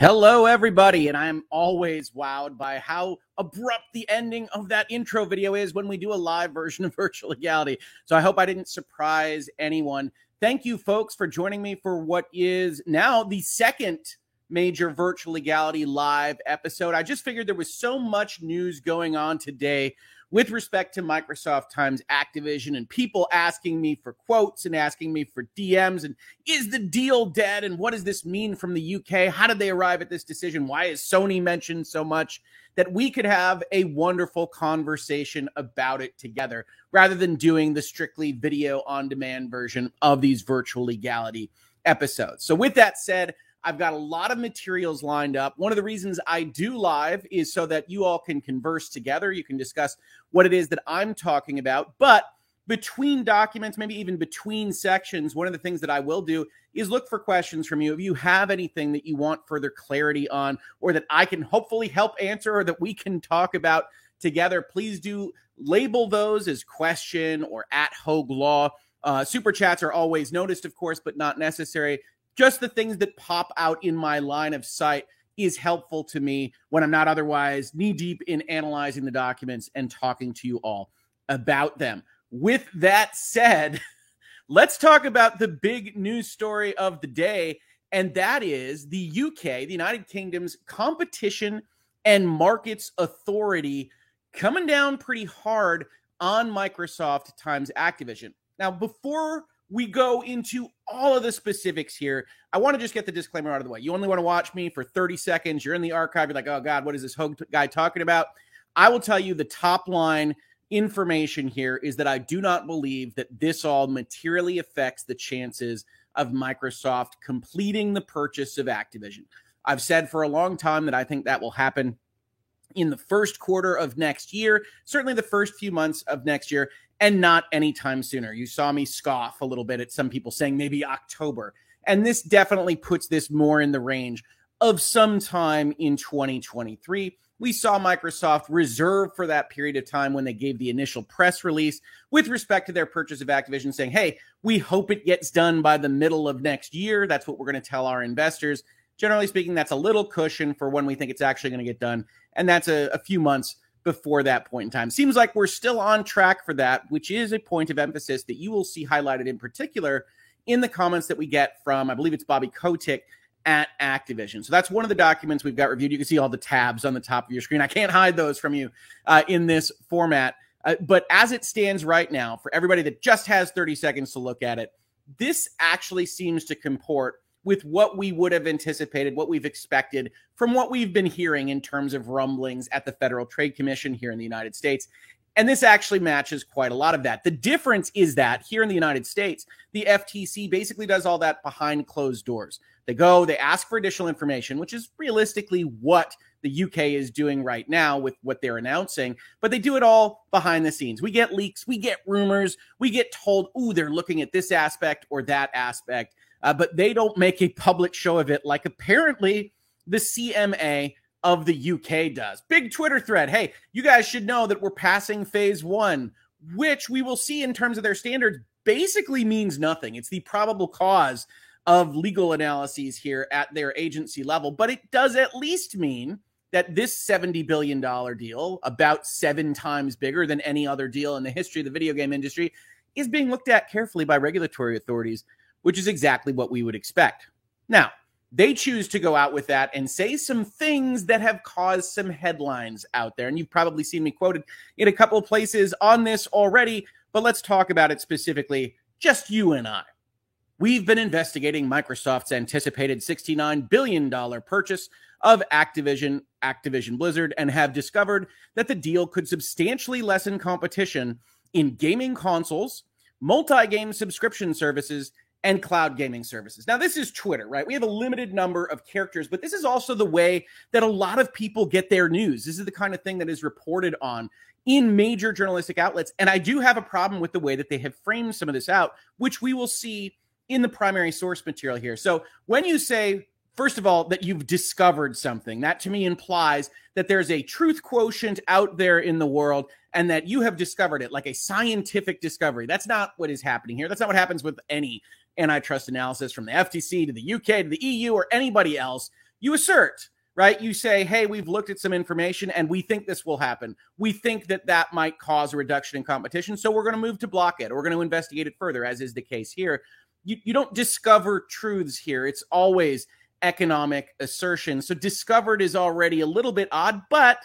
Hello, everybody, and I'm always wowed by how abrupt the ending of that intro video is when we do a live version of virtual legality. So I hope I didn't surprise anyone. Thank you, folks, for joining me for what is now the second major virtual legality live episode. I just figured there was so much news going on today with respect to Microsoft times Activision and people asking me for quotes and asking me for DMs and is the deal dead and what does this mean from the UK? How did they arrive at this decision? Why is Sony mentioned so much? That we could have a wonderful conversation about it together rather than doing the strictly video on demand version of these virtual legality episodes. So, with that said, I've got a lot of materials lined up. One of the reasons I do live is so that you all can converse together. You can discuss what it is that I'm talking about. But between documents, maybe even between sections, one of the things that I will do is look for questions from you. If you have anything that you want further clarity on, or that I can hopefully help answer, or that we can talk about together, please do label those as question or at Hoeg Law. Uh, super chats are always noticed, of course, but not necessary just the things that pop out in my line of sight is helpful to me when I'm not otherwise knee deep in analyzing the documents and talking to you all about them. With that said, let's talk about the big news story of the day. And that is the UK, the United Kingdom's competition and markets authority coming down pretty hard on Microsoft times Activision. Now, before we go into all of the specifics here. I want to just get the disclaimer out of the way. You only want to watch me for 30 seconds. You're in the archive. You're like, oh God, what is this Hoeg guy talking about? I will tell you the top line information here is that I do not believe that this all materially affects the chances of Microsoft completing the purchase of Activision. I've said for a long time that I think that will happen in the first quarter of next year, certainly the first few months of next year and not anytime sooner. You saw me scoff a little bit at some people saying maybe October. And this definitely puts this more in the range of sometime in 2023. We saw Microsoft reserve for that period of time when they gave the initial press release with respect to their purchase of Activision, saying, hey, we hope it gets done by the middle of next year. That's what we're going to tell our investors. Generally speaking, that's a little cushion for when we think it's actually going to get done. And that's a, a few months before that point in time. Seems like we're still on track for that, which is a point of emphasis that you will see highlighted in particular in the comments that we get from, I believe it's Bobby Kotick at Activision. So that's one of the documents we've got reviewed. You can see all the tabs on the top of your screen. I can't hide those from you uh, in this format. Uh, but as it stands right now, for everybody that just has 30 seconds to look at it, this actually seems to comport with what we would have anticipated, what we've expected from what we've been hearing in terms of rumblings at the Federal Trade Commission here in the United States. And this actually matches quite a lot of that. The difference is that here in the United States, the FTC basically does all that behind closed doors. They go, they ask for additional information, which is realistically what the UK is doing right now with what they're announcing, but they do it all behind the scenes. We get leaks, we get rumors, we get told, ooh, they're looking at this aspect or that aspect uh, but they don't make a public show of it like apparently the CMA of the UK does. Big Twitter thread. Hey, you guys should know that we're passing phase one, which we will see in terms of their standards basically means nothing. It's the probable cause of legal analyses here at their agency level, but it does at least mean that this $70 billion deal, about seven times bigger than any other deal in the history of the video game industry, is being looked at carefully by regulatory authorities which is exactly what we would expect. Now, they choose to go out with that and say some things that have caused some headlines out there. And you've probably seen me quoted in a couple places on this already, but let's talk about it specifically, just you and I. We've been investigating Microsoft's anticipated $69 billion purchase of Activision, Activision Blizzard, and have discovered that the deal could substantially lessen competition in gaming consoles, multi game subscription services, and cloud gaming services. Now, this is Twitter, right? We have a limited number of characters, but this is also the way that a lot of people get their news. This is the kind of thing that is reported on in major journalistic outlets. And I do have a problem with the way that they have framed some of this out, which we will see in the primary source material here. So when you say, first of all, that you've discovered something, that to me implies that there's a truth quotient out there in the world and that you have discovered it like a scientific discovery. That's not what is happening here. That's not what happens with any antitrust analysis from the FTC to the UK to the EU or anybody else. you assert, right? You say, hey, we've looked at some information and we think this will happen. We think that that might cause a reduction in competition. So we're going to move to block it. We're going to investigate it further, as is the case here. You, you don't discover truths here. It's always economic assertion. So discovered is already a little bit odd, but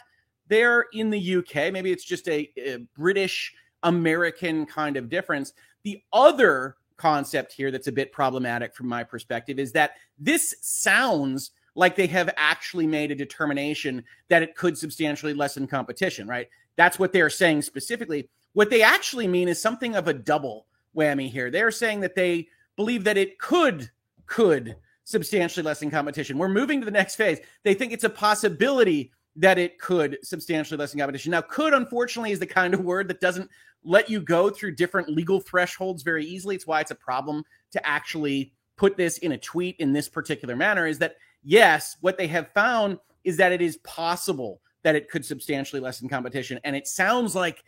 they're in the UK. Maybe it's just a, a British American kind of difference. The other concept here that's a bit problematic from my perspective is that this sounds like they have actually made a determination that it could substantially lessen competition, right? That's what they're saying specifically. What they actually mean is something of a double whammy here. They're saying that they believe that it could could substantially lessen competition. We're moving to the next phase. They think it's a possibility that it could substantially lessen competition. Now, could unfortunately is the kind of word that doesn't let you go through different legal thresholds very easily. It's why it's a problem to actually put this in a tweet in this particular manner is that yes, what they have found is that it is possible that it could substantially lessen competition and it sounds like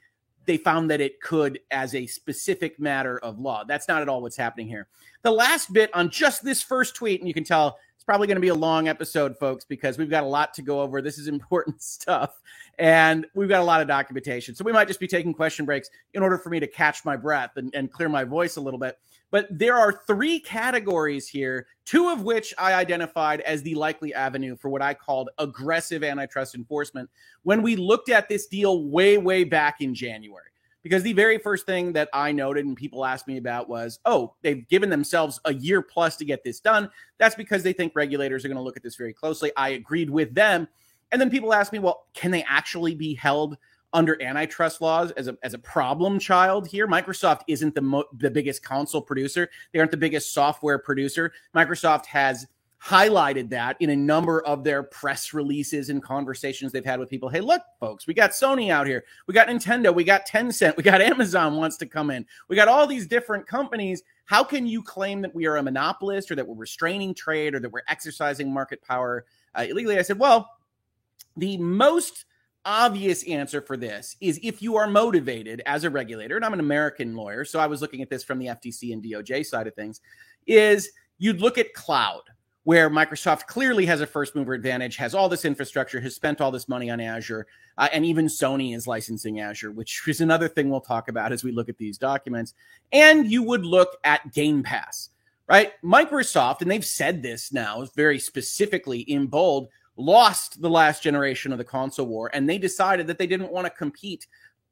they found that it could as a specific matter of law. That's not at all what's happening here. The last bit on just this first tweet and you can tell probably going to be a long episode, folks, because we've got a lot to go over. This is important stuff, and we've got a lot of documentation. So we might just be taking question breaks in order for me to catch my breath and, and clear my voice a little bit. But there are three categories here, two of which I identified as the likely avenue for what I called aggressive antitrust enforcement when we looked at this deal way, way back in January because the very first thing that I noted and people asked me about was, oh, they've given themselves a year plus to get this done. That's because they think regulators are going to look at this very closely. I agreed with them. And then people asked me, well, can they actually be held under antitrust laws as a, as a problem child here? Microsoft isn't the, mo- the biggest console producer, they aren't the biggest software producer. Microsoft has highlighted that in a number of their press releases and conversations they've had with people. Hey, look, folks, we got Sony out here. We got Nintendo. We got Tencent. We got Amazon wants to come in. We got all these different companies. How can you claim that we are a monopolist or that we're restraining trade or that we're exercising market power uh, illegally? I said, well, the most obvious answer for this is if you are motivated as a regulator, and I'm an American lawyer, so I was looking at this from the FTC and DOJ side of things, is you'd look at cloud where Microsoft clearly has a first mover advantage, has all this infrastructure, has spent all this money on Azure, uh, and even Sony is licensing Azure, which is another thing we'll talk about as we look at these documents. And you would look at Game Pass, right? Microsoft, and they've said this now very specifically in bold, lost the last generation of the console war, and they decided that they didn't want to compete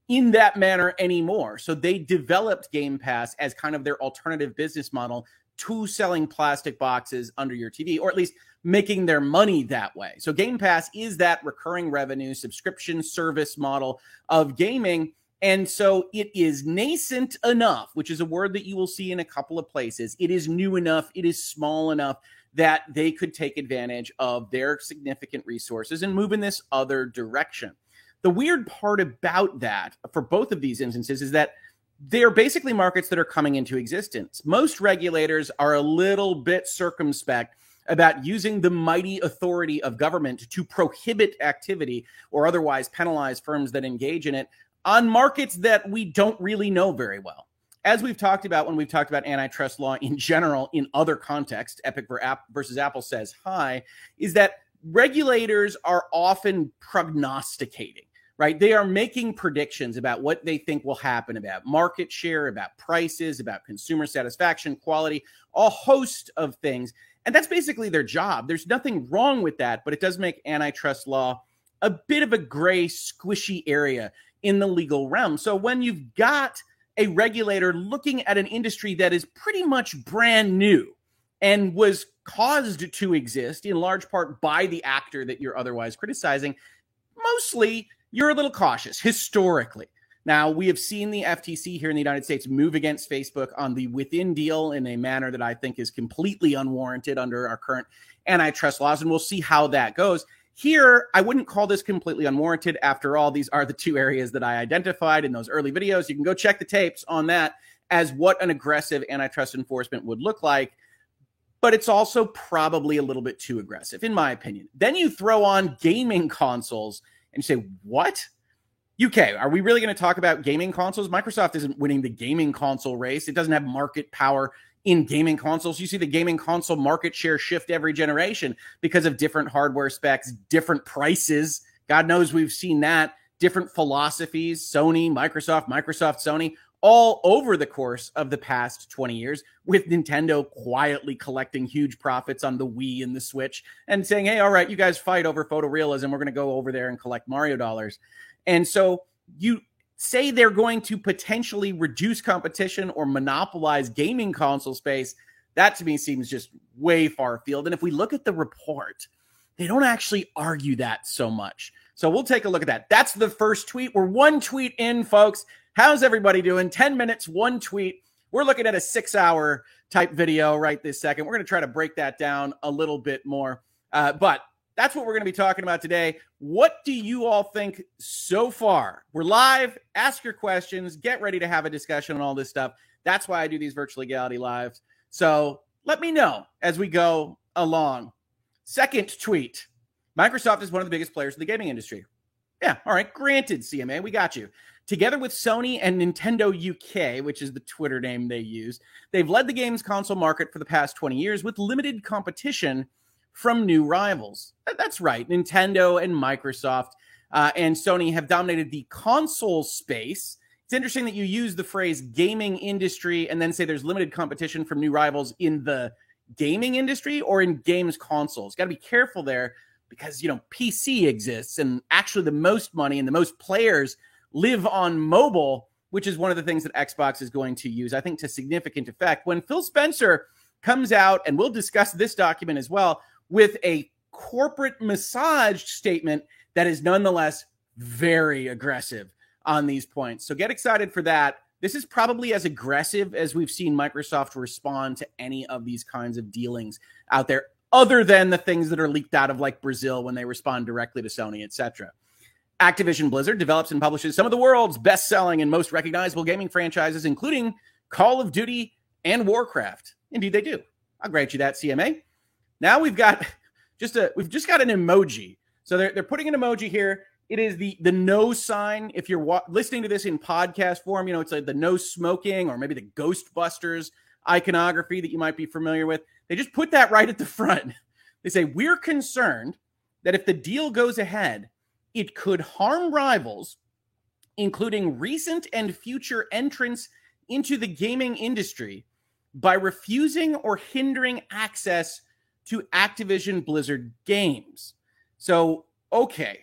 in that manner anymore. So they developed Game Pass as kind of their alternative business model to selling plastic boxes under your TV, or at least making their money that way. So, Game Pass is that recurring revenue subscription service model of gaming. And so it is nascent enough, which is a word that you will see in a couple of places. It is new enough, it is small enough that they could take advantage of their significant resources and move in this other direction. The weird part about that for both of these instances is that they're basically markets that are coming into existence. Most regulators are a little bit circumspect about using the mighty authority of government to prohibit activity or otherwise penalize firms that engage in it on markets that we don't really know very well. As we've talked about when we've talked about antitrust law in general in other contexts, Epic versus Apple says hi, is that regulators are often prognosticating right? They are making predictions about what they think will happen about market share, about prices, about consumer satisfaction, quality, a host of things. And that's basically their job. There's nothing wrong with that, but it does make antitrust law a bit of a gray, squishy area in the legal realm. So when you've got a regulator looking at an industry that is pretty much brand new and was caused to exist in large part by the actor that you're otherwise criticizing, mostly you're a little cautious historically. Now, we have seen the FTC here in the United States move against Facebook on the Within deal in a manner that I think is completely unwarranted under our current antitrust laws, and we'll see how that goes. Here, I wouldn't call this completely unwarranted. After all, these are the two areas that I identified in those early videos. You can go check the tapes on that as what an aggressive antitrust enforcement would look like. But it's also probably a little bit too aggressive, in my opinion. Then you throw on gaming consoles and you say, what? UK, are we really going to talk about gaming consoles? Microsoft isn't winning the gaming console race. It doesn't have market power in gaming consoles. You see the gaming console market share shift every generation because of different hardware specs, different prices. God knows we've seen that, different philosophies, Sony, Microsoft, Microsoft, Sony, all over the course of the past 20 years, with Nintendo quietly collecting huge profits on the Wii and the Switch and saying, hey, all right, you guys fight over photorealism. We're going to go over there and collect Mario dollars. And so you say they're going to potentially reduce competition or monopolize gaming console space. That to me seems just way far afield. And if we look at the report, they don't actually argue that so much. So we'll take a look at that. That's the first tweet. We're one tweet in, folks. How's everybody doing? 10 minutes, one tweet. We're looking at a six hour type video right this second. We're going to try to break that down a little bit more. Uh, but that's what we're going to be talking about today. What do you all think so far? We're live. Ask your questions. Get ready to have a discussion on all this stuff. That's why I do these virtual legality lives. So let me know as we go along. Second tweet Microsoft is one of the biggest players in the gaming industry. Yeah, all right. Granted, CMA, we got you. Together with Sony and Nintendo UK, which is the Twitter name they use, they've led the games console market for the past 20 years with limited competition from new rivals. That's right. Nintendo and Microsoft uh, and Sony have dominated the console space. It's interesting that you use the phrase gaming industry and then say there's limited competition from new rivals in the gaming industry or in games consoles. Got to be careful there because, you know, PC exists and actually the most money and the most players live on mobile, which is one of the things that Xbox is going to use, I think, to significant effect. When Phil Spencer comes out, and we'll discuss this document as well, with a corporate massaged statement that is nonetheless very aggressive on these points. So get excited for that. This is probably as aggressive as we've seen Microsoft respond to any of these kinds of dealings out there, other than the things that are leaked out of like Brazil when they respond directly to Sony, etc. Activision Blizzard develops and publishes some of the world's best selling and most recognizable gaming franchises, including Call of Duty and Warcraft. Indeed, they do. I'll grant you that, CMA. Now we've got just a we've just got an emoji. So they're, they're putting an emoji here. It is the the no sign. If you're wa- listening to this in podcast form, you know it's like the no smoking or maybe the Ghostbusters iconography that you might be familiar with. They just put that right at the front. They say we're concerned that if the deal goes ahead, it could harm rivals, including recent and future entrants into the gaming industry, by refusing or hindering access to Activision Blizzard games. So, okay,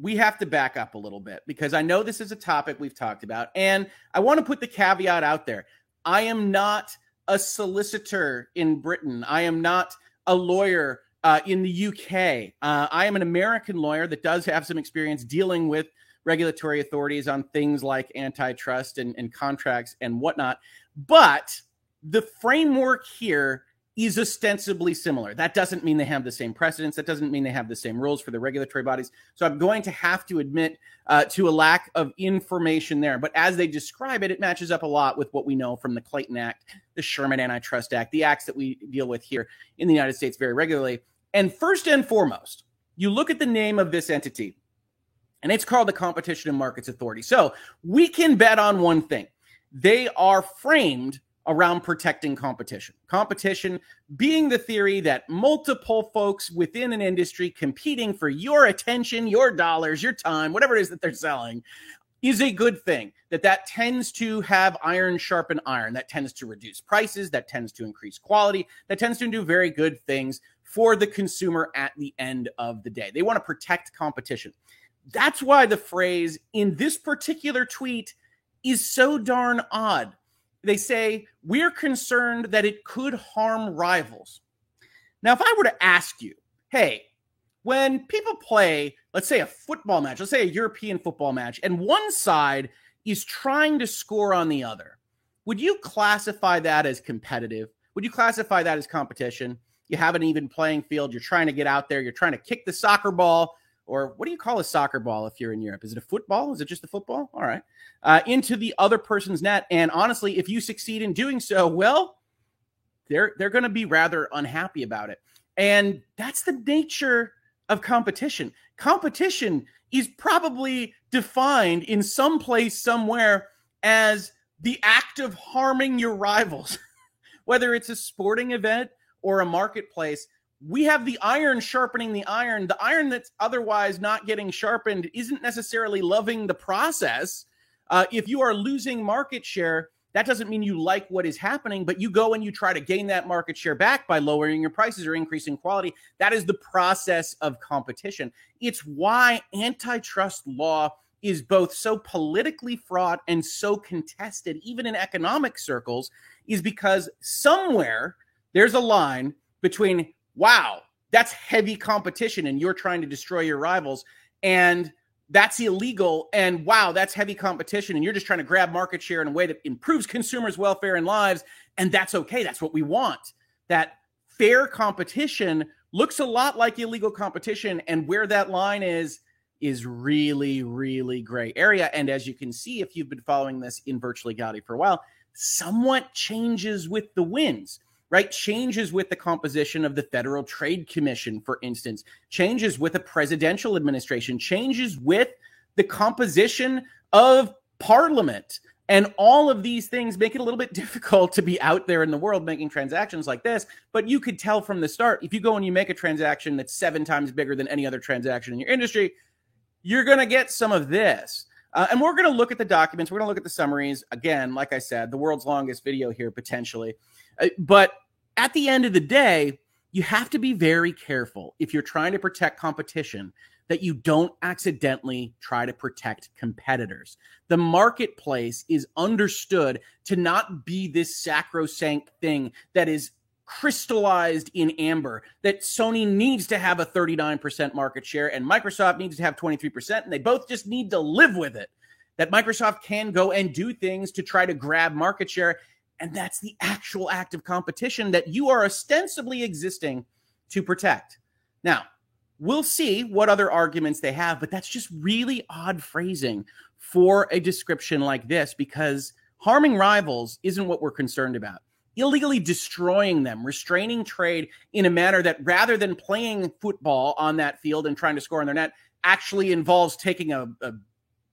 we have to back up a little bit because I know this is a topic we've talked about. And I want to put the caveat out there I am not a solicitor in Britain, I am not a lawyer uh, in the UK. Uh, I am an American lawyer that does have some experience dealing with regulatory authorities on things like antitrust and, and contracts and whatnot. But the framework here is ostensibly similar. That doesn't mean they have the same precedents. That doesn't mean they have the same rules for the regulatory bodies. So I'm going to have to admit uh, to a lack of information there. But as they describe it, it matches up a lot with what we know from the Clayton Act, the Sherman Antitrust Act, the acts that we deal with here in the United States very regularly. And first and foremost, you look at the name of this entity, and it's called the Competition and Markets Authority. So we can bet on one thing they are framed around protecting competition. Competition being the theory that multiple folks within an industry competing for your attention, your dollars, your time, whatever it is that they're selling is a good thing. That that tends to have iron sharpen iron. That tends to reduce prices, that tends to increase quality, that tends to do very good things for the consumer at the end of the day. They want to protect competition. That's why the phrase in this particular tweet is so darn odd they say, We're concerned that it could harm rivals. Now, if I were to ask you, hey, when people play, let's say a football match, let's say a European football match, and one side is trying to score on the other, would you classify that as competitive? Would you classify that as competition? You have an even playing field. You're trying to get out there. You're trying to kick the soccer ball or what do you call a soccer ball if you're in Europe? Is it a football? Is it just a football? All right. Uh, into the other person's net. And honestly, if you succeed in doing so, well, they're they're going to be rather unhappy about it. And that's the nature of competition. Competition is probably defined in some place somewhere as the act of harming your rivals. whether it's a sporting event or a marketplace, we have the iron sharpening the iron. The iron that's otherwise not getting sharpened isn't necessarily loving the process. Uh, if you are losing market share, that doesn't mean you like what is happening, but you go and you try to gain that market share back by lowering your prices or increasing quality. That is the process of competition. It's why antitrust law is both so politically fraught and so contested, even in economic circles, is because somewhere there's a line between, wow, that's heavy competition and you're trying to destroy your rivals, and that's illegal. And wow, that's heavy competition. And you're just trying to grab market share in a way that improves consumers' welfare and lives. And that's okay. That's what we want. That fair competition looks a lot like illegal competition. And where that line is, is really, really gray area. And as you can see, if you've been following this in virtual legality for a while, somewhat changes with the winds right? Changes with the composition of the Federal Trade Commission, for instance, changes with a presidential administration, changes with the composition of parliament. And all of these things make it a little bit difficult to be out there in the world making transactions like this. But you could tell from the start if you go and you make a transaction that's seven times bigger than any other transaction in your industry, you're going to get some of this. Uh, and we're going to look at the documents. We're going to look at the summaries. Again, like I said, the world's longest video here potentially. Uh, but at the end of the day, you have to be very careful if you're trying to protect competition that you don't accidentally try to protect competitors. The marketplace is understood to not be this sacrosanct thing that is crystallized in amber that Sony needs to have a 39% market share and Microsoft needs to have 23% and they both just need to live with it. That Microsoft can go and do things to try to grab market share and that's the actual act of competition that you are ostensibly existing to protect. Now, we'll see what other arguments they have, but that's just really odd phrasing for a description like this because harming rivals isn't what we're concerned about. Illegally destroying them, restraining trade in a manner that rather than playing football on that field and trying to score on their net, actually involves taking a, a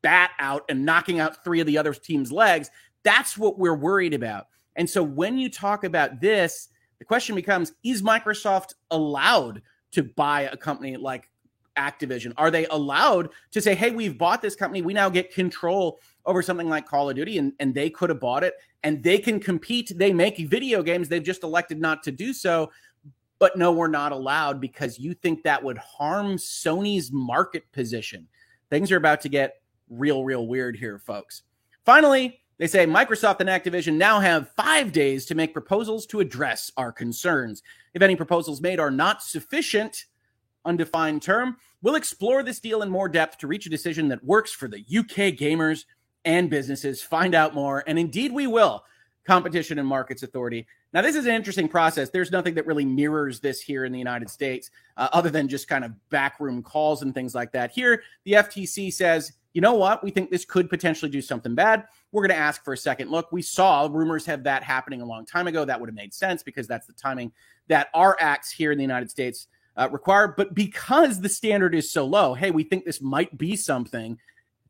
bat out and knocking out three of the other team's legs. That's what we're worried about. And so when you talk about this, the question becomes is Microsoft allowed to buy a company like Activision? Are they allowed to say, hey, we've bought this company, we now get control over something like Call of Duty, and, and they could have bought it and they can compete. They make video games, they've just elected not to do so. But no, we're not allowed because you think that would harm Sony's market position. Things are about to get real, real weird here, folks. Finally, they say Microsoft and Activision now have five days to make proposals to address our concerns. If any proposals made are not sufficient, undefined term, we'll explore this deal in more depth to reach a decision that works for the UK gamers and businesses. Find out more, and indeed we will. Competition and Markets Authority. Now, this is an interesting process. There's nothing that really mirrors this here in the United States, uh, other than just kind of backroom calls and things like that. Here, the FTC says you know what? We think this could potentially do something bad. We're going to ask for a second look. We saw rumors have that happening a long time ago. That would have made sense because that's the timing that our acts here in the United States uh, require. But because the standard is so low, hey, we think this might be something.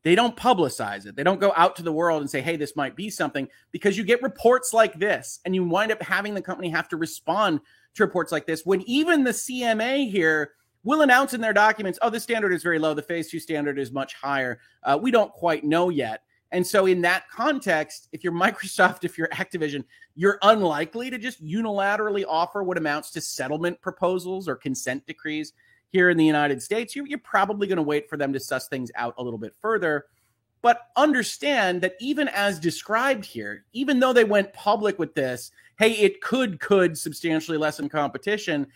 They don't publicize it. They don't go out to the world and say, hey, this might be something because you get reports like this and you wind up having the company have to respond to reports like this when even the CMA here will announce in their documents, oh, the standard is very low. The phase two standard is much higher. Uh, we don't quite know yet. And so, in that context, if you're Microsoft, if you're Activision, you're unlikely to just unilaterally offer what amounts to settlement proposals or consent decrees here in the United States. You're, you're probably going to wait for them to suss things out a little bit further. But understand that even as described here, even though they went public with this, hey, it could could substantially lessen competition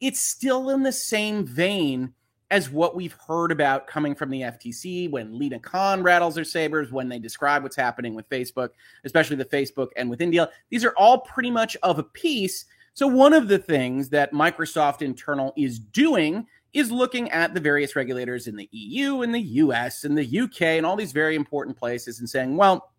it's still in the same vein as what we've heard about coming from the FTC when Lina Khan rattles her sabers, when they describe what's happening with Facebook, especially the Facebook and with India. These are all pretty much of a piece. So, one of the things that Microsoft internal is doing is looking at the various regulators in the EU and the US and the UK and all these very important places and saying, well,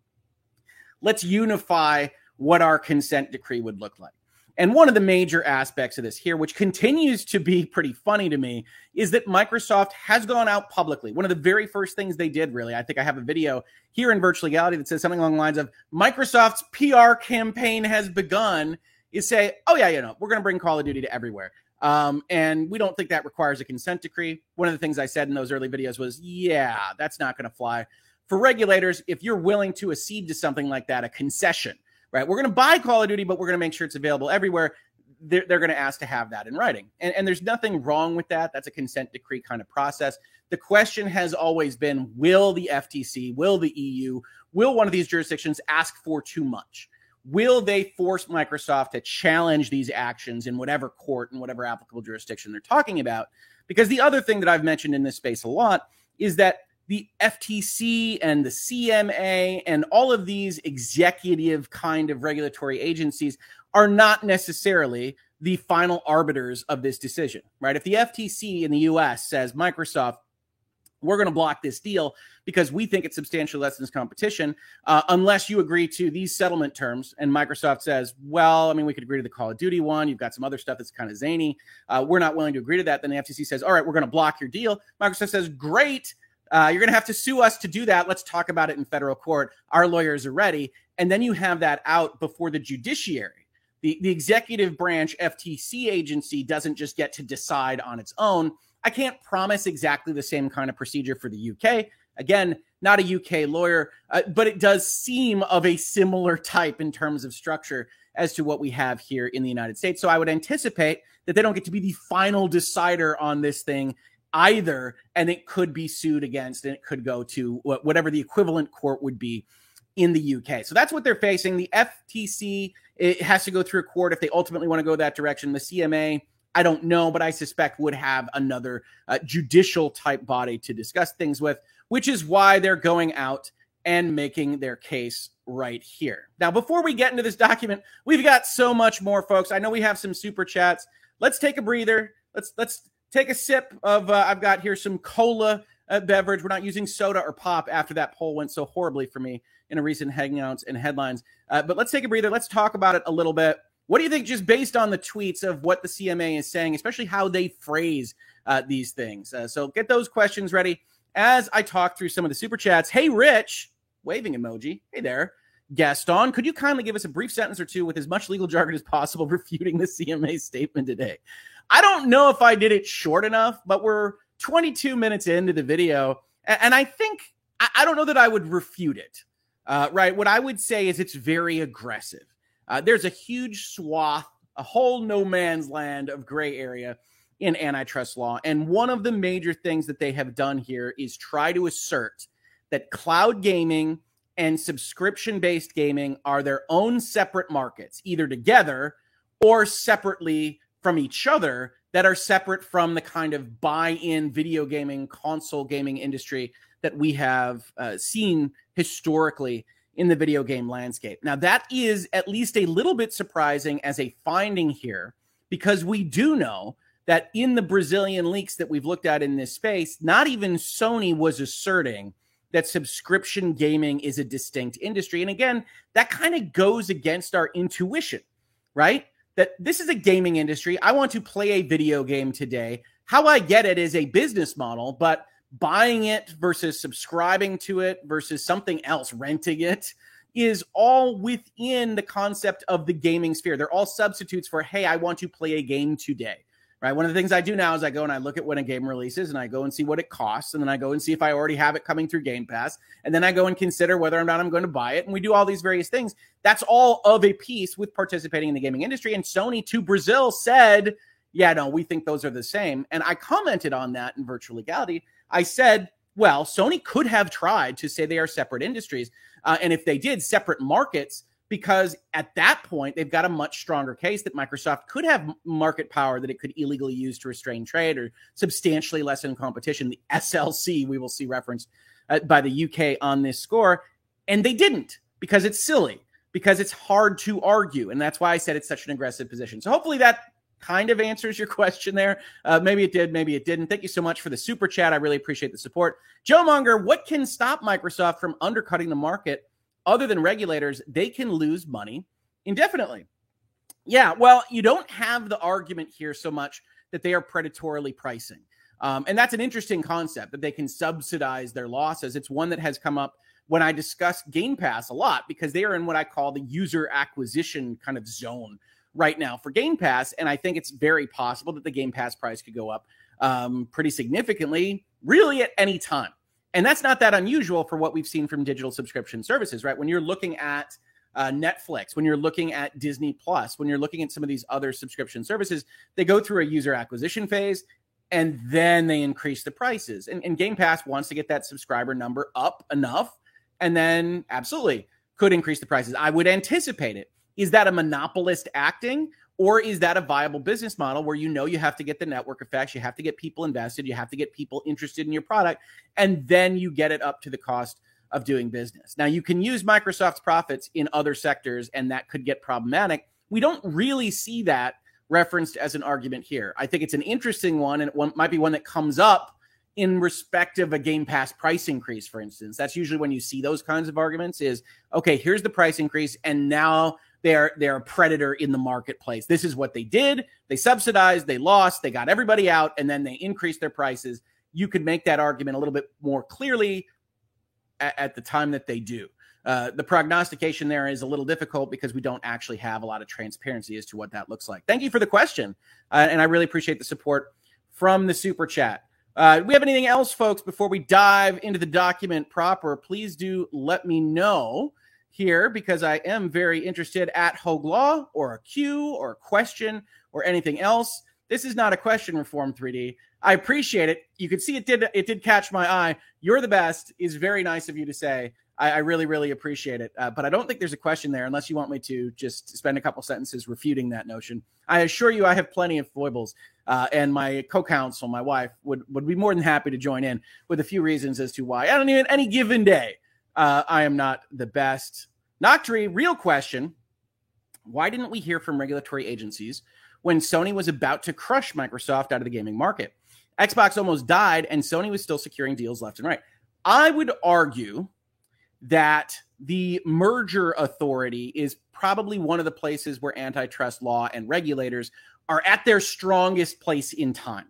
let's unify what our consent decree would look like. And one of the major aspects of this here, which continues to be pretty funny to me, is that Microsoft has gone out publicly. One of the very first things they did, really, I think I have a video here in Virtual Legality that says something along the lines of Microsoft's PR campaign has begun is say, oh, yeah, you know, we're going to bring Call of Duty to everywhere. Um, and we don't think that requires a consent decree. One of the things I said in those early videos was, yeah, that's not going to fly. For regulators, if you're willing to accede to something like that, a concession, right? We're going to buy Call of Duty, but we're going to make sure it's available everywhere. They're, they're going to ask to have that in writing. And, and there's nothing wrong with that. That's a consent decree kind of process. The question has always been will the FTC, will the EU, will one of these jurisdictions ask for too much? Will they force Microsoft to challenge these actions in whatever court and whatever applicable jurisdiction they're talking about? Because the other thing that I've mentioned in this space a lot is that the FTC and the CMA and all of these executive kind of regulatory agencies are not necessarily the final arbiters of this decision, right? If the FTC in the US says Microsoft we're going to block this deal because we think it substantially lessens competition uh, unless you agree to these settlement terms. And Microsoft says, well, I mean, we could agree to the Call of Duty one. You've got some other stuff that's kind of zany. Uh, we're not willing to agree to that. Then the FTC says, all right, we're going to block your deal. Microsoft says, great. Uh, you're going to have to sue us to do that. Let's talk about it in federal court. Our lawyers are ready. And then you have that out before the judiciary. The, the executive branch FTC agency doesn't just get to decide on its own I can't promise exactly the same kind of procedure for the UK. Again, not a UK lawyer, uh, but it does seem of a similar type in terms of structure as to what we have here in the United States. So I would anticipate that they don't get to be the final decider on this thing either, and it could be sued against and it could go to whatever the equivalent court would be in the UK. So that's what they're facing. The FTC it has to go through a court if they ultimately want to go that direction. The CMA I don't know, but I suspect would have another uh, judicial type body to discuss things with, which is why they're going out and making their case right here. Now, before we get into this document, we've got so much more, folks. I know we have some super chats. Let's take a breather. Let's let's take a sip of. Uh, I've got here some cola uh, beverage. We're not using soda or pop after that poll went so horribly for me in a recent hangouts and headlines. Uh, but let's take a breather. Let's talk about it a little bit. What do you think, just based on the tweets of what the CMA is saying, especially how they phrase uh, these things? Uh, so get those questions ready as I talk through some of the super chats. Hey, Rich, waving emoji. Hey there. Gaston, could you kindly give us a brief sentence or two with as much legal jargon as possible refuting the CMA statement today? I don't know if I did it short enough, but we're 22 minutes into the video. And I think, I don't know that I would refute it. Uh, right. What I would say is it's very aggressive. Uh, there's a huge swath, a whole no man's land of gray area in antitrust law. And one of the major things that they have done here is try to assert that cloud gaming and subscription based gaming are their own separate markets, either together or separately from each other, that are separate from the kind of buy in video gaming, console gaming industry that we have uh, seen historically in the video game landscape. Now, that is at least a little bit surprising as a finding here, because we do know that in the Brazilian leaks that we've looked at in this space, not even Sony was asserting that subscription gaming is a distinct industry. And again, that kind of goes against our intuition, right? That this is a gaming industry. I want to play a video game today. How I get it is a business model, but buying it versus subscribing to it versus something else, renting it, is all within the concept of the gaming sphere. They're all substitutes for, hey, I want to play a game today. Right. One of the things I do now is I go and I look at when a game releases and I go and see what it costs. And then I go and see if I already have it coming through Game Pass. And then I go and consider whether or not I'm going to buy it. And we do all these various things. That's all of a piece with participating in the gaming industry. And Sony to Brazil said, yeah, no, we think those are the same. And I commented on that in virtual legality. I said, well, Sony could have tried to say they are separate industries. Uh, and if they did, separate markets, because at that point, they've got a much stronger case that Microsoft could have market power that it could illegally use to restrain trade or substantially lessen competition. The SLC, we will see referenced uh, by the UK on this score. And they didn't because it's silly, because it's hard to argue. And that's why I said it's such an aggressive position. So hopefully that kind of answers your question there. Uh, maybe it did, maybe it didn't. Thank you so much for the super chat. I really appreciate the support. Joe Monger, what can stop Microsoft from undercutting the market other than regulators? They can lose money indefinitely. Yeah, well, you don't have the argument here so much that they are predatorily pricing. Um, and that's an interesting concept that they can subsidize their losses. It's one that has come up when I discuss Game Pass a lot because they are in what I call the user acquisition kind of zone right now for Game Pass. And I think it's very possible that the Game Pass price could go up um, pretty significantly, really at any time. And that's not that unusual for what we've seen from digital subscription services, right? When you're looking at uh, Netflix, when you're looking at Disney Plus, when you're looking at some of these other subscription services, they go through a user acquisition phase and then they increase the prices. And, and Game Pass wants to get that subscriber number up enough and then absolutely could increase the prices. I would anticipate it. Is that a monopolist acting? Or is that a viable business model where you know you have to get the network effects, you have to get people invested, you have to get people interested in your product, and then you get it up to the cost of doing business? Now, you can use Microsoft's profits in other sectors, and that could get problematic. We don't really see that referenced as an argument here. I think it's an interesting one, and it might be one that comes up in respect of a Game Pass price increase, for instance. That's usually when you see those kinds of arguments is okay, here's the price increase, and now they're they're a predator in the marketplace. This is what they did. They subsidized, they lost, they got everybody out, and then they increased their prices. You could make that argument a little bit more clearly at, at the time that they do. Uh, the prognostication there is a little difficult because we don't actually have a lot of transparency as to what that looks like. Thank you for the question, uh, and I really appreciate the support from the super chat. Uh, we have anything else, folks, before we dive into the document proper? Please do let me know here because I am very interested at Hoeg Law or a Q or a question or anything else. This is not a question, Reform 3D. I appreciate it. You can see it did it did catch my eye. You're the best is very nice of you to say. I, I really really appreciate it. Uh, but I don't think there's a question there unless you want me to just spend a couple sentences refuting that notion. I assure you, I have plenty of foibles, uh, and my co-counsel, my wife, would would be more than happy to join in with a few reasons as to why. I don't even any given day uh, I am not the best. Noctri, real question. Why didn't we hear from regulatory agencies when Sony was about to crush Microsoft out of the gaming market? Xbox almost died, and Sony was still securing deals left and right. I would argue that the merger authority is probably one of the places where antitrust law and regulators are at their strongest place in time,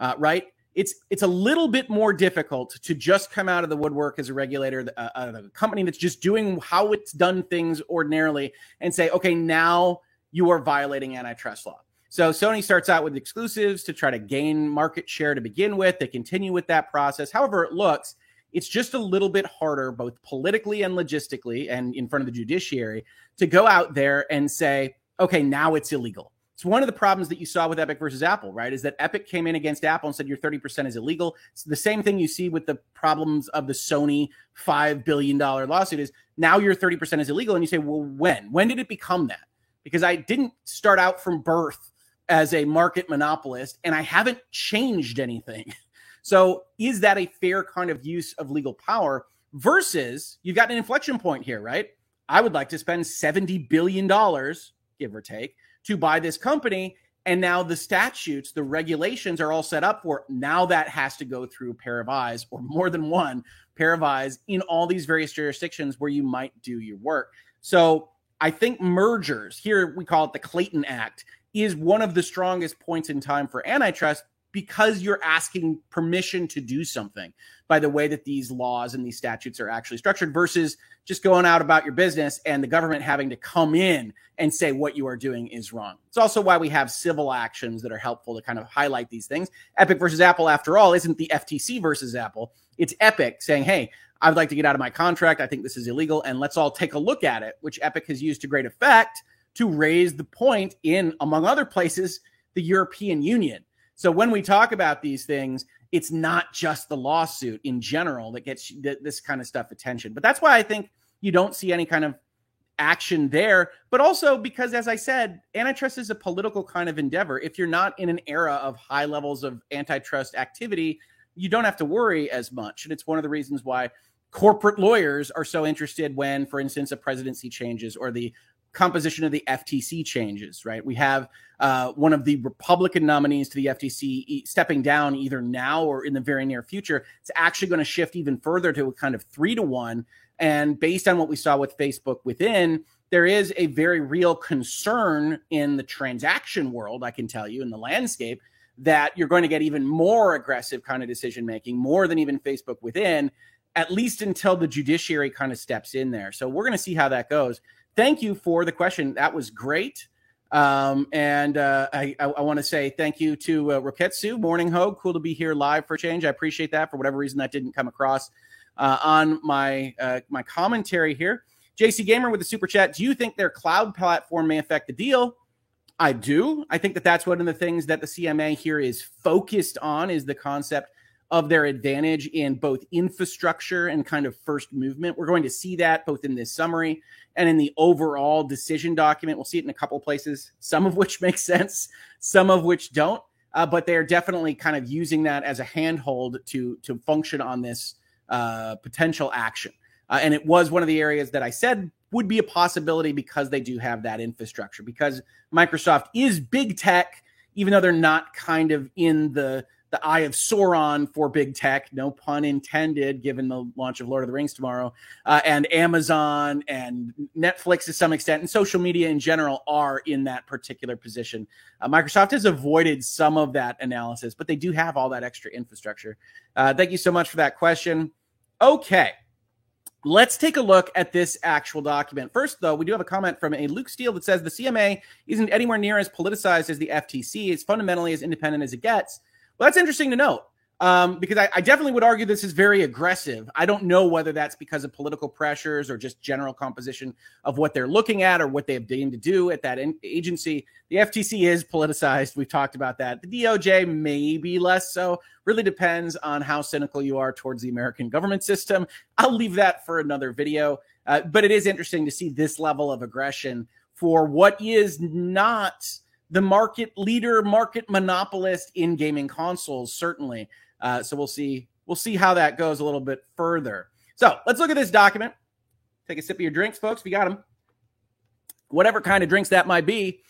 uh, right? It's it's a little bit more difficult to just come out of the woodwork as a regulator, uh, a company that's just doing how it's done things ordinarily, and say, okay, now you are violating antitrust law. So Sony starts out with exclusives to try to gain market share to begin with. They continue with that process. However, it looks, it's just a little bit harder, both politically and logistically, and in front of the judiciary, to go out there and say, okay, now it's illegal. It's one of the problems that you saw with Epic versus Apple, right? Is that Epic came in against Apple and said your 30% is illegal. It's the same thing you see with the problems of the Sony $5 billion lawsuit is now your 30% is illegal. And you say, well, when? When did it become that? Because I didn't start out from birth as a market monopolist and I haven't changed anything. So is that a fair kind of use of legal power versus you've got an inflection point here, right? I would like to spend $70 billion, give or take, to buy this company. And now the statutes, the regulations are all set up for now that has to go through a pair of eyes or more than one pair of eyes in all these various jurisdictions where you might do your work. So I think mergers, here we call it the Clayton Act, is one of the strongest points in time for antitrust because you're asking permission to do something by the way that these laws and these statutes are actually structured versus just going out about your business and the government having to come in and say what you are doing is wrong. It's also why we have civil actions that are helpful to kind of highlight these things. Epic versus Apple, after all, isn't the FTC versus Apple. It's Epic saying, hey, I would like to get out of my contract. I think this is illegal. And let's all take a look at it, which Epic has used to great effect to raise the point in, among other places, the European Union so when we talk about these things, it's not just the lawsuit in general that gets this kind of stuff attention. But that's why I think you don't see any kind of action there. But also because, as I said, antitrust is a political kind of endeavor. If you're not in an era of high levels of antitrust activity, you don't have to worry as much. And it's one of the reasons why corporate lawyers are so interested when, for instance, a presidency changes or the composition of the FTC changes, right? We have uh, one of the Republican nominees to the FTC stepping down either now or in the very near future. It's actually going to shift even further to a kind of three to one. And based on what we saw with Facebook Within, there is a very real concern in the transaction world, I can tell you, in the landscape, that you're going to get even more aggressive kind of decision making, more than even Facebook Within, at least until the judiciary kind of steps in there. So we're going to see how that goes thank you for the question. That was great. Um, and uh, I, I, I want to say thank you to uh, Roketsu, Morning Ho. Cool to be here live for change. I appreciate that. For whatever reason, that didn't come across uh, on my uh, my commentary here. JC Gamer with the super chat. Do you think their cloud platform may affect the deal? I do. I think that that's one of the things that the CMA here is focused on is the concept of their advantage in both infrastructure and kind of first movement. We're going to see that both in this summary and in the overall decision document. We'll see it in a couple places, some of which make sense, some of which don't. Uh, but they are definitely kind of using that as a handhold to to function on this uh, potential action. Uh, and it was one of the areas that I said would be a possibility because they do have that infrastructure. Because Microsoft is big tech, even though they're not kind of in the the eye of Sauron for big tech, no pun intended, given the launch of Lord of the Rings tomorrow, uh, and Amazon and Netflix to some extent, and social media in general are in that particular position. Uh, Microsoft has avoided some of that analysis, but they do have all that extra infrastructure. Uh, thank you so much for that question. Okay. Let's take a look at this actual document. First, though, we do have a comment from a Luke Steele that says the CMA isn't anywhere near as politicized as the FTC. It's fundamentally as independent as it gets. Well, that's interesting to note um, because I, I, definitely would argue this is very aggressive. I don't know whether that's because of political pressures or just general composition of what they're looking at or what they have deemed to do at that in- agency. The FTC is politicized. We've talked about that. The DOJ maybe less so. Really depends on how cynical you are towards the American government system. I'll leave that for another video. Uh, but it is interesting to see this level of aggression for what is not the market leader, market monopolist in gaming consoles, certainly. Uh, so we'll see. We'll see how that goes a little bit further. So let's look at this document. Take a sip of your drinks, folks, if you got them. Whatever kind of drinks that might be.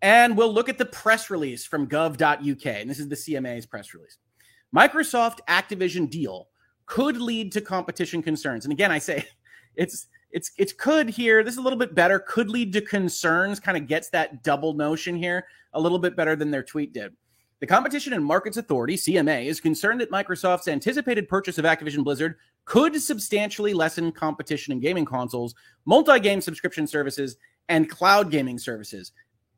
And we'll look at the press release from gov.uk. And this is the CMA's press release. Microsoft Activision deal could lead to competition concerns. And again, I say it's it's it's could here. This is a little bit better. Could lead to concerns. Kind of gets that double notion here a little bit better than their tweet did. The Competition and Markets Authority (CMA) is concerned that Microsoft's anticipated purchase of Activision Blizzard could substantially lessen competition in gaming consoles, multi-game subscription services, and cloud gaming services.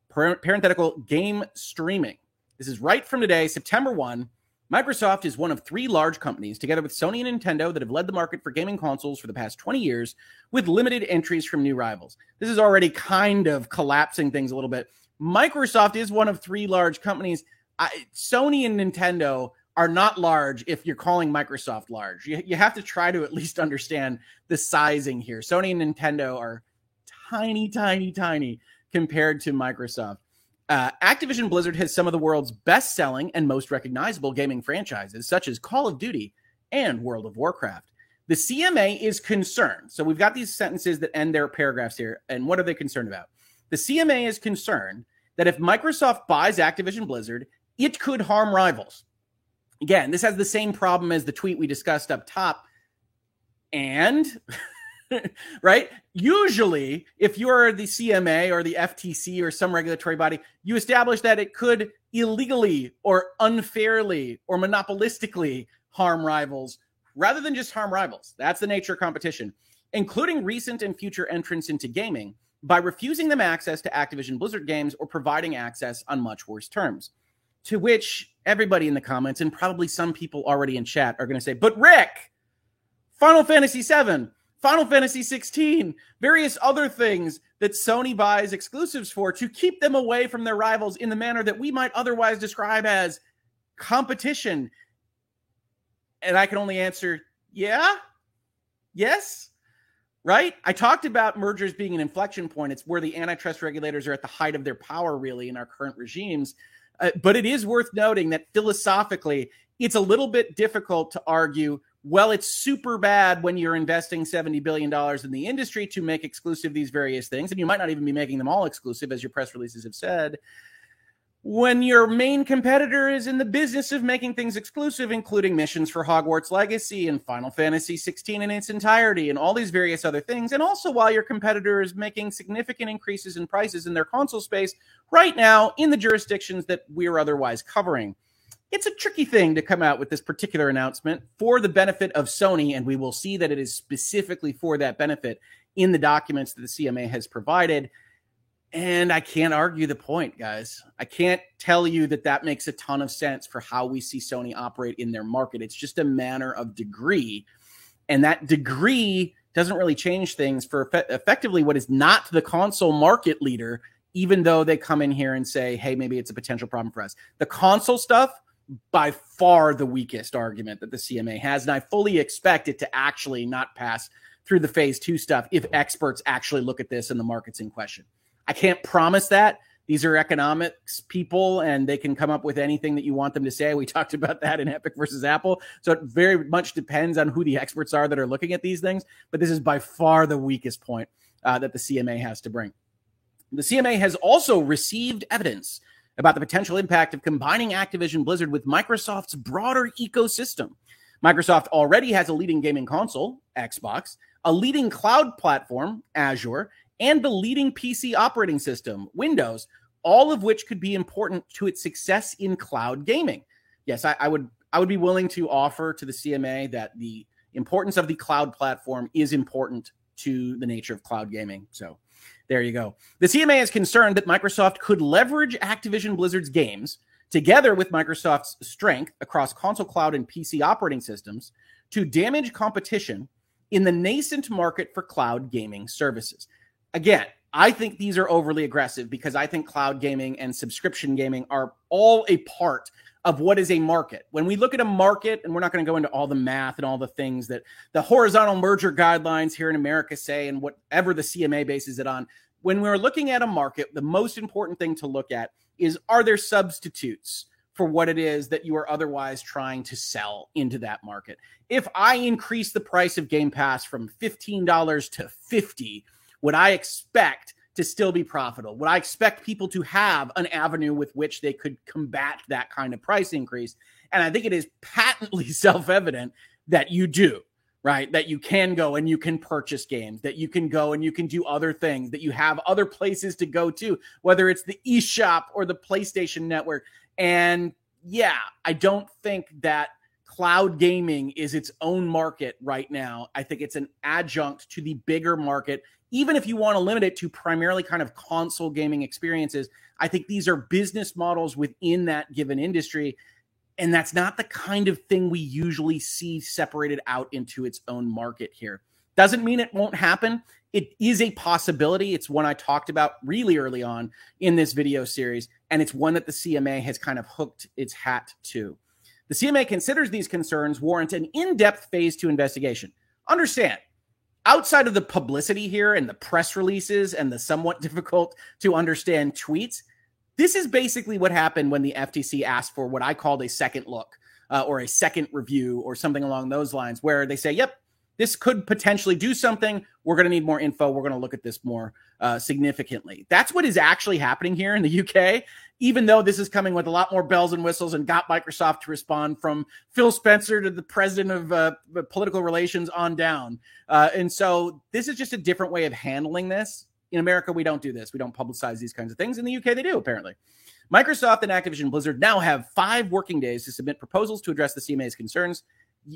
Parenthetical game streaming. This is right from today, September 1. Microsoft is one of three large companies, together with Sony and Nintendo, that have led the market for gaming consoles for the past 20 years, with limited entries from new rivals. This is already kind of collapsing things a little bit. Microsoft is one of three large companies. I, Sony and Nintendo are not large if you're calling Microsoft large. You, you have to try to at least understand the sizing here. Sony and Nintendo are tiny, tiny, tiny compared to Microsoft. Uh, Activision Blizzard has some of the world's best selling and most recognizable gaming franchises, such as Call of Duty and World of Warcraft. The CMA is concerned. So we've got these sentences that end their paragraphs here. And what are they concerned about? The CMA is concerned that if Microsoft buys Activision Blizzard, it could harm rivals. Again, this has the same problem as the tweet we discussed up top. And right? Usually, if you're the CMA or the FTC or some regulatory body, you establish that it could illegally or unfairly or monopolistically harm rivals rather than just harm rivals. That's the nature of competition, including recent and future entrants into gaming by refusing them access to Activision Blizzard games or providing access on much worse terms. To which everybody in the comments and probably some people already in chat are going to say, "But Rick, Final Fantasy 7 Final Fantasy 16, various other things that Sony buys exclusives for to keep them away from their rivals in the manner that we might otherwise describe as competition. And I can only answer, yeah, yes, right? I talked about mergers being an inflection point. It's where the antitrust regulators are at the height of their power, really, in our current regimes. Uh, but it is worth noting that philosophically, it's a little bit difficult to argue well, it's super bad when you're investing $70 billion in the industry to make exclusive these various things. And you might not even be making them all exclusive, as your press releases have said. When your main competitor is in the business of making things exclusive, including missions for Hogwarts Legacy and Final Fantasy 16 in its entirety, and all these various other things. And also, while your competitor is making significant increases in prices in their console space right now in the jurisdictions that we're otherwise covering it's a tricky thing to come out with this particular announcement for the benefit of Sony, and we will see that it is specifically for that benefit in the documents that the CMA has provided. And I can't argue the point, guys. I can't tell you that that makes a ton of sense for how we see Sony operate in their market. It's just a matter of degree. And that degree doesn't really change things for effectively what is not the console market leader, even though they come in here and say, hey, maybe it's a potential problem for us. The console stuff, by far the weakest argument that the CMA has. And I fully expect it to actually not pass through the phase two stuff if experts actually look at this and the market's in question. I can't promise that. These are economics people and they can come up with anything that you want them to say. We talked about that in Epic versus Apple. So it very much depends on who the experts are that are looking at these things. But this is by far the weakest point uh, that the CMA has to bring. The CMA has also received evidence about the potential impact of combining Activision Blizzard with Microsoft's broader ecosystem. Microsoft already has a leading gaming console, Xbox, a leading cloud platform, Azure, and the leading PC operating system, Windows, all of which could be important to its success in cloud gaming. Yes, I, I would I would be willing to offer to the CMA that the importance of the cloud platform is important to the nature of cloud gaming. So there you go. The CMA is concerned that Microsoft could leverage Activision Blizzard's games together with Microsoft's strength across console cloud and PC operating systems to damage competition in the nascent market for cloud gaming services again, I think these are overly aggressive because I think cloud gaming and subscription gaming are all a part of what is a market. When we look at a market, and we're not going to go into all the math and all the things that the horizontal merger guidelines here in America say and whatever the CMA bases it on, when we're looking at a market, the most important thing to look at is are there substitutes for what it is that you are otherwise trying to sell into that market? If I increase the price of Game Pass from $15 to 50 would I expect to still be profitable? Would I expect people to have an avenue with which they could combat that kind of price increase? And I think it is patently self evident that you do, right? That you can go and you can purchase games, that you can go and you can do other things, that you have other places to go to, whether it's the eShop or the PlayStation Network. And yeah, I don't think that cloud gaming is its own market right now. I think it's an adjunct to the bigger market even if you want to limit it to primarily kind of console gaming experiences, I think these are business models within that given industry. And that's not the kind of thing we usually see separated out into its own market here. Doesn't mean it won't happen. It is a possibility. It's one I talked about really early on in this video series, and it's one that the CMA has kind of hooked its hat to. The CMA considers these concerns warrant an in depth phase two investigation. Understand, outside of the publicity here and the press releases and the somewhat difficult to understand tweets, this is basically what happened when the FTC asked for what I called a second look uh, or a second review or something along those lines, where they say, yep, this could potentially do something. We're going to need more info. We're going to look at this more uh, significantly. That's what is actually happening here in the UK, even though this is coming with a lot more bells and whistles and got Microsoft to respond from Phil Spencer to the president of uh, political relations on down. Uh, and so this is just a different way of handling this. In America, we don't do this. We don't publicize these kinds of things. In the UK, they do, apparently. Microsoft and Activision Blizzard now have five working days to submit proposals to address the CMA's concerns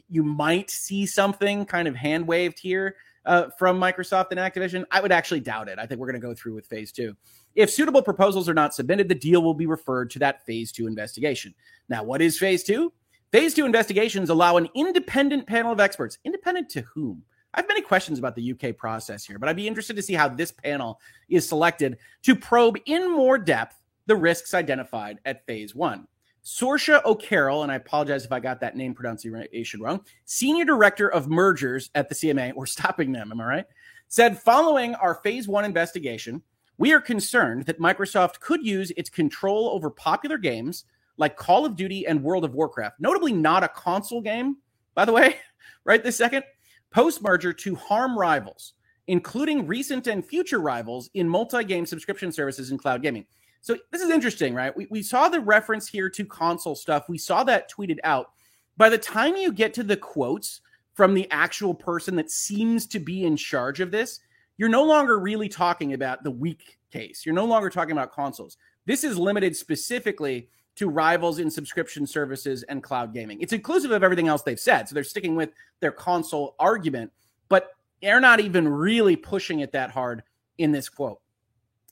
you might see something kind of hand waved here uh, from Microsoft and Activision. I would actually doubt it. I think we're going to go through with phase two. If suitable proposals are not submitted, the deal will be referred to that phase two investigation. Now, what is phase two? Phase two investigations allow an independent panel of experts. Independent to whom? I have many questions about the UK process here, but I'd be interested to see how this panel is selected to probe in more depth the risks identified at phase one. Saoirse O'Carroll, and I apologize if I got that name pronunciation wrong, Senior Director of Mergers at the CMA, or stopping them, am I right? Said following our phase one investigation, we are concerned that Microsoft could use its control over popular games like Call of Duty and World of Warcraft, notably not a console game, by the way, right this second, post merger to harm rivals, including recent and future rivals in multi game subscription services and cloud gaming. So this is interesting, right? We, we saw the reference here to console stuff. We saw that tweeted out. By the time you get to the quotes from the actual person that seems to be in charge of this, you're no longer really talking about the weak case. You're no longer talking about consoles. This is limited specifically to rivals in subscription services and cloud gaming. It's inclusive of everything else they've said. So they're sticking with their console argument, but they're not even really pushing it that hard in this quote.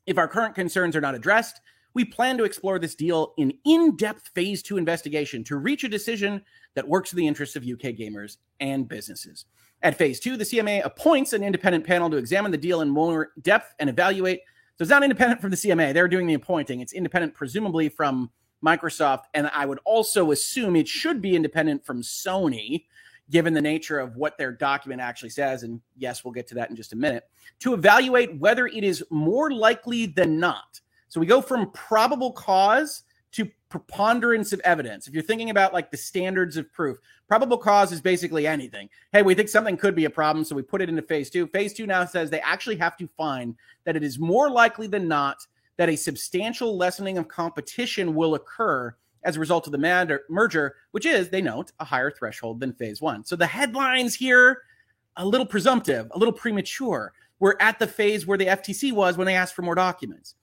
If our current concerns are not addressed, we plan to explore this deal in in depth phase two investigation to reach a decision that works in the interests of UK gamers and businesses. At phase two, the CMA appoints an independent panel to examine the deal in more depth and evaluate. So it's not independent from the CMA, they're doing the appointing. It's independent, presumably, from Microsoft. And I would also assume it should be independent from Sony, given the nature of what their document actually says. And yes, we'll get to that in just a minute, to evaluate whether it is more likely than not. So we go from probable cause to preponderance of evidence. If you're thinking about like the standards of proof, probable cause is basically anything. Hey, we think something could be a problem, so we put it into phase two. Phase two now says they actually have to find that it is more likely than not that a substantial lessening of competition will occur as a result of the merger, which is, they note, a higher threshold than phase one. So the headlines here, a little presumptive, a little premature. We're at the phase where the FTC was when they asked for more documents.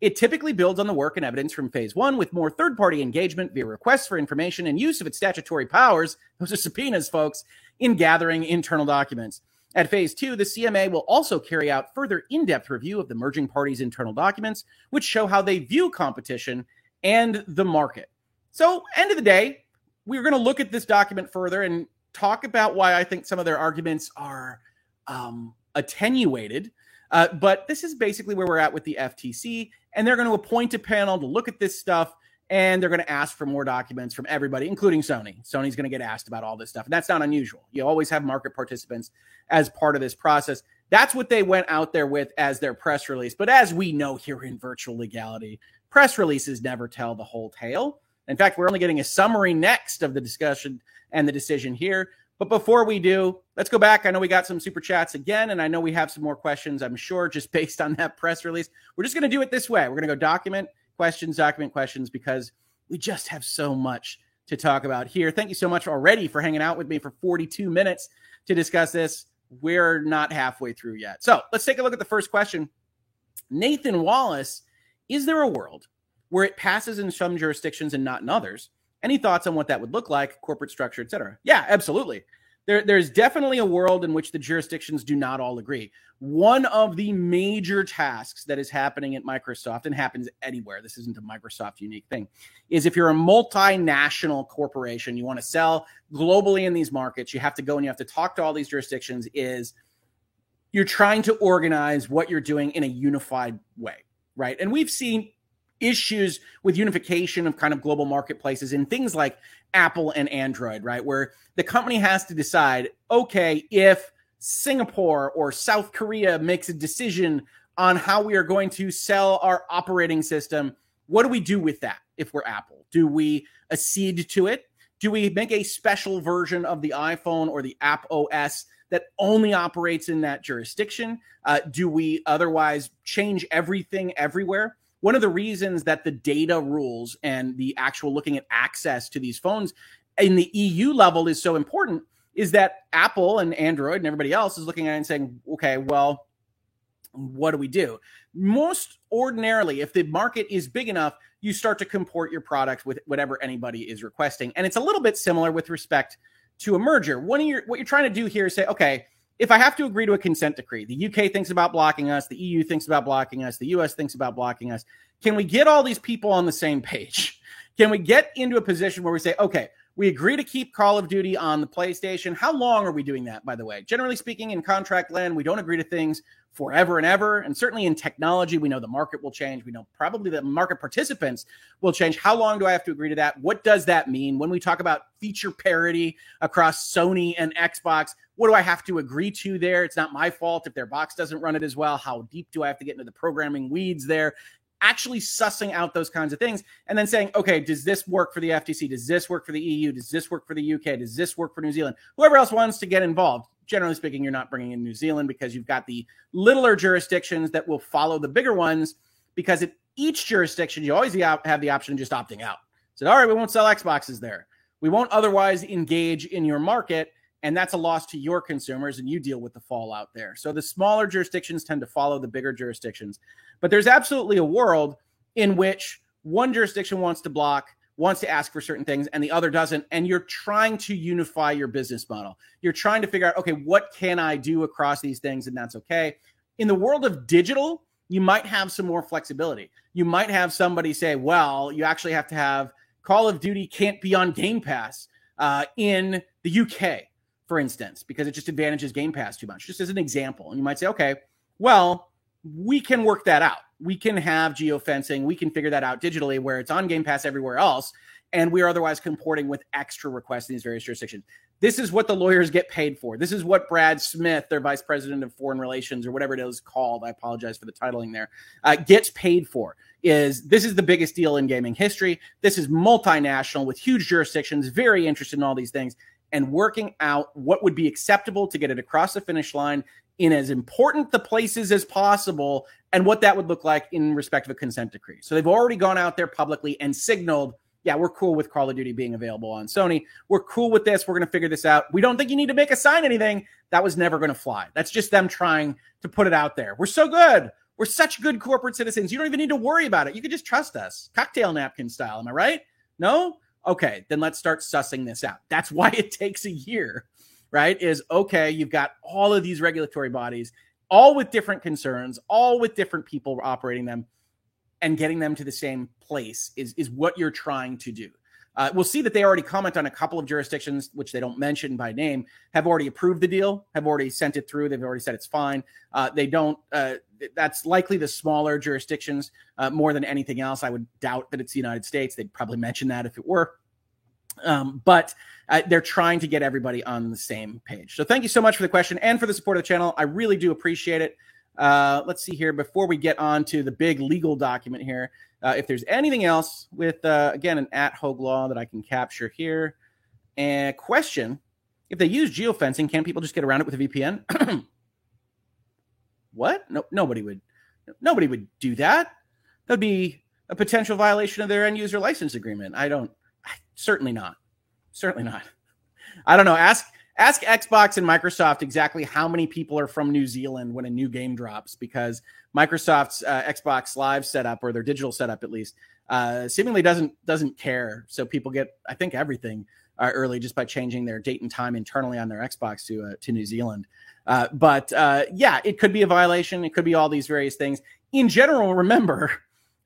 It typically builds on the work and evidence from phase one with more third party engagement via requests for information and use of its statutory powers, those are subpoenas, folks, in gathering internal documents. At phase two, the CMA will also carry out further in depth review of the merging parties' internal documents, which show how they view competition and the market. So, end of the day, we're going to look at this document further and talk about why I think some of their arguments are um, attenuated. Uh, but this is basically where we're at with the FTC, and they're going to appoint a panel to look at this stuff, and they're going to ask for more documents from everybody, including Sony. Sony's going to get asked about all this stuff, and that's not unusual. You always have market participants as part of this process. That's what they went out there with as their press release. But as we know here in virtual legality, press releases never tell the whole tale. In fact, we're only getting a summary next of the discussion and the decision here. But before we do, let's go back. I know we got some super chats again, and I know we have some more questions, I'm sure, just based on that press release. We're just going to do it this way. We're going to go document questions, document questions, because we just have so much to talk about here. Thank you so much already for hanging out with me for 42 minutes to discuss this. We're not halfway through yet. So let's take a look at the first question. Nathan Wallace Is there a world where it passes in some jurisdictions and not in others? Any thoughts on what that would look like, corporate structure, et cetera? Yeah, absolutely. There, there's definitely a world in which the jurisdictions do not all agree. One of the major tasks that is happening at Microsoft and happens anywhere, this isn't a Microsoft unique thing, is if you're a multinational corporation, you want to sell globally in these markets, you have to go and you have to talk to all these jurisdictions, is you're trying to organize what you're doing in a unified way, right? And we've seen issues with unification of kind of global marketplaces in things like Apple and Android, right? Where the company has to decide, okay, if Singapore or South Korea makes a decision on how we are going to sell our operating system, what do we do with that if we're Apple? Do we accede to it? Do we make a special version of the iPhone or the App OS that only operates in that jurisdiction? Uh, do we otherwise change everything everywhere? One of the reasons that the data rules and the actual looking at access to these phones in the EU level is so important is that Apple and Android and everybody else is looking at it and saying, okay, well, what do we do? Most ordinarily, if the market is big enough, you start to comport your product with whatever anybody is requesting. And it's a little bit similar with respect to a merger. One of your what you're trying to do here is say, okay, if I have to agree to a consent decree, the UK thinks about blocking us, the EU thinks about blocking us, the US thinks about blocking us. Can we get all these people on the same page? Can we get into a position where we say, okay, we agree to keep Call of Duty on the PlayStation. How long are we doing that, by the way? Generally speaking, in contract land, we don't agree to things forever and ever. And certainly in technology, we know the market will change. We know probably the market participants will change. How long do I have to agree to that? What does that mean? When we talk about feature parity across Sony and Xbox, what do I have to agree to there? It's not my fault if their box doesn't run it as well. How deep do I have to get into the programming weeds there? Actually, sussing out those kinds of things and then saying, okay, does this work for the FTC? Does this work for the EU? Does this work for the UK? Does this work for New Zealand? Whoever else wants to get involved generally speaking, you're not bringing in New Zealand because you've got the littler jurisdictions that will follow the bigger ones. Because at each jurisdiction, you always have the option of just opting out. Said, all right, we won't sell Xboxes there. We won't otherwise engage in your market. And that's a loss to your consumers, and you deal with the fallout there. So the smaller jurisdictions tend to follow the bigger jurisdictions. But there's absolutely a world in which one jurisdiction wants to block wants to ask for certain things and the other doesn't and you're trying to unify your business model you're trying to figure out okay what can i do across these things and that's okay in the world of digital you might have some more flexibility. You might have somebody say, well, you actually have to have Call of Duty can't be on Game Pass uh, in the UK, for instance, because it just advantages Game Pass too much, just as an example. And you might say, okay, well, we can work that out. We can have geofencing. We can figure that out digitally where it's on Game Pass everywhere else. And we are otherwise comporting with extra requests in these various jurisdictions. This is what the lawyers get paid for. This is what Brad Smith, their vice president of foreign relations, or whatever it is called, I apologize for the titling there, uh, gets paid for. Is this is the biggest deal in gaming history? This is multinational with huge jurisdictions, very interested in all these things, and working out what would be acceptable to get it across the finish line in as important the places as possible and what that would look like in respect of a consent decree. So they've already gone out there publicly and signaled yeah, we're cool with Call of Duty being available on Sony. We're cool with this. We're going to figure this out. We don't think you need to make a sign anything. That was never going to fly. That's just them trying to put it out there. We're so good. We're such good corporate citizens. You don't even need to worry about it. You can just trust us. Cocktail napkin style. Am I right? No? Okay, then let's start sussing this out. That's why it takes a year, right? Is okay, you've got all of these regulatory bodies, all with different concerns, all with different people operating them and getting them to the same place is is what you're trying to do. Uh, we'll see that they already comment on a couple of jurisdictions, which they don't mention by name, have already approved the deal, have already sent it through. They've already said it's fine. Uh, they don't. Uh, that's likely the smaller jurisdictions uh, more than anything else. I would doubt that it's the United States. They'd probably mention that if it were. Um, but uh, they're trying to get everybody on the same page. So thank you so much for the question and for the support of the channel. I really do appreciate it. Uh, let's see here before we get on to the big legal document here. Uh, if there's anything else with, uh, again, an at Hoeg Law that I can capture here. And question if they use geofencing, can people just get around it with a VPN? what? No, nobody would. Nobody would do that. That'd be a potential violation of their end user license agreement. I don't. Certainly not. Certainly not. I don't know. Ask ask Xbox and Microsoft exactly how many people are from New Zealand when a new game drops because Microsoft's uh, Xbox Live setup or their digital setup at least uh, seemingly doesn't doesn't care. So people get I think everything uh, early just by changing their date and time internally on their Xbox to uh, to New Zealand. Uh, but uh, yeah, it could be a violation. It could be all these various things. In general, remember.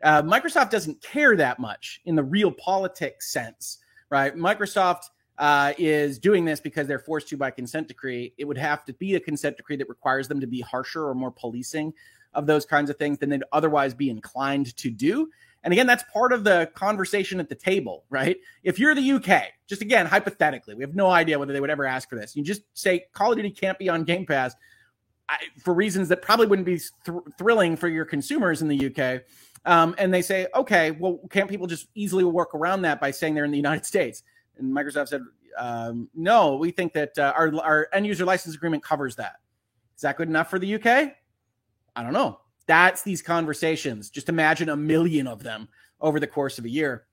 Microsoft doesn't care that much in the real politics sense, right? Microsoft uh, is doing this because they're forced to by consent decree, it would have to be a consent decree that requires them to be harsher or more policing of those kinds of things than they'd otherwise be inclined to do. And again, that's part of the conversation at the table, right? If you're the UK, just again, hypothetically, we have no idea whether they would ever ask for this. You just say Call of Duty can't be on Game Pass I, for reasons that probably wouldn't be th- thrilling for your consumers in the UK. Um, and they say, okay, well, can't people just easily work around that by saying they're in the United States? And Microsoft said, um, no, we think that uh, our, our end user license agreement covers that. Is that good enough for the UK? I don't know. That's these conversations. Just imagine a million of them over the course of a year.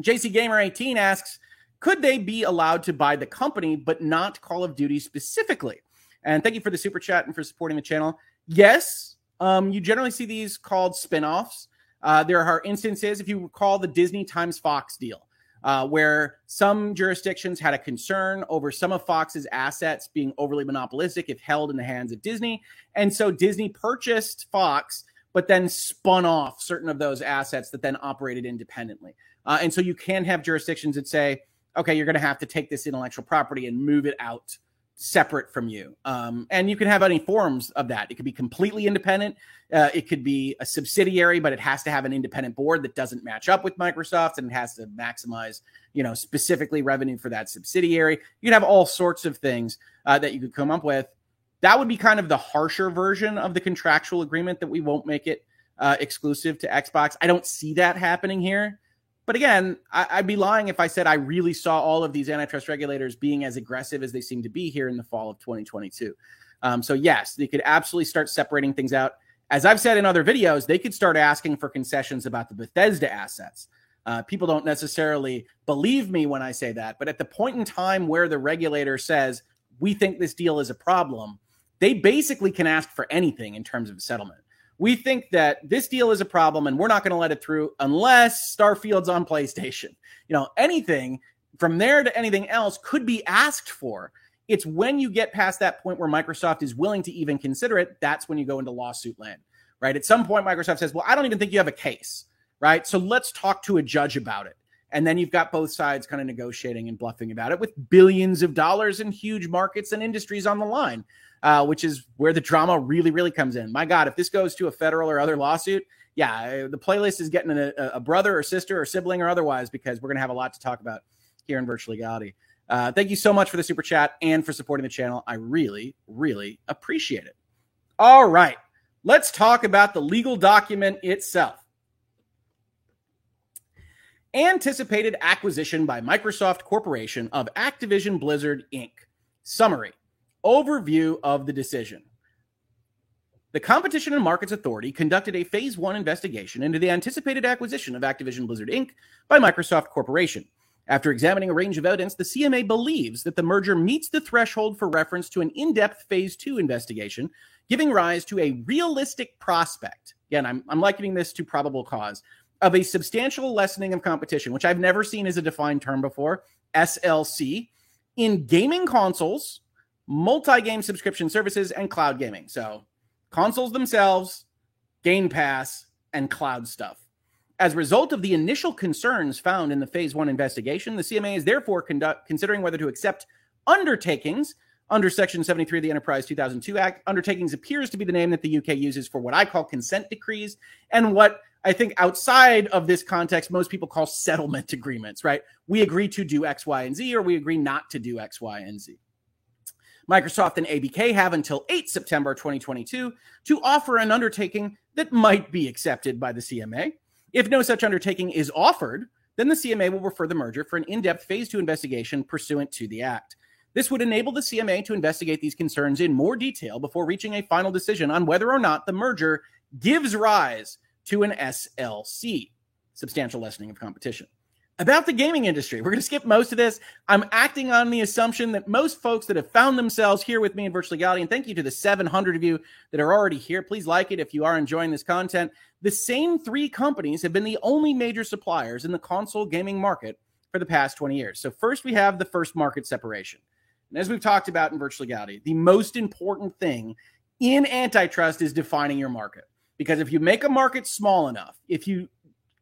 JC Gamer 18 asks, could they be allowed to buy the company but not Call of Duty specifically? And thank you for the super chat and for supporting the channel. Yes, um, you generally see these called spin-offs. Uh, there are instances, if you recall the Disney times Fox deal, uh, where some jurisdictions had a concern over some of Fox's assets being overly monopolistic if held in the hands of Disney. And so Disney purchased Fox, but then spun off certain of those assets that then operated independently. Uh, and so you can have jurisdictions that say, okay, you're going to have to take this intellectual property and move it out separate from you. Um, and you can have any forms of that. It could be completely independent. Uh, it could be a subsidiary, but it has to have an independent board that doesn't match up with Microsoft and it has to maximize, you know, specifically revenue for that subsidiary. You can have all sorts of things uh, that you could come up with. That would be kind of the harsher version of the contractual agreement that we won't make it uh, exclusive to Xbox. I don't see that happening here. But again, I, would be lying if I said I really saw all of these antitrust regulators being as aggressive as they seem to be here in the fall of 2022. Um, so, yes, they could absolutely start separating things out. As I've said in other videos, they could start asking for concessions about the Bethesda assets. Uh, people don't necessarily believe me when I say that, but at the point in time where the regulator says, we think this deal is a problem, they basically can ask for anything in terms of a settlement we think that this deal is a problem and we're not going to let it through unless Starfield's on PlayStation. You know, anything from there to anything else could be asked for. It's when you get past that point where Microsoft is willing to even consider it, that's when you go into lawsuit land. right? At some point, Microsoft says, well, I don't even think you have a case, right? So let's talk to a judge about it. And then you've got both sides kind of negotiating and bluffing about it with billions of dollars and huge markets and industries on the line, uh, which is where the drama really, really comes in. My God, if this goes to a federal or other lawsuit, yeah, the playlist is getting a, a brother or sister or sibling or otherwise because we're going to have a lot to talk about here in Virtual Legality. Uh, thank you so much for the super chat and for supporting the channel. I really, really appreciate it. All right, let's talk about the legal document itself. Anticipated acquisition by Microsoft Corporation of Activision Blizzard Inc. Summary Overview of the decision. The Competition and Markets Authority conducted a phase one investigation into the anticipated acquisition of Activision Blizzard Inc. by Microsoft Corporation. After examining a range of evidence, the CMA believes that the merger meets the threshold for reference to an in depth phase two investigation, giving rise to a realistic prospect. Again, I'm, I'm likening this to probable cause of a substantial lessening of competition, which I've never seen as a defined term before, SLC, in gaming consoles, multi game subscription services, and cloud gaming. So, consoles themselves, Game Pass, and cloud stuff. As a result of the initial concerns found in the phase one investigation, the CMA is therefore conduct, considering whether to accept undertakings under Section 73 of the Enterprise 2002 Act. Undertakings appears to be the name that the UK uses for what I call consent decrees and what I think outside of this context, most people call settlement agreements, right? We agree to do X, Y, and Z, or we agree not to do X, Y, and Z. Microsoft and ABK have until 8 September 2022 to offer an undertaking that might be accepted by the CMA. If no such undertaking is offered, then the CMA will refer the merger for an in depth phase two investigation pursuant to the Act. This would enable the CMA to investigate these concerns in more detail before reaching a final decision on whether or not the merger gives rise to an SLC, substantial lessening of competition. About the gaming industry, we're going to skip most of this. I'm acting on the assumption that most folks that have found themselves here with me in Virtual Legality, and thank you to the 700 of you that are already here. Please like it if you are enjoying this content. The same three companies have been the only major suppliers in the console gaming market for the past 20 years. So, first, we have the first market separation. And as we've talked about in Virtual Legality, the most important thing in antitrust is defining your market. Because if you make a market small enough, if you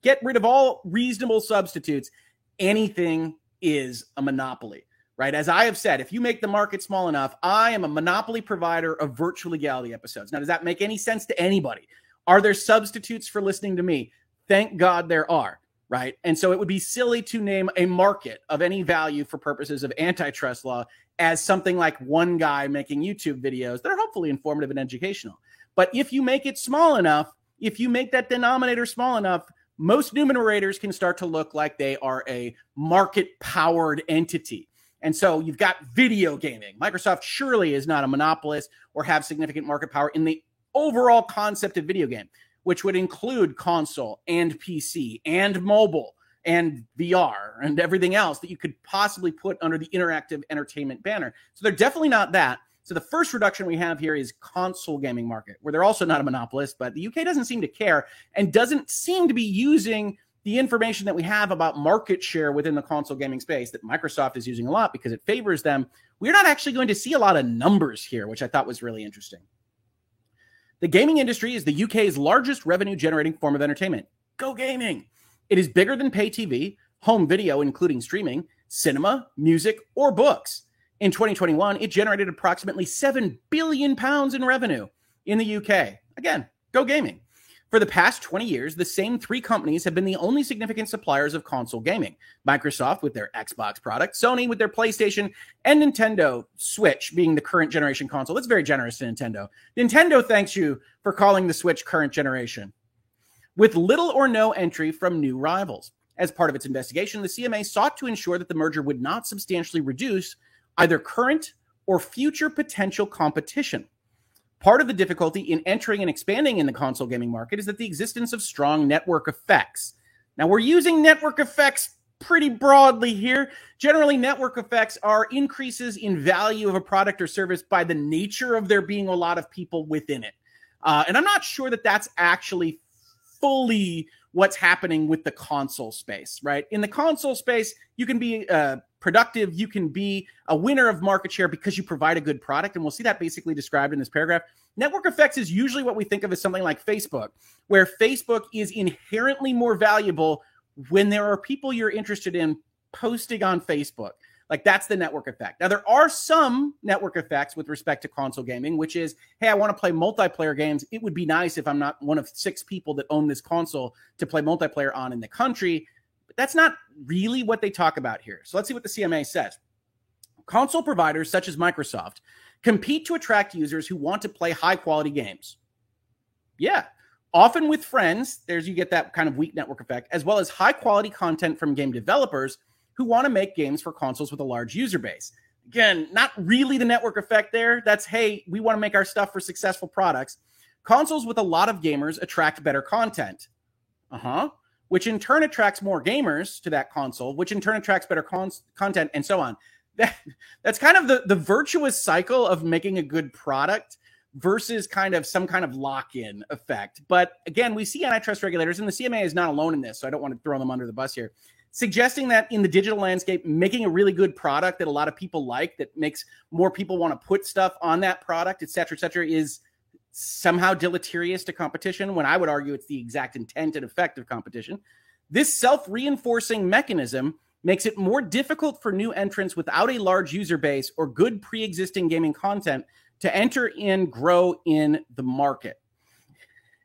get rid of all reasonable substitutes, anything is a monopoly, right? As I have said, if you make the market small enough, I am a monopoly provider of virtual legality episodes. Now, does that make any sense to anybody? Are there substitutes for listening to me? Thank God there are, right? And so it would be silly to name a market of any value for purposes of antitrust law as something like one guy making YouTube videos that are hopefully informative and educational. But if you make it small enough, if you make that denominator small enough, most numerators can start to look like they are a market powered entity. And so you've got video gaming. Microsoft surely is not a monopolist or have significant market power in the overall concept of video game, which would include console and PC and mobile and VR and everything else that you could possibly put under the interactive entertainment banner. So they're definitely not that. So the first reduction we have here is console gaming market, where they're also not a monopolist, but the UK doesn't seem to care and doesn't seem to be using the information that we have about market share within the console gaming space that Microsoft is using a lot because it favors them. We're not actually going to see a lot of numbers here, which I thought was really interesting. The gaming industry is the UK's largest revenue generating form of entertainment. Go gaming. It is bigger than pay TV, home video, including streaming, cinema, music, or books. In 2021, it generated approximately 7 billion pounds in revenue in the UK. Again, go gaming. For the past 20 years, the same three companies have been the only significant suppliers of console gaming Microsoft with their Xbox product, Sony with their PlayStation, and Nintendo Switch being the current generation console. That's very generous to Nintendo. Nintendo thanks you for calling the Switch current generation. With little or no entry from new rivals. As part of its investigation, the CMA sought to ensure that the merger would not substantially reduce either current or future potential competition. Part of the difficulty in entering and expanding in the console gaming market is that the existence of strong network effects. Now, we're using network effects pretty broadly here. Generally, network effects are increases in value of a product or service by the nature of there being a lot of people within it. Uh, and I'm not sure that that's actually fully what's happening with the console space, right? In the console space, you can be uh, productive you can be, a winner of market share because you provide a good product. And we'll see that basically described in this paragraph. Network effects is usually what we think of as something like Facebook, where Facebook is inherently more valuable when there are people you're interested in posting on Facebook. Like that's the network effect. Now, there are some network effects with respect to console gaming, which is, hey, I want to play multiplayer games. It would be nice if I'm not one of six people that own this console to play multiplayer on in the country. But that's not really what they talk about here. So let's see what the CMA says. Console providers such as Microsoft compete to attract users who want to play high quality games. Yeah, often with friends, there's you get that kind of weak network effect, as well as high quality content from game developers who want to make games for consoles with a large user base. Again, not really the network effect there. That's, hey, we want to make our stuff for successful products. Consoles with a lot of gamers attract better content. Uh huh. Which in turn attracts more gamers to that console, which in turn attracts better cons- content, and so on. That, that's kind of the, the virtuous cycle of making a good product versus kind of some kind of lock in effect. But again, we see antitrust regulators, and the CMA is not alone in this, so I don't want to throw them under the bus here suggesting that in the digital landscape, making a really good product that a lot of people like, that makes more people want to put stuff on that product, et cetera, et cetera, is somehow deleterious to competition. When I would argue it's the exact intent and effect of competition. This self reinforcing mechanism makes it more difficult for new entrants without a large user base or good pre existing gaming content to enter in, grow in the market.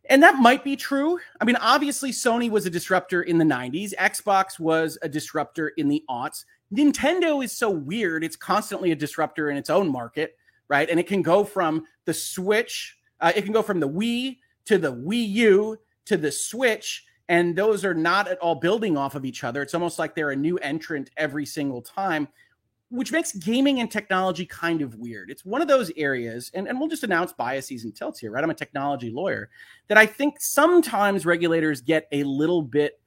And that might be true. I mean, obviously, Sony was a disruptor in the 90s, Xbox was a disruptor in the aughts. Nintendo is so weird. It's constantly a disruptor in its own market, right? And it can go from the Switch, uh, it can go from the Wii to the Wii U to the Switch. And those are not at all building off of each other. It's almost like they're a new entrant every single time which makes gaming and technology kind of weird. It's one of those areas, and, and we'll just announce biases and tilts here, right? I'm a technology lawyer, that I think sometimes regulators get a little bit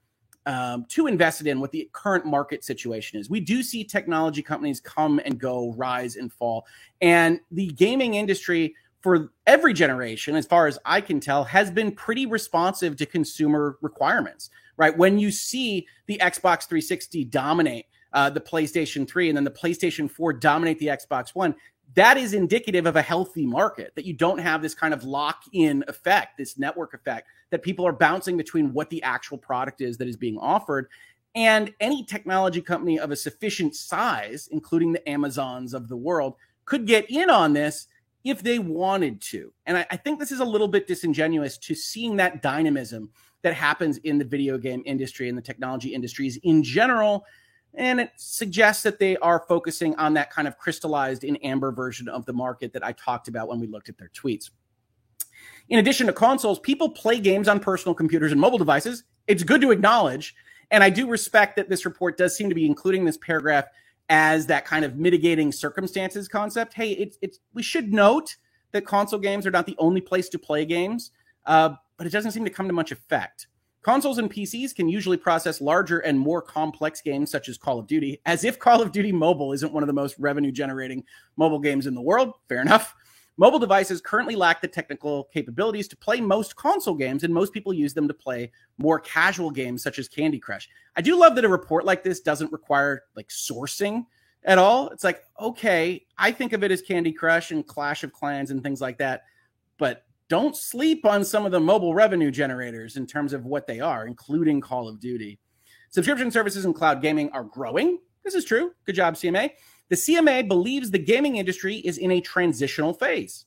um, too invested in what the current market situation is. We do see technology companies come and go, rise and fall. And the gaming industry, for every generation, as far as I can tell, has been pretty responsive to consumer requirements, right? When you see the Xbox 360 dominate, uh, the PlayStation 3 and then the PlayStation 4 dominate the Xbox One, that is indicative of a healthy market that you don't have this kind of lock in effect, this network effect that people are bouncing between what the actual product is that is being offered. And any technology company of a sufficient size, including the Amazons of the world, could get in on this if they wanted to. And I, I, think this is a little bit disingenuous to seeing that dynamism that happens in the video game industry and the technology industries in general and it suggests that they are focusing on that kind of crystallized in amber version of the market that I talked about when we looked at their tweets. In addition to consoles, people play games on personal computers and mobile devices. It's good to acknowledge. And I do respect that this report does seem to be including this paragraph as that kind of mitigating circumstances concept. Hey, it's, it's we should note that console games are not the only place to play games, uh, but it doesn't seem to come to much effect. Consoles and PCs can usually process larger and more complex games such as Call of Duty, as if Call of Duty Mobile isn't one of the most revenue generating mobile games in the world. Fair enough. Mobile devices currently lack the technical capabilities to play most console games, and most people use them to play more casual games such as Candy Crush. I do love that a report like this doesn't require like sourcing at all. It's like, okay, I think of it as Candy Crush and Clash of Clans and things like that, but don't sleep on some of the mobile revenue generators in terms of what they are, including Call of Duty. Subscription services and cloud gaming are growing. This is true. Good job, CMA. The CMA believes the gaming industry is in a transitional phase.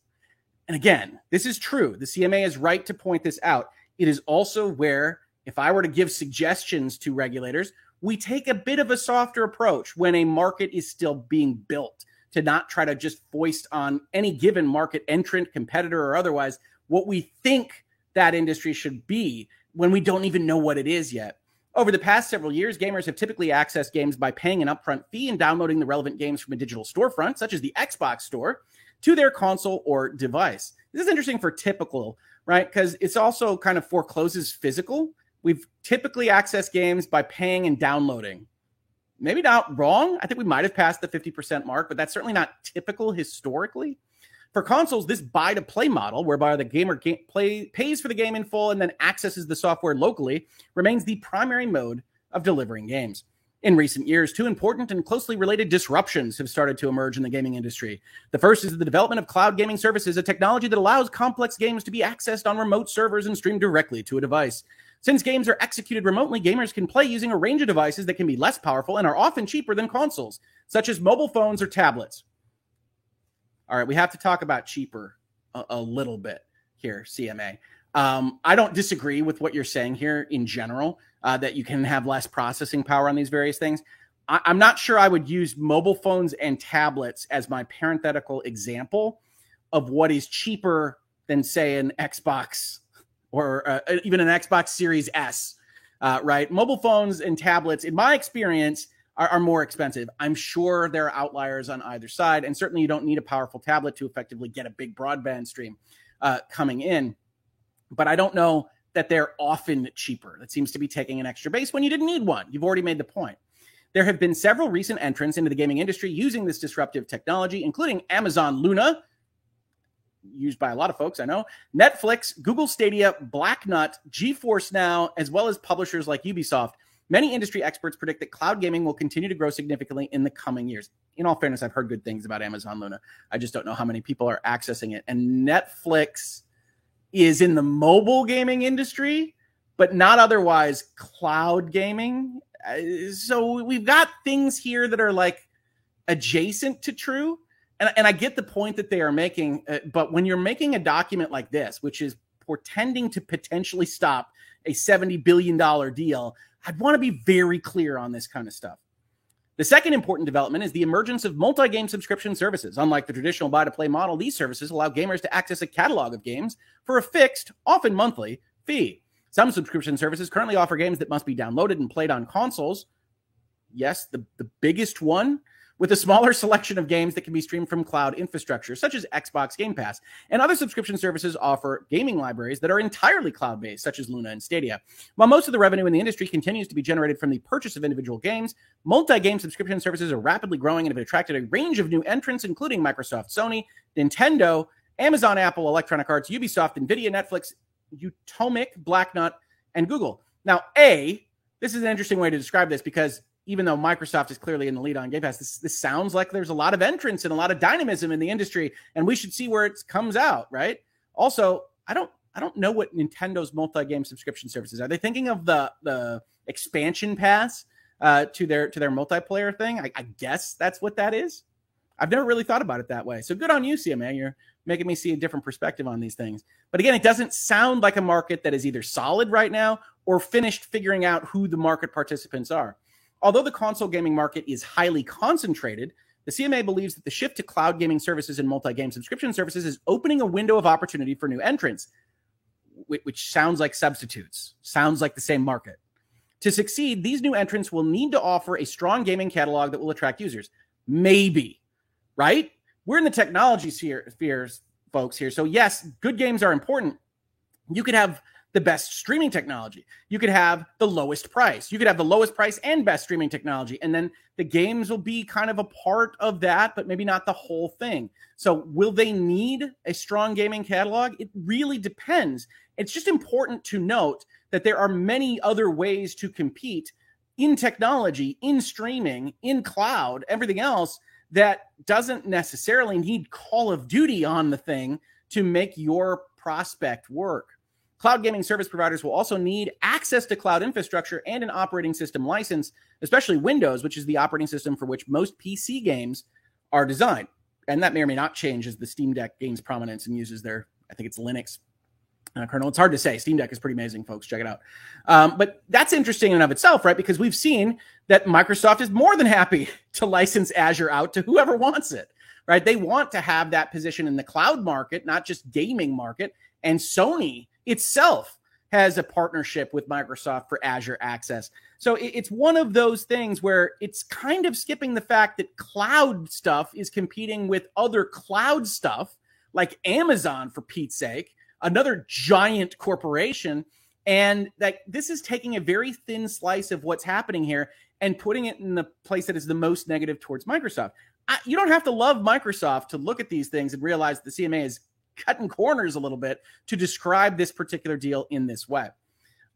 And again, this is true. The CMA is right to point this out. It is also where, if I were to give suggestions to regulators, we take a bit of a softer approach when a market is still being built to not try to just foist on any given market entrant, competitor, or otherwise what we think that industry should be when we don't even know what it is yet. Over the past several years, gamers have typically accessed games by paying an upfront fee and downloading the relevant games from a digital storefront, such as the Xbox Store, to their console or device. This is interesting for typical, right? Because it's also kind of forecloses physical. We've typically accessed games by paying and downloading maybe not wrong. I think we might have passed the 50% mark, but that's certainly not typical historically. For consoles, this buy to play model, whereby the gamer game play, pays for the game in full and then accesses the software locally, remains the primary mode of delivering games. In recent years, two important and closely related disruptions have started to emerge in the gaming industry. The first is the development of cloud gaming services, a technology that allows complex games to be accessed on remote servers and streamed directly to a device. Since games are executed remotely, gamers can play using a range of devices that can be less powerful and are often cheaper than consoles, such as mobile phones or tablets. All right, we have to talk about cheaper a, a little bit here, CMA. Um, I don't disagree with what you're saying here in general, uh, that you can have less processing power on these various things. I, I'm not sure I would use mobile phones and tablets as my parenthetical example of what is cheaper than, say, an Xbox or uh, even an Xbox Series S, uh, right? Mobile phones and tablets, in my experience, are, are, more expensive. I'm sure there are outliers on either side, and certainly you don't need a powerful tablet to effectively get a big broadband stream uh, coming in but I don't know that they're often cheaper. That seems to be taking an extra base when you didn't need one. You've already made the point. There have been several recent entrants into the gaming industry using this disruptive technology, including Amazon Luna, used by a lot of folks, I know, Netflix, Google Stadia, Blacknut, GeForce Now, as well as publishers like Ubisoft. Many industry experts predict that cloud gaming will continue to grow significantly in the coming years. In all fairness, I've heard good things about Amazon Luna. I just don't know how many people are accessing it. And Netflix is in the mobile gaming industry, but not otherwise cloud gaming. Uh, so we've got things here that are like adjacent to true. And, and I get the point that they are making, uh, but when you're making a document like this, which is portending to potentially stop a $70 billion deal, I'd want to be very clear on this kind of stuff. The second important development is the emergence of multi game subscription services. Unlike the traditional buy to play model, these services allow gamers to access a catalog of games for a fixed, often monthly, fee. Some subscription services currently offer games that must be downloaded and played on consoles. Yes, the, the biggest one with a smaller selection of games that can be streamed from cloud infrastructure, such as Xbox Game Pass. And other subscription services offer gaming libraries that are entirely cloud based, such as Luna and Stadia. While most of the revenue in the industry continues to be generated from the purchase of individual games, multi game subscription services are rapidly growing and have attracted a range of new entrants, including Microsoft, Sony, Nintendo, Amazon, Apple, Electronic Arts, Ubisoft, Nvidia, Netflix, Utomik, Blacknut, and Google. Now, A, this is an interesting way to describe this because even though Microsoft is clearly in the lead on Game Pass, this, this sounds like there's a lot of entrance and a lot of dynamism in the industry, and we should see where it comes out, right? Also, I don't I don't know what Nintendo's multi-game subscription services are. They thinking of the the expansion pass uh, to their to their multiplayer thing? I, I guess that's what that is. I've never really thought about it that way. So good on you, CMA. You're making me see a different perspective on these things. But again, it doesn't sound like a market that is either solid right now or finished figuring out who the market participants are. Although the console gaming market is highly concentrated, the CMA believes that the shift to cloud gaming services and multi game subscription services is opening a window of opportunity for new entrants, which sounds like substitutes, sounds like the same market. To succeed, these new entrants will need to offer a strong gaming catalog that will attract users. Maybe, right? We're in the technology sphere, spheres, folks, here. So, yes, good games are important. You could have the best streaming technology. You could have the lowest price. You could have the lowest price and best streaming technology. And then the games will be kind of a part of that, but maybe not the whole thing. So, will they need a strong gaming catalog? It really depends. It's just important to note that there are many other ways to compete in technology, in streaming, in cloud, everything else that doesn't necessarily need Call of Duty on the thing to make your prospect work. Cloud gaming service providers will also need access to cloud infrastructure and an operating system license, especially Windows, which is the operating system for which most PC games are designed. And that may or may not change as the Steam Deck gains prominence and uses their, I think it's Linux uh, kernel. It's hard to say. Steam Deck is pretty amazing, folks. Check it out. Um, but that's interesting in and of itself, right? Because we've seen that Microsoft is more than happy to license Azure out to whoever wants it, right? They want to have that position in the cloud market, not just gaming market. And Sony itself has a partnership with Microsoft for Azure Access. So it's one of those things where it's kind of skipping the fact that cloud stuff is competing with other cloud stuff like Amazon, for Pete's sake, another giant corporation. And that this is taking a very thin slice of what's happening here and putting it in the place that is the most negative towards Microsoft. I, you don't have to love Microsoft to look at these things and realize the CMA is cutting corners a little bit to describe this particular deal in this way.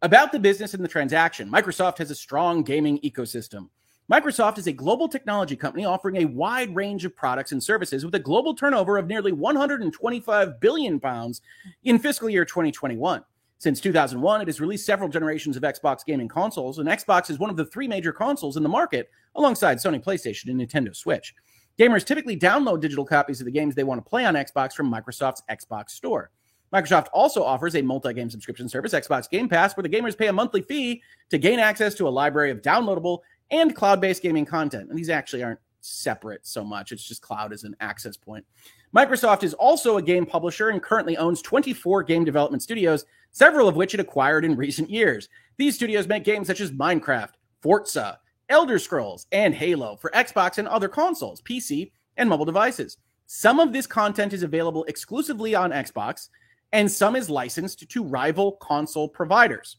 About the business and the transaction, Microsoft has a strong gaming ecosystem. Microsoft is a global technology company offering a wide range of products and services with a global turnover of nearly 125 billion pounds in fiscal year 2021. Since 2001, it has released several generations of Xbox gaming consoles, and Xbox is one of the three major consoles in the market alongside Sony PlayStation and Nintendo Switch. Gamers typically download digital copies of the games they want to play on Xbox from Microsoft's Xbox Store. Microsoft also offers a multi game subscription service, Xbox Game Pass, where the gamers pay a monthly fee to gain access to a library of downloadable and cloud based gaming content. And these actually aren't separate so much, it's just cloud as an access point. Microsoft is also a game publisher and currently owns 24 game development studios, several of which it acquired in recent years. These studios make games such as Minecraft, Forza, Elder Scrolls, and Halo for Xbox and other consoles, PC, and mobile devices. Some of this content is available exclusively on Xbox, and some is licensed to rival console providers.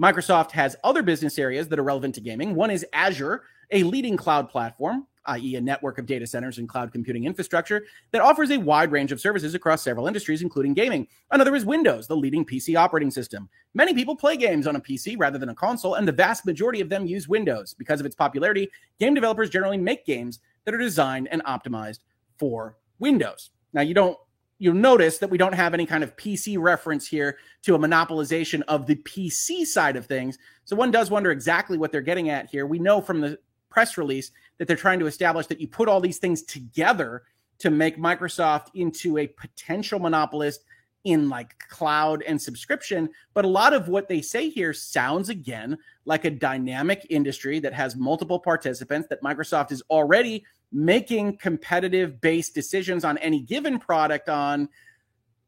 Microsoft has other business areas that are relevant to gaming. One is Azure, a leading cloud platform, i.e., a network of data centers and cloud computing infrastructure that offers a wide range of services across several industries, including gaming. Another is Windows, the leading PC operating system. Many people play games on a PC rather than a console, and the vast majority of them use Windows. Because of its popularity, game developers generally make games that are designed and optimized for Windows. Now, you don't you'll notice that we don't have any kind of PC reference here to a monopolization of the PC side of things. So one does wonder exactly what they're getting at here. We know from the press release that they're trying to establish that you put all these things together to make Microsoft into a potential monopolist in like cloud and subscription. But a lot of what they say here sounds again like a dynamic industry that has multiple participants that Microsoft is already making competitive based decisions on any given product on.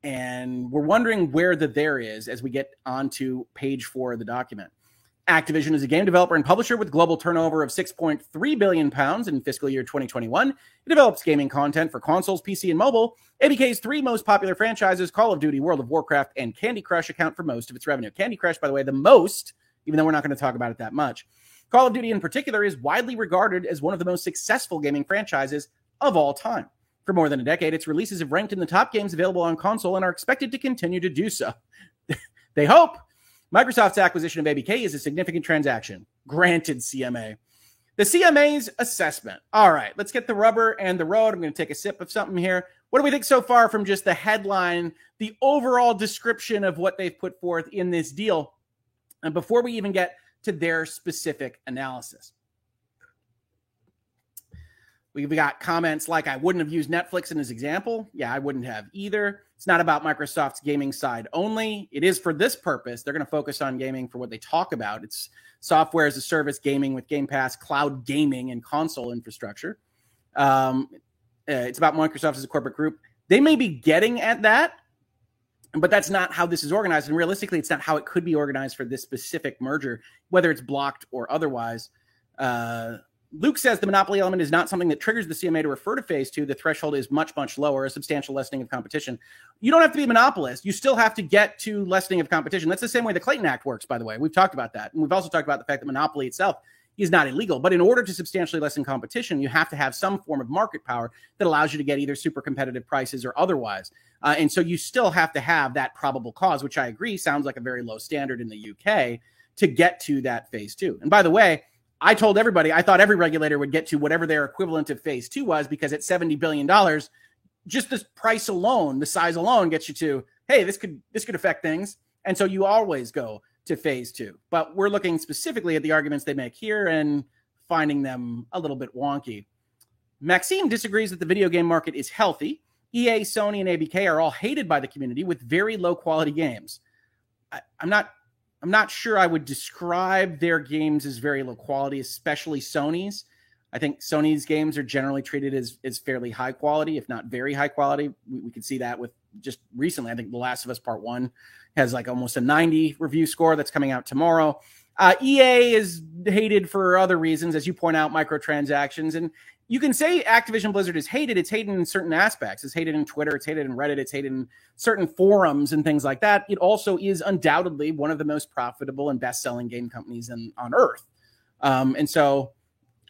And we're wondering where the there is as we get onto page four of the document. Activision is a game developer and publisher with global turnover of 6.3 billion pounds in fiscal year 2021. It develops gaming content for consoles, PC, and mobile. ABK's three most popular franchises, Call of Duty, World of Warcraft, and Candy Crush, account for most of its revenue. Candy Crush, by the way, the most, even though we're not going to talk about it that much. Call of Duty, in particular, is widely regarded as one of the most successful gaming franchises of all time. For more than a decade, its releases have ranked in the top games available on console and are expected to continue to do so. they hope. Microsoft's acquisition of ABK is a significant transaction. Granted, CMA. The CMA's assessment. All right, let's get the rubber and the road. I'm going to take a sip of something here. What do we think so far from just the headline, the overall description of what they've put forth in this deal? And before we even get to their specific analysis. We've got comments like, I wouldn't have used Netflix in his example. Yeah, I wouldn't have either. It's not about Microsoft's gaming side only. It is for this purpose. They're going to focus on gaming for what they talk about. It's software as a service, gaming with Game Pass, cloud gaming, and console infrastructure. Um, uh, it's about Microsoft as a corporate group. They may be getting at that, but that's not how this is organized. And realistically, it's not how it could be organized for this specific merger, whether it's blocked or otherwise. Uh, Luke says the monopoly element is not something that triggers the CMA to refer to phase two. The threshold is much, much lower, a substantial lessening of competition. You don't have to be a monopolist. You still have to get to lessening of competition. That's the same way the Clayton Act works, by the way. We've talked about that. And we've also talked about the fact that monopoly itself is not illegal. But in order to substantially lessen competition, you have to have some form of market power that allows you to get either super competitive prices or otherwise. Uh, and so you still have to have that probable cause, which I agree sounds like a very low standard in the UK to get to that phase two. And by the way, I told everybody I thought every regulator would get to whatever their equivalent of phase two was because at $70 billion, just this price alone, the size alone gets you to, hey, this could this could affect things. And so you always go to phase two. But we're looking specifically at the arguments they make here and finding them a little bit wonky. Maxime disagrees that the video game market is healthy. EA, Sony, and ABK are all hated by the community with very low quality games. I, am not I'm not sure I would describe their games as very low quality, especially Sony's. I think Sony's games are generally treated as, as fairly high quality, if not very high quality. We, we could see that with just recently. I think The Last of Us Part One has like almost a 90 review score that's coming out tomorrow. Uh, EA is hated for other reasons, as you point out, microtransactions. And you can say Activision Blizzard is hated. It's hated in certain aspects. It's hated in Twitter. It's hated in Reddit. It's hated in certain forums and things like that. It also is undoubtedly one of the most profitable and best selling game companies in, on earth. Um, and so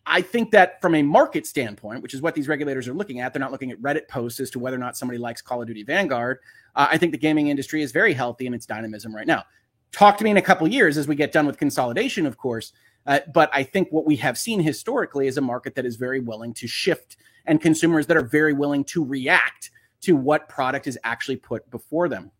I think that from a market standpoint, which is what these regulators are looking at, they're not looking at Reddit posts as to whether or not somebody likes Call of Duty Vanguard. Uh, I think the gaming industry is very healthy in its dynamism right now. Talk to me in a couple years as we get done with consolidation, of course. Uh, but I think what we have seen historically is a market that is very willing to shift and consumers that are very willing to react to what product is actually put before them.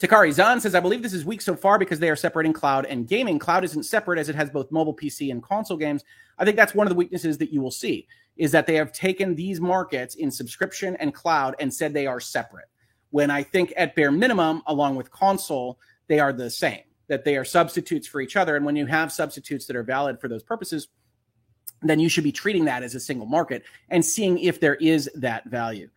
Takari Zan says, I believe this is weak so far because they are separating cloud and gaming. Cloud isn't separate as it has both mobile PC and console games. I think that's one of the weaknesses that you will see is that they have taken these markets in subscription and cloud and said they are separate. When I think at bare minimum, along with console, they are the same, that they are substitutes for each other. And when you have substitutes that are valid for those purposes, then you should be treating that as a single market and seeing if there is that value.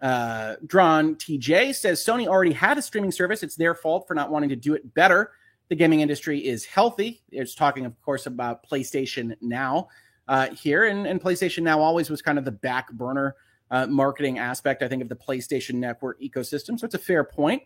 Uh, Drawn TJ says Sony already had a streaming service. It's their fault for not wanting to do it better. The gaming industry is healthy. It's talking, of course, about PlayStation Now uh, here, and, and, PlayStation Now always was kind of the back burner uh, marketing aspect, I think, of the PlayStation Network ecosystem. So it's a fair point.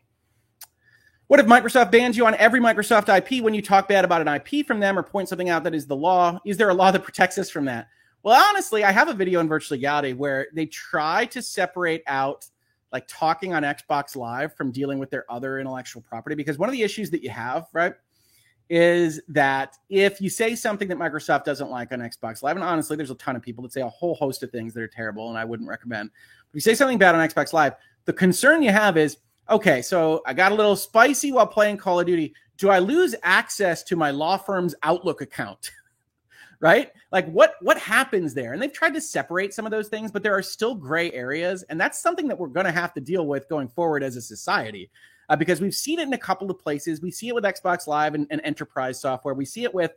What if Microsoft bans you on every Microsoft IP when you talk bad about an IP from them or point something out that is the law? Is there a law that protects us from that? Well, honestly, I have a video in Virtual Legality where they try to separate out like talking on Xbox Live from dealing with their other intellectual property because one of the issues that you have, right, is that if you say something that Microsoft doesn't like on Xbox Live, and honestly, there's a ton of people that say a whole host of things that are terrible and I wouldn't recommend. If you say something bad on Xbox Live, the concern you have is okay, so I got a little spicy while playing Call of Duty. Do I lose access to my law firm's Outlook account? right? Like what what happens there? And they've tried to separate some of those things, but there are still gray areas, and that's something that we're going to have to deal with going forward as a society. Uh, because we've seen it in a couple of places. We see it with Xbox Live and, and enterprise software. We see it with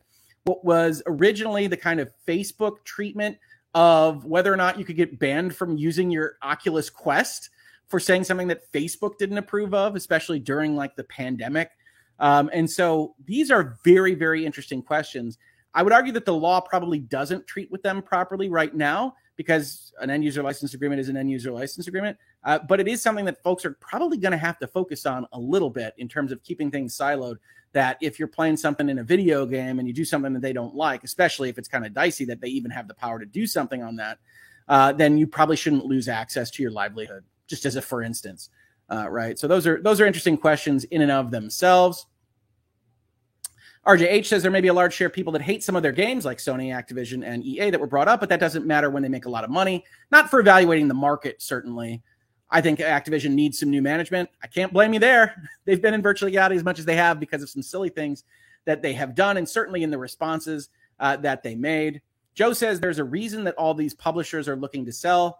what was originally the kind of Facebook treatment of whether or not you could get banned from using your Oculus Quest for saying something that Facebook didn't approve of, especially during like the pandemic. Um, and so these are very, very interesting questions. I would argue that the law probably doesn't treat with them properly right now because an end user license agreement is an end user license agreement. Uh, but it is something that folks are probably going to have to focus on a little bit in terms of keeping things siloed. That if you're playing something in a video game and you do something that they don't like, especially if it's kind of dicey that they even have the power to do something on that, uh, then you probably shouldn't lose access to your livelihood. Just as a for instance, uh, right? So those are those are interesting questions in and of themselves. RJH says there may be a large share of people that hate some of their games, like Sony, Activision, and EA, that were brought up, but that doesn't matter when they make a lot of money. Not for evaluating the market, certainly. I think Activision needs some new management. I can't blame you there. They've been in Virtual Legality as much as they have because of some silly things that they have done, and certainly in the responses uh, that they made. Joe says there's a reason that all these publishers are looking to sell.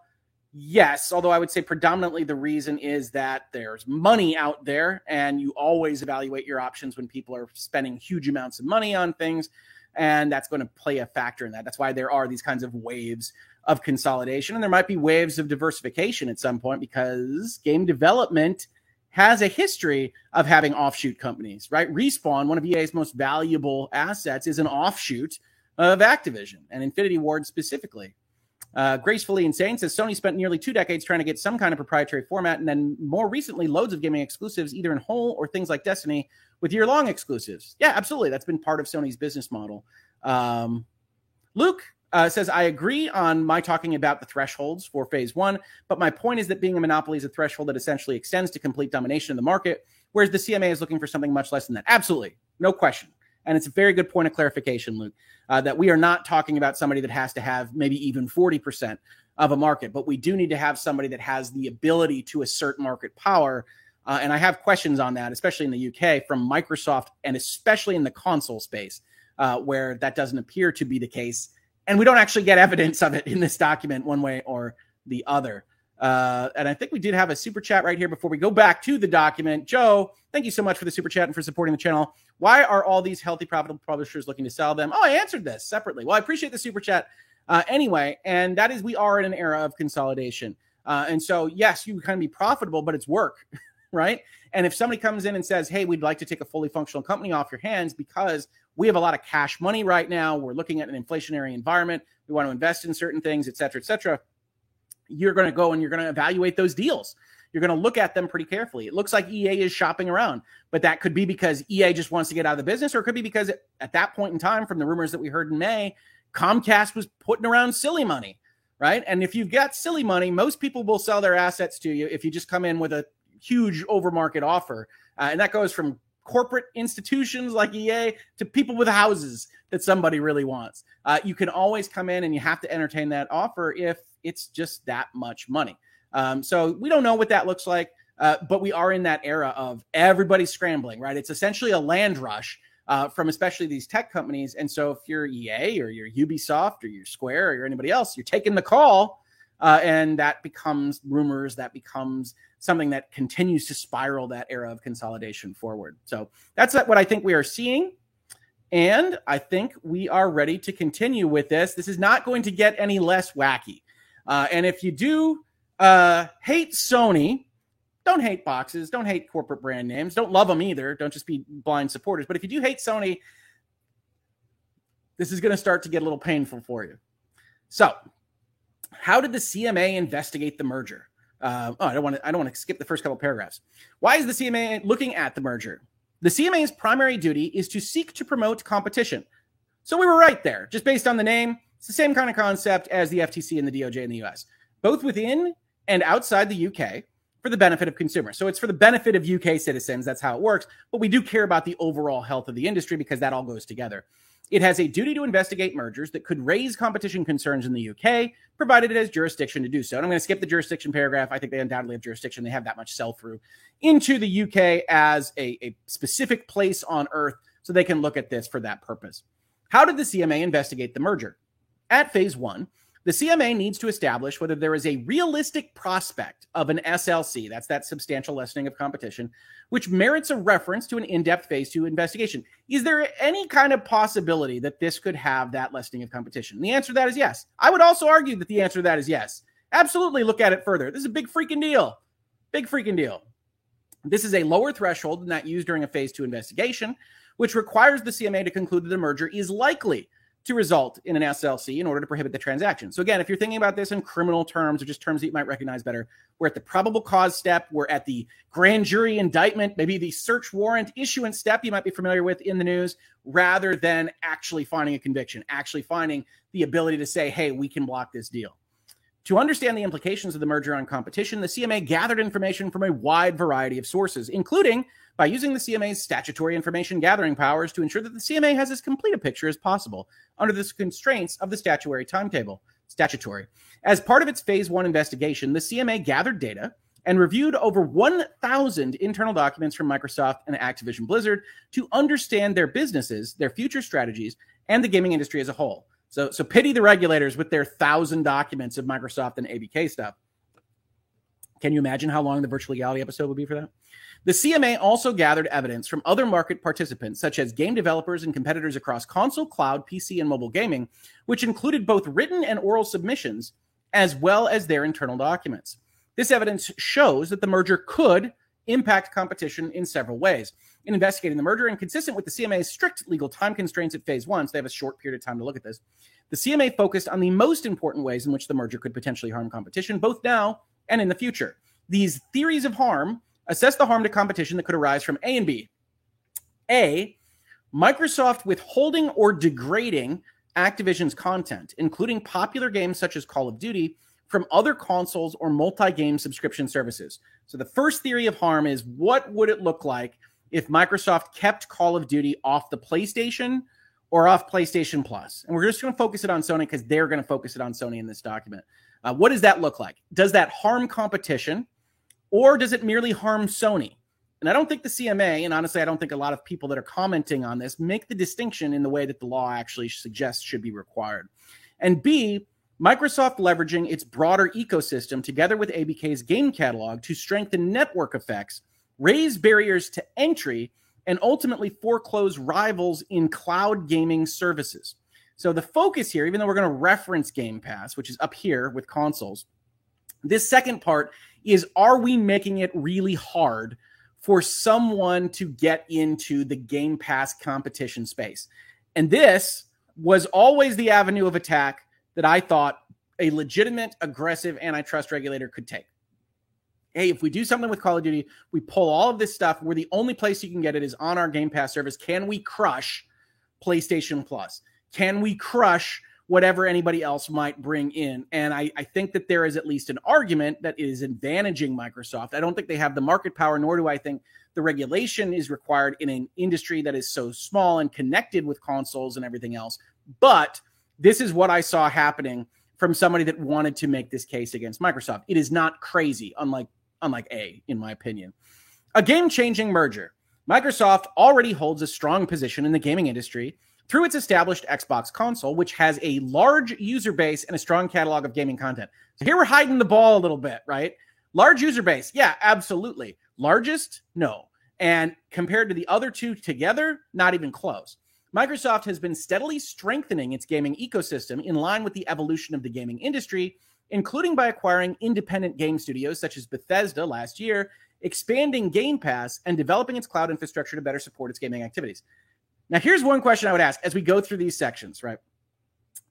Yes, although I would say predominantly the reason is that there's money out there, and you always evaluate your options when people are spending huge amounts of money on things. And that's going to play a factor in that. That's why there are these kinds of waves of consolidation. And there might be waves of diversification at some point because game development has a history of having offshoot companies, right? Respawn, one of EA's most valuable assets, is an offshoot of Activision and Infinity Ward specifically. Uh, Gracefully Insane says Sony spent nearly two decades trying to get some kind of proprietary format, and then more recently, loads of gaming exclusives, either in whole or things like Destiny, with year long exclusives. Yeah, absolutely. That's been part of Sony's business model. Um, Luke uh, says, I agree on my talking about the thresholds for phase one, but my point is that being a monopoly is a threshold that essentially extends to complete domination of the market, whereas the CMA is looking for something much less than that. Absolutely. No question. And it's a very good point of clarification, Luke, uh, that we are not talking about somebody that has to have maybe even 40% of a market, but we do need to have somebody that has the ability to assert market power. Uh, and I have questions on that, especially in the UK from Microsoft and especially in the console space, uh, where that doesn't appear to be the case. And we don't actually get evidence of it in this document one way or the other. Uh, and I think we did have a super chat right here before we go back to the document. Joe, thank you so much for the super chat and for supporting the channel. Why are all these healthy, profitable publishers looking to sell them? Oh, I answered this separately. Well, I appreciate the super chat uh, anyway. And that is, we are in an era of consolidation. Uh, and so, yes, you can be profitable, but it's work, right? And if somebody comes in and says, hey, we'd like to take a fully functional company off your hands because we have a lot of cash money right now, we're looking at an inflationary environment, we want to invest in certain things, et cetera, et cetera you're going to go and you're going to evaluate those deals. You're going to look at them pretty carefully. It looks like EA is shopping around, but that could be because EA just wants to get out of the business, or it could be because at that point in time, from the rumors that we heard in May, Comcast was putting around silly money, right? And if you've got silly money, most people will sell their assets to you if you just come in with a huge overmarket offer. Uh, and that goes from corporate institutions like EA to people with houses that somebody really wants. Uh, you can always come in and you have to entertain that offer if it's just that much money. Um, so we don't know what that looks like, uh, but we are in that era of everybody scrambling, right? It's essentially a land rush. Uh, from especially these tech companies. And so, if you're EA or you're Ubisoft or you're Square or you're anybody else, you're taking the call, uh, and that becomes rumors. That becomes something that continues to spiral that era of consolidation forward. So that's what I think we are seeing. And I think we are ready to continue with this. This is not going to get any less wacky. Uh, and if you do uh, hate Sony, don't hate boxes, don't hate corporate brand names, don't love them either. Don't just be blind supporters. But if you do hate Sony, this is going to start to get a little painful for you. So, how did the CMA investigate the merger? Uh, oh, I don't want to. I don't want to skip the first couple paragraphs. Why is the CMA looking at the merger? The CMA's primary duty is to seek to promote competition. So we were right there, just based on the name. It's the same kind of concept as the FTC and the DOJ in the US, both within and outside the UK for the benefit of consumers. So it's for the benefit of UK citizens. That's how it works. But we do care about the overall health of the industry because that all goes together. It has a duty to investigate mergers that could raise competition concerns in the UK, provided it has jurisdiction to do so. And I'm going to skip the jurisdiction paragraph. I think they undoubtedly have jurisdiction. They have that much sell through into the UK as a, a specific place on earth so they can look at this for that purpose. How did the CMA investigate the merger? At phase one, the CMA needs to establish whether there is a realistic prospect of an SLC, that's that substantial lessening of competition, which merits a reference to an in depth phase two investigation. Is there any kind of possibility that this could have that lessening of competition? And the answer to that is yes. I would also argue that the answer to that is yes. Absolutely look at it further. This is a big freaking deal. Big freaking deal. This is a lower threshold than that used during a phase two investigation, which requires the CMA to conclude that the merger is likely to result in an SLC in order to prohibit the transaction. So again, if you're thinking about this in criminal terms or just terms that you might recognize better, we're at the probable cause step, we're at the grand jury indictment, maybe the search warrant issuance step you might be familiar with in the news, rather than actually finding a conviction, actually finding the ability to say, hey, we can block this deal. To understand the implications of the merger on competition, the CMA gathered information from a wide variety of sources, including by using the CMA's statutory information gathering powers to ensure that the CMA has as complete a picture as possible under the constraints of the statutory timetable. Statutory. As part of its phase one investigation, the CMA gathered data and reviewed over 1,000 internal documents from Microsoft and Activision Blizzard to understand their businesses, their future strategies, and the gaming industry as a whole. So, so pity the regulators with their thousand documents of Microsoft and ABK stuff. Can you imagine how long the virtual legality episode would be for that? The CMA also gathered evidence from other market participants, such as game developers and competitors across console, cloud, PC, and mobile gaming, which included both written and oral submissions, as well as their internal documents. This evidence shows that the merger could impact competition in several ways. In investigating the merger and consistent with the CMA's strict legal time constraints at phase one, so they have a short period of time to look at this, the CMA focused on the most important ways in which the merger could potentially harm competition, both now and in the future. These theories of harm assess the harm to competition that could arise from A and B. A, Microsoft withholding or degrading Activision's content, including popular games such as Call of Duty, from other consoles or multi game subscription services. So the first theory of harm is what would it look like if Microsoft kept Call of Duty off the PlayStation or off PlayStation Plus? And we're just going to focus it on Sony because they're going to focus it on Sony in this document. Uh, what does that look like? Does that harm competition or does it merely harm Sony? And I don't think the CMA, and honestly, I don't think a lot of people that are commenting on this make the distinction in the way that the law actually suggests should be required. And B, Microsoft leveraging its broader ecosystem together with ABK's game catalog to strengthen network effects, raise barriers to entry, and ultimately foreclose rivals in cloud gaming services. So the focus here, even though we're going to reference Game Pass, which is up here with consoles, this second part is are we making it really hard for someone to get into the Game Pass competition space? And this was always the avenue of attack that I thought a legitimate, aggressive antitrust regulator could take. Hey, if we do something with Call of Duty, we pull all of this stuff. We're the only place you can get it is on our Game Pass service. Can we crush PlayStation Plus? Can we crush whatever anybody else might bring in. And I, I, think that there is at least an argument that is advantaging Microsoft. I don't think they have the market power, nor do I think the regulation is required in an industry that is so small and connected with consoles and everything else. But this is what I saw happening from somebody that wanted to make this case against Microsoft. It is not crazy, unlike unlike A, in my opinion. A game-changing merger. Microsoft already holds a strong position in the gaming industry through its established Xbox console, which has a large user base and a strong catalog of gaming content. So here we're hiding the ball a little bit, right? Large user base. Yeah, absolutely. Largest? No. And compared to the other two together, not even close. Microsoft has been steadily strengthening its gaming ecosystem in line with the evolution of the gaming industry, including by acquiring independent game studios such as Bethesda last year, expanding Game Pass, and developing its cloud infrastructure to better support its gaming activities. Now, here's one question I would ask as we go through these sections, right?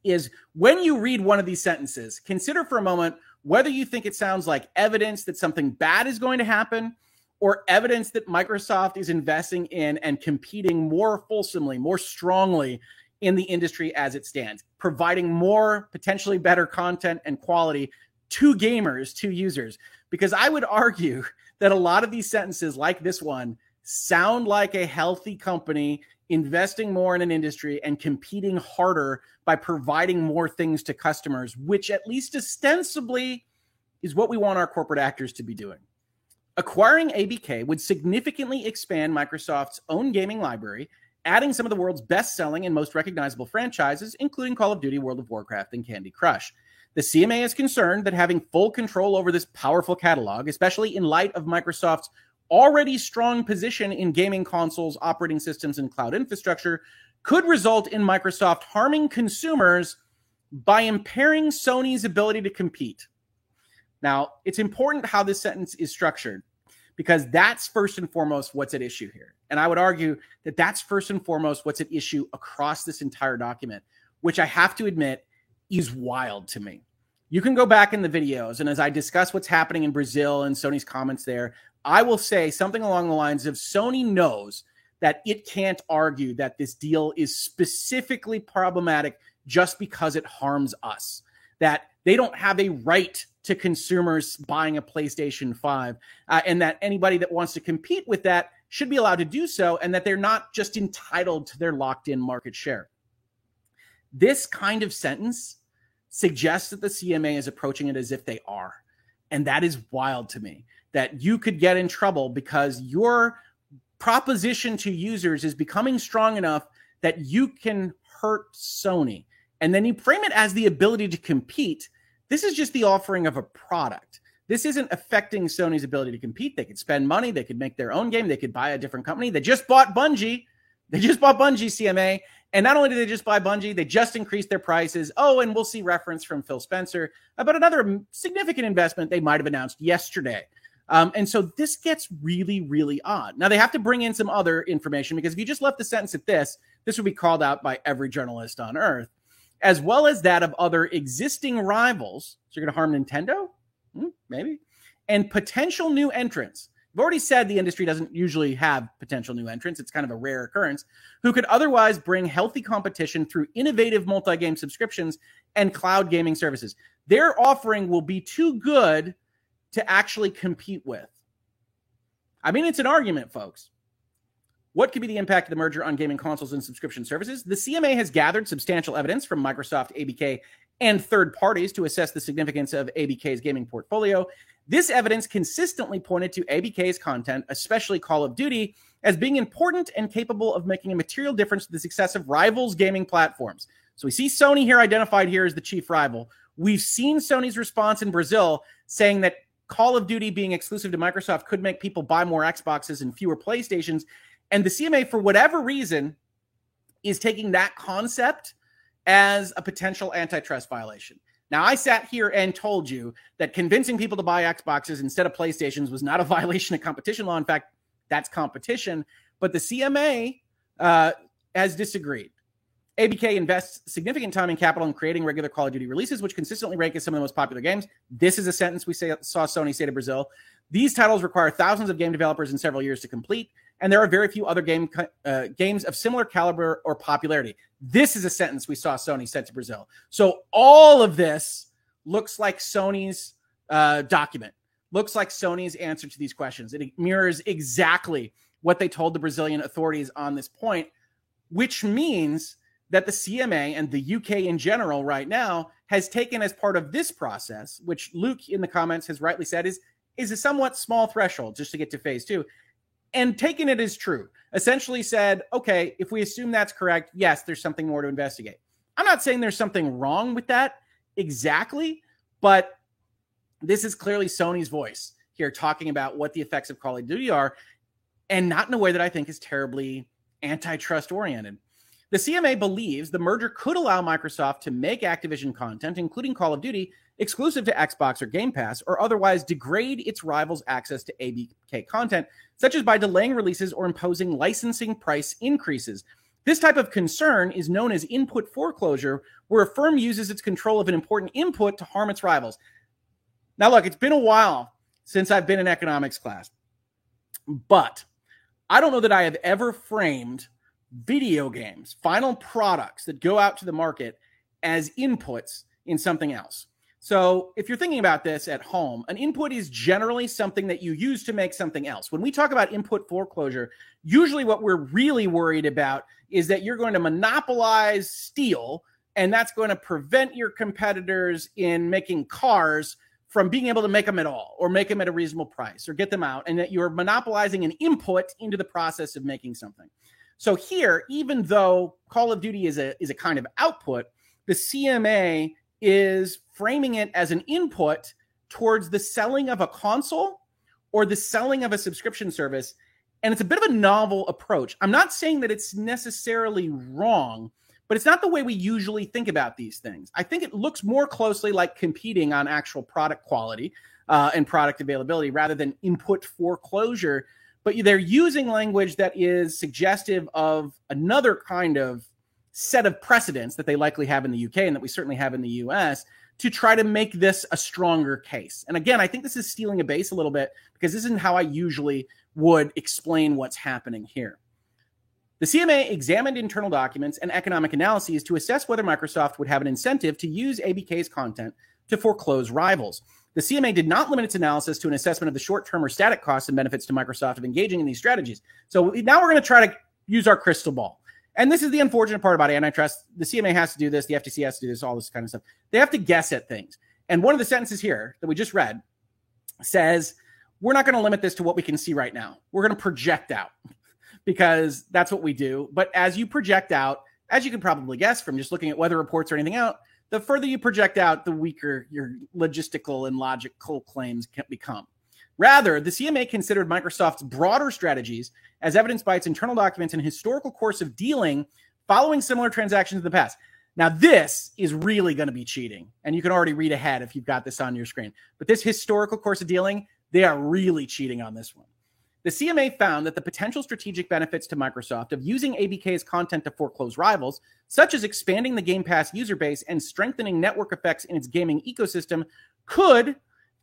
Is when you read one of these sentences, consider for a moment whether you think it sounds like evidence that something bad is going to happen or evidence that Microsoft is investing in and competing more fulsomely, more strongly in the industry as it stands, providing more potentially better content and quality to gamers, to users. Because I would argue that a lot of these sentences, like this one, sound like a healthy company investing more in an industry and competing harder by providing more things to customers, which at least ostensibly is what we want our corporate actors to be doing. Acquiring ABK would significantly expand Microsoft's own gaming library, adding some of the world's best selling and most recognizable franchises, including Call of Duty, World of Warcraft, and Candy Crush. The CMA is concerned that having full control over this powerful catalog, especially in light of Microsoft's already strong position in gaming consoles, operating systems, and cloud infrastructure, could result in Microsoft harming consumers by impairing Sony's ability to compete. Now, it's important how this sentence is structured because that's first and foremost what's at issue here. And I would argue that that's first and foremost what's at issue across this entire document, which I have to admit is wild to me. You can go back in the videos, and as I discuss what's happening in Brazil and Sony's comments there, I will say something along the lines of Sony knows that it can't argue that this deal is specifically problematic just because it harms us. That they don't have a right to consumers buying a PlayStation 5, uh, and that anybody that wants to compete with that should be allowed to do so, and that they're not just entitled to their locked in market share. This kind of sentence suggests that the CMA is approaching it as if they are. And that is wild to me that you could get in trouble because your proposition to users is becoming strong enough that you can hurt Sony. And then you frame it as the ability to compete this is just the offering of a product. This isn't affecting Sony's ability to compete. They could spend money, they could make their own game, they could buy a different company. They just bought Bungie. They just bought Bungie CMA. And not only did they just buy Bungie, they just increased their prices. Oh, and we'll see reference from Phil Spencer about another significant investment they might have announced yesterday. Um, and so this gets really, really odd. Now they have to bring in some other information because if you just left the sentence at this, this would be called out by every journalist on earth as well as that of other existing rivals. So you're going to harm Nintendo? Hmm, maybe. And potential new entrants. I've already said the industry doesn't usually have potential new entrants. It's kind of a rare occurrence who could otherwise bring healthy competition through innovative multi game subscriptions and cloud gaming services. Their offering will be too good to actually compete with. I mean, it's an argument, folks. What could be the impact of the merger on gaming consoles and subscription services? The CMA has gathered substantial evidence from Microsoft, ABK, and third parties to assess the significance of ABK's gaming portfolio. This evidence consistently pointed to ABK's content, especially Call of Duty, as being important and capable of making a material difference to the success of rivals gaming platforms. So we see Sony here identified here as the chief rival. We've seen Sony's response in Brazil saying that Call of Duty being exclusive to Microsoft could make people buy more Xboxes and fewer PlayStations. And the CMA, for whatever reason, is taking that concept as a potential antitrust violation. Now, I sat here and told you that convincing people to buy Xboxes instead of PlayStations was not a violation of competition law. In fact, that's competition. But the CMA uh, has disagreed. ABK invests significant time and capital in creating regular Call of Duty releases, which consistently rank as some of the most popular games. This is a sentence we say, saw Sony say to Brazil. These titles require thousands of game developers in several years to complete and there are very few other game uh, games of similar caliber or popularity. This is a sentence we saw Sony sent to Brazil. So all of this looks like Sony's uh, document. looks like Sony's answer to these questions. It mirrors exactly what they told the Brazilian authorities on this point, which means that the CMA and the UK in general right now has taken as part of this process, which Luke in the comments has rightly said is is a somewhat small threshold just to get to phase two, and taken it as true. Essentially said, okay, if we assume that's correct, yes, there's something more to investigate. I'm not saying there's something wrong with that exactly, but this is clearly Sony's voice here talking about what the effects of Call of Duty are, and not in a way that I think is terribly antitrust oriented. The CMA believes the merger could allow Microsoft to make Activision content, including Call of Duty, exclusive to Xbox or Game Pass, or otherwise degrade its rivals' access to ABK content, such as by delaying releases or imposing licensing price increases. This type of concern is known as input foreclosure, where a firm uses its control of an important input to harm its rivals. Now, look, it's been a while since I've been in economics class, but I don't know that I have ever framed video games, final products that go out to the market as inputs in something else. So, if you're thinking about this at home, an input is generally something that you use to make something else. When we talk about input foreclosure, usually what we're really worried about is that you're going to monopolize steel, and that's going to prevent your competitors in making cars from being able to make them at all or make them at a reasonable price or get them out, and that you're monopolizing an input into the process of making something. So here, even though Call of Duty is a is a kind of output, the CMA is framing it as an input towards the selling of a console or the selling of a subscription service. And it's a bit of a novel approach. I'm not saying that it's necessarily wrong, but it's not the way we usually think about these things. I think it looks more closely like competing on actual product quality uh, and product availability rather than input foreclosure but they're using language that is suggestive of another kind of set of precedents that they likely have in the UK and that we certainly have in the US to try to make this a stronger case. And again, I think this is stealing a base a little bit because this isn't how I usually would explain what's happening here. The CMA examined internal documents and economic analyses to assess whether Microsoft would have an incentive to use ABK's content to foreclose rivals. The CMA did not limit its analysis to an assessment of the short term or static costs and benefits to Microsoft of engaging in these strategies. So now we're going to try to use our crystal ball. And this is the unfortunate part about antitrust. The CMA has to do this, the FTC has to do this, all this kind of stuff. They have to guess at things. And one of the sentences here that we just read says, we're not going to limit this to what we can see right now. We're going to project out because that's what we do. But as you project out, as you can probably guess from just looking at weather reports or anything out, the further you project out, the weaker your logistical and logical claims can become. Rather, the CMA considered Microsoft's broader strategies, as evidenced by its internal documents and historical course of dealing following similar transactions in the past. Now, this is really going to be cheating, and you can already read ahead if you've got this on your screen. But this historical course of dealing, they are really cheating on this one. The CMA found that the potential strategic benefits to Microsoft of using ABK's content to foreclose rivals, such as expanding the Game Pass user base and strengthening network effects in its gaming ecosystem, could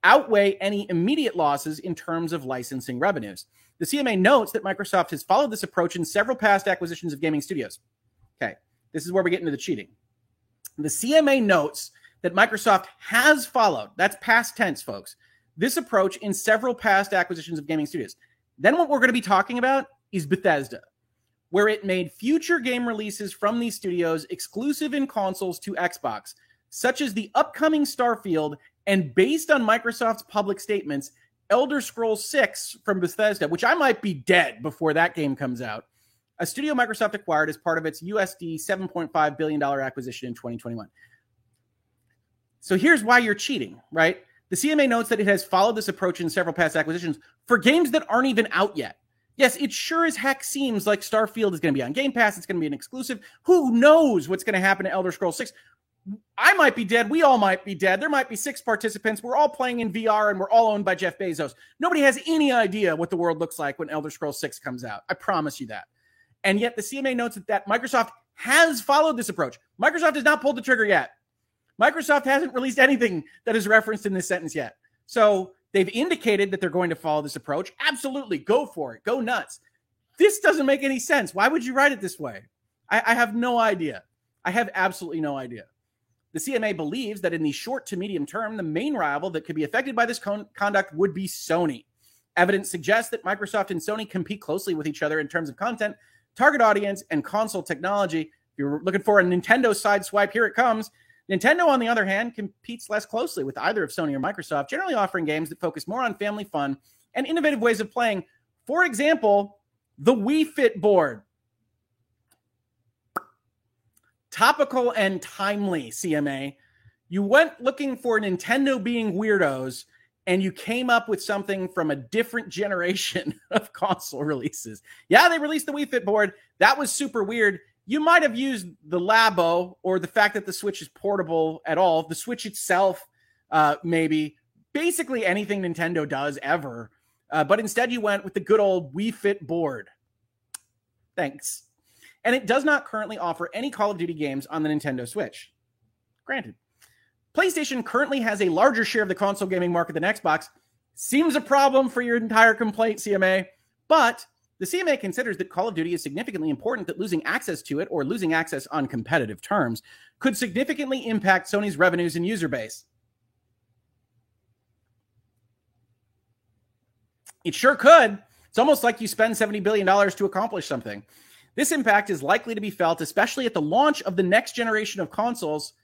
outweigh any immediate losses in terms of licensing revenues. The CMA notes that Microsoft has followed this approach in several past acquisitions of gaming studios. Okay, this is where we get into the cheating. The CMA notes that Microsoft has followed, that's past tense, folks, this approach in several past acquisitions of gaming studios. Then what we're going to be talking about is Bethesda, where it made future game releases from these studios exclusive in consoles to Xbox, such as the upcoming Starfield and based on Microsoft's public statements, Elder Scrolls 6 from Bethesda, which I might be dead before that game comes out. A studio Microsoft acquired as part of its USD $7.5 billion acquisition in 2021. So here's why you're cheating, right? The CMA notes that it has followed this approach in several past acquisitions for games that aren't even out yet. Yes, it sure as heck seems like Starfield is going to be on Game Pass. It's going to be an exclusive. Who knows what's going to happen to Elder Scrolls 6? I might be dead. We all might be dead. There might be six participants. We're all playing in VR and we're all owned by Jeff Bezos. Nobody has any idea what the world looks like when Elder Scrolls 6 comes out. I promise you that. And yet the CMA notes that Microsoft has followed this approach. Microsoft has not pulled the trigger yet. Microsoft hasn't released anything that is referenced in this sentence yet. So they've indicated that they're going to follow this approach. Absolutely, go for it, go nuts. This doesn't make any sense. Why would you write it this way? I, I have no idea. I have absolutely no idea. The CMA believes that in the short to medium term, the main rival that could be affected by this con- conduct would be Sony. Evidence suggests that Microsoft and Sony compete closely with each other in terms of content, target audience, and console technology. If you're looking for a Nintendo side swipe, here it comes. Nintendo, on the other hand, competes less closely with either of Sony or Microsoft, generally offering games that focus more on family fun and innovative ways of playing. For example, the Wii Fit board. Topical and timely, CMA. You went looking for Nintendo being weirdos and you came up with something from a different generation of console releases. Yeah, they released the Wii Fit board. That was super weird. You might have used the Labo or the fact that the Switch is portable at all. The Switch itself, uh, maybe basically anything Nintendo does ever. Uh, but instead, you went with the good old Wii Fit board. Thanks. And it does not currently offer any Call of Duty games on the Nintendo Switch. Granted. PlayStation currently has a larger share of the console gaming market than Xbox. Seems a problem for your entire complaint, CMA. But the CMA considers that Call of Duty is significantly important that losing access to it or losing access on competitive terms could significantly impact Sony's revenues and user base. It sure could. It's almost like you spend $70 billion to accomplish something. This impact is likely to be felt, especially at the launch of the next generation of consoles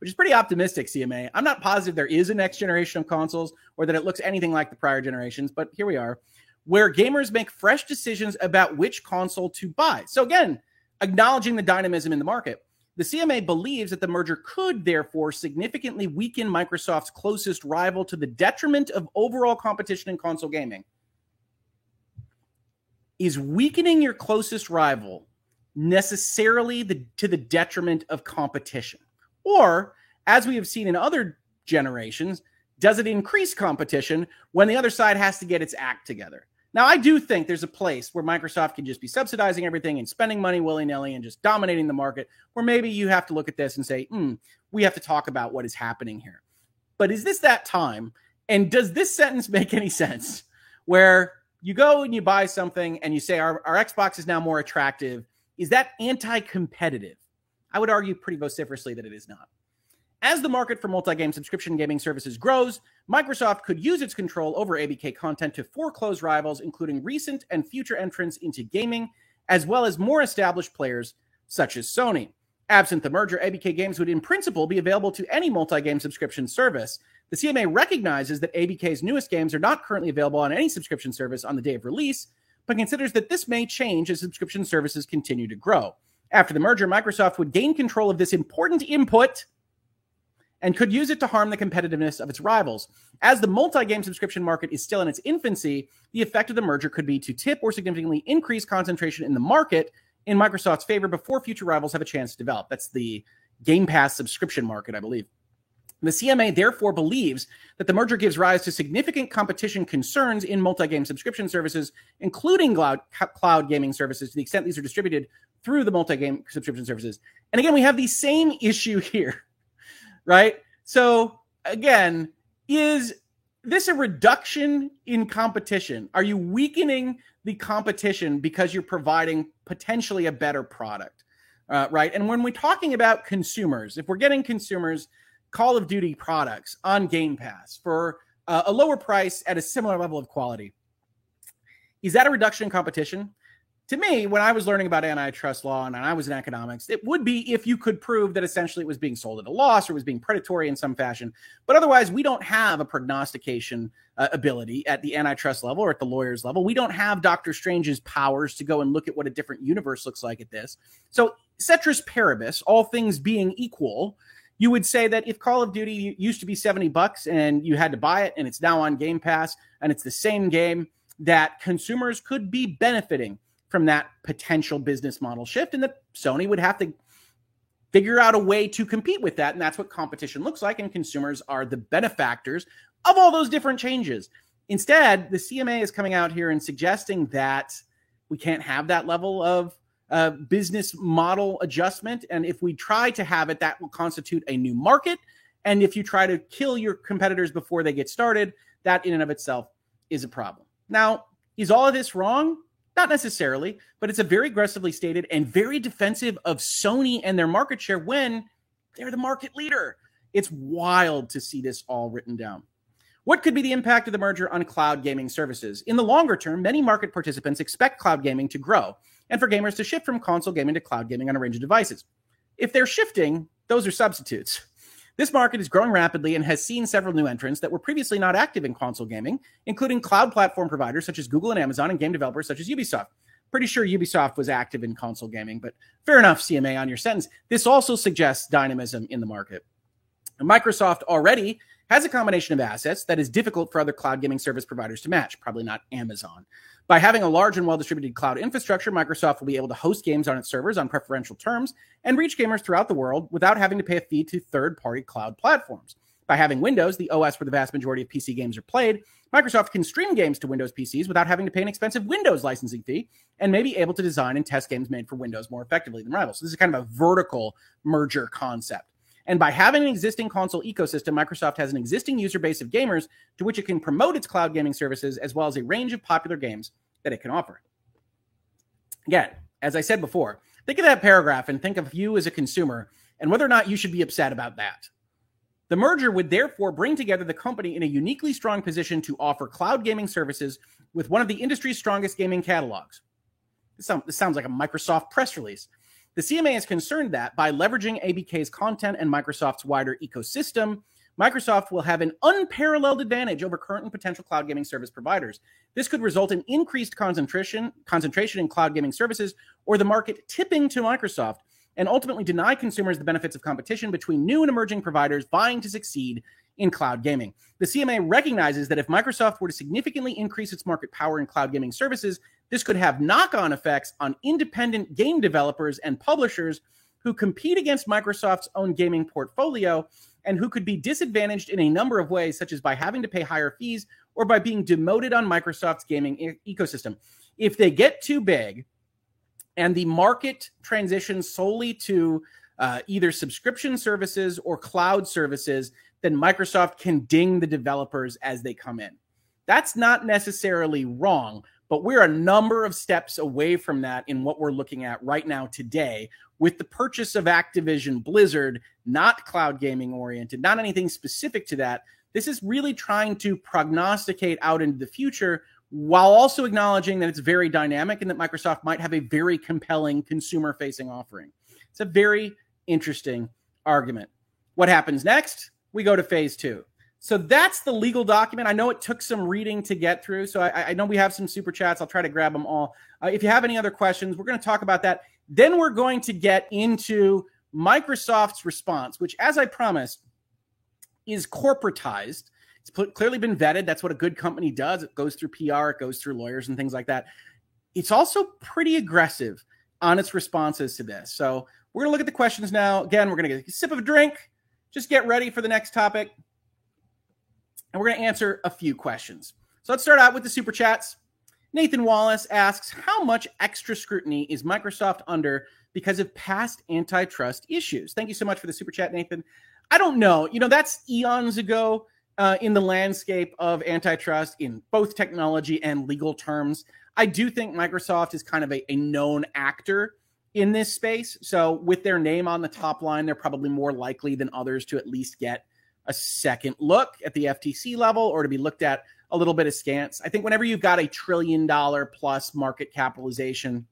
which is pretty optimistic, CMA. I'm not positive there is a next generation of consoles or that it looks anything like the prior generations, but here we are, where gamers make fresh decisions about which console to buy. So, again, acknowledging the dynamism in the market. The CMA believes that the merger could therefore significantly weaken Microsoft's closest rival to the detriment of overall competition in console gaming. Is weakening your closest rival necessarily the, to the detriment of competition? Or, as we have seen in other generations, does it increase competition when the other side has to get its act together? Now, I do think there's a place where Microsoft can just be subsidizing everything and spending money willy nilly and just dominating the market, where maybe you have to look at this and say, hmm, we have to talk about what is happening here. But is this that time? And does this sentence make any sense? Where you go and you buy something and you say, our, our Xbox is now more attractive. Is that anti competitive? I would argue pretty vociferously that it is not. As the market for multi game subscription gaming services grows, Microsoft could use its control over ABK content to foreclose rivals, including recent and future entrants into gaming, as well as more established players such as Sony. Absent the merger, ABK games would in principle be available to any multi game subscription service. The CMA recognizes that ABK's newest games are not currently available on any subscription service on the day of release, but considers that this may change as subscription services continue to grow. After the merger, Microsoft would gain control of this important input and could use it to harm the competitiveness of its rivals. As the multi game subscription market is still in its infancy, the effect of the merger could be to tip or significantly increase concentration in the market in Microsoft's favor before future rivals have a chance to develop. That's the Game Pass subscription market, I believe. The CMA therefore believes that the merger gives rise to significant competition concerns in multi game subscription services, including cloud, cloud gaming services, to the extent these are distributed through the multi game subscription services. And again, we have the same issue here, right? So, again, is this a reduction in competition? Are you weakening the competition because you're providing potentially a better product? Uh, right. And when we're talking about consumers, if we're getting consumers Call of Duty products on Game Pass for uh, a lower price at a similar level of quality, is that a reduction in competition? To me, when I was learning about antitrust law and I was in economics, it would be if you could prove that essentially it was being sold at a loss or was being predatory in some fashion. But otherwise, we don't have a prognostication uh, ability at the antitrust level or at the lawyer's level. We don't have Doctor Strange's powers to go and look at what a different universe looks like at this. So, ceteris paribus, all things being equal, you would say that if Call of Duty used to be 70 bucks and you had to buy it and it's now on Game Pass and it's the same game, that consumers could be benefiting from that potential business model shift and that Sony would have to figure out a way to compete with that and that's what competition looks like and consumers are the benefactors of all those different changes. Instead, the CMA is coming out here and suggesting that we can't have that level of uh, business model adjustment. And if we try to have it, that will constitute a new market. And if you try to kill your competitors before they get started, that in and of itself is a problem. Now, is all of this wrong? Not necessarily, but it's a very aggressively stated and very defensive of Sony and their market share when They're the market leader. It's wild to see this all written down. What could be the impact of the merger on cloud gaming services? In the longer term, many market participants expect cloud gaming to grow and for gamers to shift from console gaming to cloud gaming on a range of devices. If they're shifting, those are substitutes. This market is growing rapidly and has seen several new entrants that were previously not active in console gaming, including cloud platform providers such as Google and Amazon and game developers such as Ubisoft. Pretty sure Ubisoft was active in console gaming, but fair enough, CMA, on your sentence. This also suggests dynamism in the market. Microsoft already has a combination of assets that is difficult for other cloud gaming service providers to match, probably not Amazon. By having a large and well distributed cloud infrastructure, Microsoft will be able to host games on its servers on preferential terms and reach gamers throughout the world without having to pay a fee to third party cloud platforms. By having Windows, the OS where the vast majority of PC games are played, Microsoft can stream games to Windows PCs without having to pay an expensive Windows licensing fee and may be able to design and test games made for Windows more effectively than rivals. So this is kind of a vertical merger concept. And by having an existing console ecosystem, Microsoft has an existing user base of gamers to which it can promote its cloud gaming services as well as a range of popular games that it can offer. Again, as I said before, think of that paragraph and think of you as a consumer and whether or not you should be upset about that. The merger would therefore bring together the company in a uniquely strong position to offer cloud gaming services with one of the industry's strongest gaming catalogs. This, sounds like a Microsoft press release. The CMA is concerned that by leveraging ABK's content and Microsoft's wider ecosystem, Microsoft will have an unparalleled advantage over current and potential cloud gaming service providers. This could result in increased concentration, concentration in cloud gaming services or the market tipping to Microsoft and ultimately deny consumers the benefits of competition between new and emerging providers vying to succeed in cloud gaming. The CMA recognizes that if Microsoft were to significantly increase its market power in cloud gaming services, this could have knock on effects on independent game developers and publishers who compete against Microsoft's own gaming portfolio and who could be disadvantaged in a number of ways, such as by having to pay higher fees or by being demoted on Microsoft's gaming e- ecosystem. If they get too big and the market transitions solely to uh, either subscription services or cloud services, then Microsoft can ding the developers as they come in. That's not necessarily wrong, but we're a number of steps away from that in what we're looking at right now today with the purchase of Activision Blizzard, not cloud gaming oriented, not anything specific to that. This is really trying to prognosticate out into the future while also acknowledging that it's very dynamic and that Microsoft might have a very compelling consumer facing offering. It's a very interesting argument. What happens next? We go to phase two. So that's the legal document. I know it took some reading to get through. So I, I know we have some super chats. I'll try to grab them all. Uh, if you have any other questions, we're going to talk about that. Then we're going to get into Microsoft's response, which, as I promised, is corporatized. It's clearly been vetted. That's what a good company does. It goes through PR, it goes through lawyers and things like that. It's also pretty aggressive on its responses to this. So we're going to look at the questions now. Again, we're going to get a sip of a drink. Just get ready for the next topic and we're going to answer a few questions. So let's start out with the super chats. Nathan Wallace asks, How much extra scrutiny is Microsoft under because of past antitrust issues? Thank you so much for the super chat, Nathan. I don't know. You know, that's eons ago uh, in the landscape of antitrust in both technology and legal terms. I do think Microsoft is kind of a, a known actor in this space. So, with their name on the top line, they're probably more likely than others to at least get a second look at the FTC level or to be looked at a little bit askance. I think whenever you've got a trillion dollar plus market capitalization,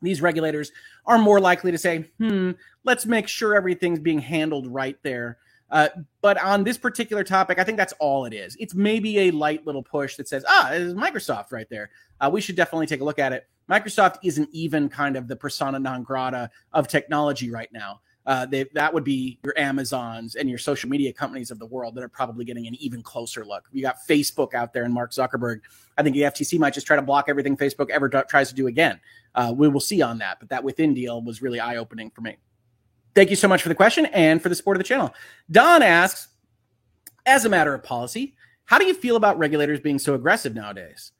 these regulators are more likely to say, hmm, let's make sure everything's being handled right there. Uh, but on this particular topic, I think that's all it is. It's maybe a light little push that says, ah, it is Microsoft right there. Uh, we should definitely take a look at it. Microsoft isn't even kind of the persona non grata of technology right now uh, they, that would be your Amazons and your social media companies of the world that are probably getting an even closer look. You got Facebook out there and Mark Zuckerberg. I think the FTC might just try to block everything Facebook ever tries to do again. Uh, we will see on that, but that Within deal was really eye opening for me. Thank you so much for the question and for the support of the channel. Don asks, as a matter of policy, how do you feel about regulators being so aggressive nowadays?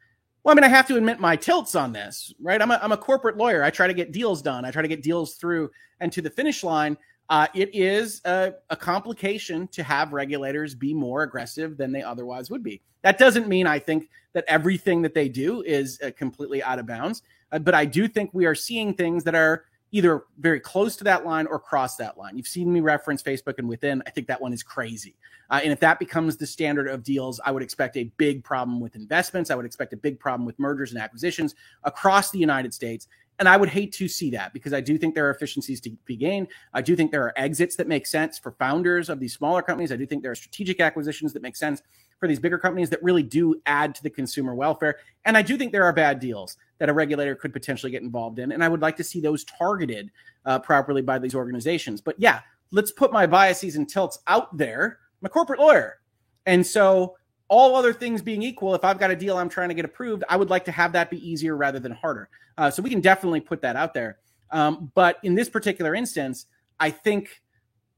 Well, I mean, I have to admit my tilts on this, right? I'm a, I'm a corporate lawyer. I try to get deals done. I try to get deals through and to the finish line. Uh, it is a, a, complication to have regulators be more aggressive than they otherwise would be. That doesn't mean I think that everything that they do is uh, completely out of bounds, uh, but I do think we are seeing things that are either very close to that line or cross that line. You've seen me reference Facebook and Within. I think that one is crazy. Uh, and if that becomes the standard of deals, I would expect a big problem with investments. I would expect a big problem with mergers and acquisitions across the United States. And I would hate to see that because I do think there are efficiencies to be gained. I do think there are exits that make sense for founders of these smaller companies. I do think there are strategic acquisitions that make sense for these bigger companies that really do add to the consumer welfare. And I do think there are bad deals that a regulator could potentially get involved in. And I would like to see those targeted uh, properly by these organizations. But yeah, let's put my biases and tilts out there. I'm a corporate lawyer. And so, all other things being equal, if I've got a deal I'm trying to get approved, I would like to have that be easier rather than harder. Uh, so we can definitely put that out there. Um, but in this particular instance, I think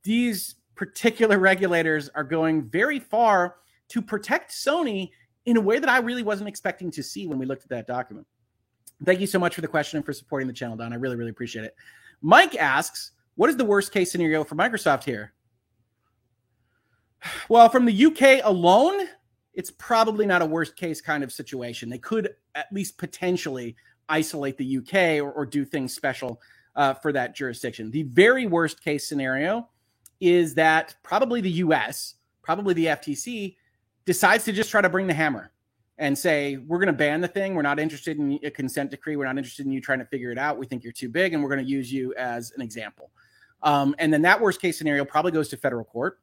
these particular regulators are going very far to protect Sony in a way that I really wasn't expecting to see when we looked at that document. Thank you so much for the question and for supporting the channel, Don. I really, really appreciate it. Mike asks, what is the worst case scenario for Microsoft here? Well, from the UK alone, it's probably not a worst case kind of situation. They could at least potentially isolate the UK or, or do things special uh, for that jurisdiction. The very worst case scenario is that probably the US, probably the FTC, decides to just try to bring the hammer and say, we're going to ban the thing. We're not interested in a consent decree. We're not interested in you trying to figure it out. We think you're too big, and we're going to use you as an example. Um, and then that worst case scenario probably goes to federal court.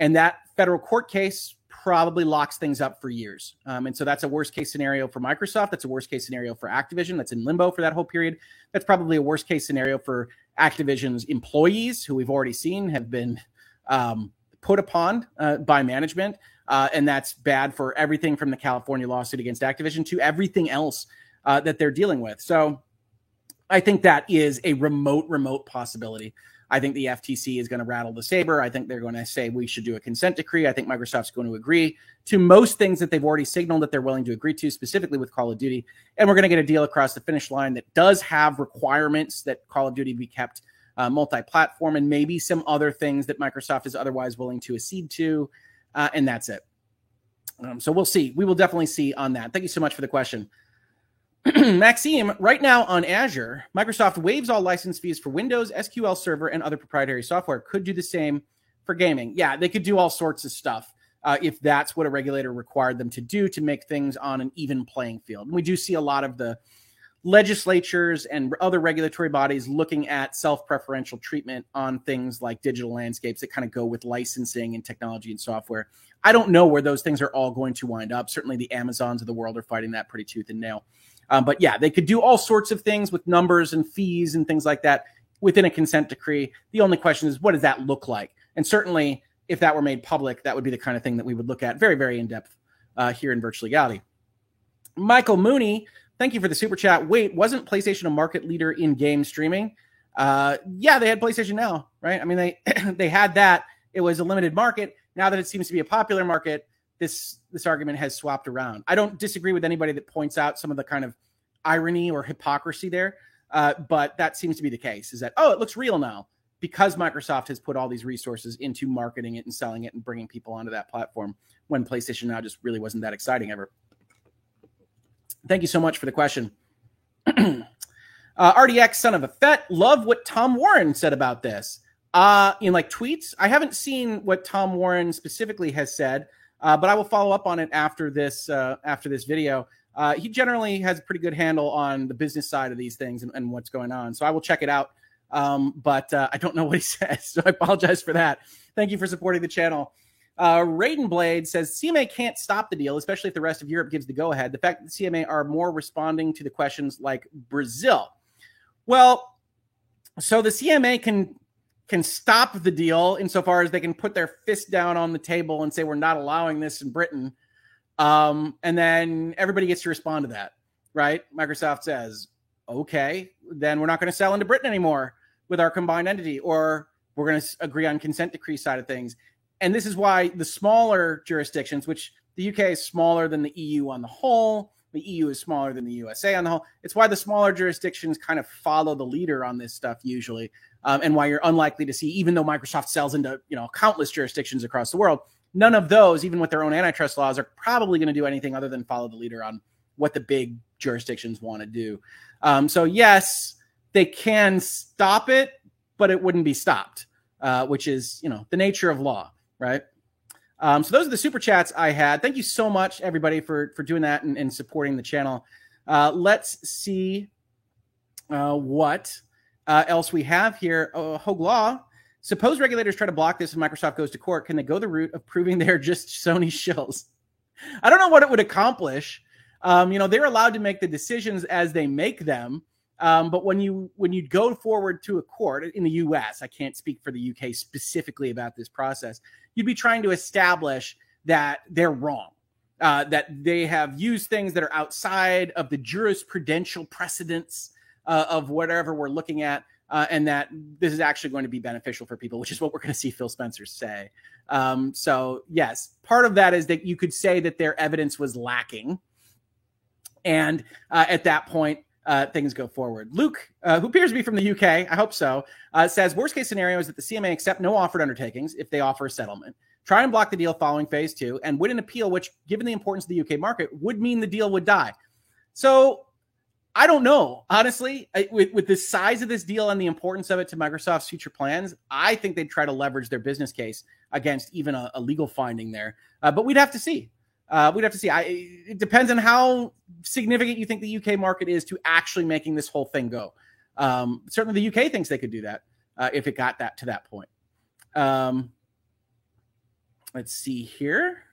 And that federal court case probably locks things up for years. Um, and so that's a worst case scenario for Microsoft. That's a worst case scenario for Activision. That's in limbo for that whole period. That's probably a worst case scenario for Activision's employees, who we've already seen have been um, put upon uh, by management. Uh, and that's bad for everything from the California lawsuit against Activision to everything else uh, that they're dealing with. So I think that is a remote, remote possibility. I think the FTC is going to rattle the saber. I think they're going to say we should do a consent decree. I think Microsoft's going to agree to most things that they've already signaled that they're willing to agree to, specifically with Call of Duty. And we're going to get a deal across the finish line that does have requirements that Call of Duty be kept uh, multi platform and maybe some other things that Microsoft is otherwise willing to accede to uh, and that's it. Um, so we'll see. We will definitely see on that. Thank you so much for the question. Maxime, right now on Azure, Microsoft waives all license fees for Windows, SQL Server, and other proprietary software. Could do the same for gaming. Yeah, they could do all sorts of stuff uh, if that's what a regulator required them to do to make things on an even playing field. And we do see a lot of the legislatures and other regulatory bodies looking at self preferential treatment on things like digital landscapes that kind of go with licensing and technology and software. I don't know where those things are all going to wind up. Certainly, the Amazons of the world are fighting that pretty tooth and nail. Um, but yeah, they could do all sorts of things with numbers and fees and things like that within a consent decree. The only question is, what does that look like? And certainly, if that were made public, that would be the kind of thing that we would look at very, very in depth uh, here in Virtual Legality. Michael Mooney Thank you for the super chat. Wait, wasn't PlayStation a market leader in game streaming? Uh, yeah, they had PlayStation Now, right? I mean, they they had that. It was a limited market. Now that it seems to be a popular market, this this argument has swapped around. I don't disagree with anybody that points out some of the kind of irony or hypocrisy there, uh, but that seems to be the case. Is that oh, it looks real now because Microsoft has put all these resources into marketing it and selling it and bringing people onto that platform when PlayStation Now just really wasn't that exciting ever. Thank you so much for the question. uh, RDX, son of a fet, love what Tom Warren said about this. Uh, in like tweets, I haven't seen what Tom Warren specifically has said, uh, but I will follow up on it after this uh, after this video. Uh, he generally has a pretty good handle on the business side of these things and, and what's going on, so I will check it out. Um, but uh, I don't know what he says, so I apologize for that. Thank you for supporting the channel. Uh, Raiden Blade says CMA can't stop the deal, especially if the rest of Europe gives the go ahead. The fact that the CMA are more responding to the questions like Brazil. Well, so the CMA can can stop the deal insofar as they can put their fist down on the table and say we're not allowing this in Britain, um, and then everybody gets to respond to that, right? Microsoft says, okay, then we're not going to sell into Britain anymore with our combined entity, or we're going to agree on consent decree side of things and this is why the smaller jurisdictions, which the UK is smaller than the EU on the whole, the EU is smaller than the USA on the whole. It's why the smaller jurisdictions kind of follow the leader on this stuff usually, um, and why you're unlikely to see, even though Microsoft sells into you know countless jurisdictions across the world, none of those, even with their own antitrust laws, are probably going to do anything other than follow the leader on what the big jurisdictions want to do. Um, so yes, they can stop it, but it wouldn't be stopped, uh, which is you know the nature of law, right? Um, so those are the super chats I had. Thank you so much, everybody, for for doing that and, and supporting the channel. Uh, let's see uh, what uh, else we have here. Uh, Hoeg Law. Suppose regulators try to block this and Microsoft goes to court. Can they go the route of proving they're just Sony shills? I don't know what it would accomplish. Um, you know, they're allowed to make the decisions as they make them. Um, but when you when you go forward to a court in the U.S., I can't speak for the U.K. specifically about this process. You'd be trying to establish that they're wrong, uh, that they have used things that are outside of the jurisprudential precedents uh, of whatever we're looking at, uh, and that this is actually going to be beneficial for people, which is what we're going to see Phil Spencer say. Um, so yes, part of that is that you could say that their evidence was lacking, and uh, at that point uh, things go forward. Luke, uh, who appears to be from the UK, I hope so, uh, says worst case scenario is that the CMA accept no offered undertakings if they offer a settlement, try and block the deal following phase two, and win an appeal, which, given the importance of the UK market, would mean the deal would die. So I don't know, honestly, I, with, with the size of this deal and the importance of it to Microsoft's future plans, I think they'd try to leverage their business case against even a, a legal finding there. Uh, but we'd have to see. Uh, we'd have to see. I, it depends on how significant you think the UK market is to actually making this whole thing go. Um, certainly, the UK thinks they could do that uh, if it got that to that point. Um, let's see here.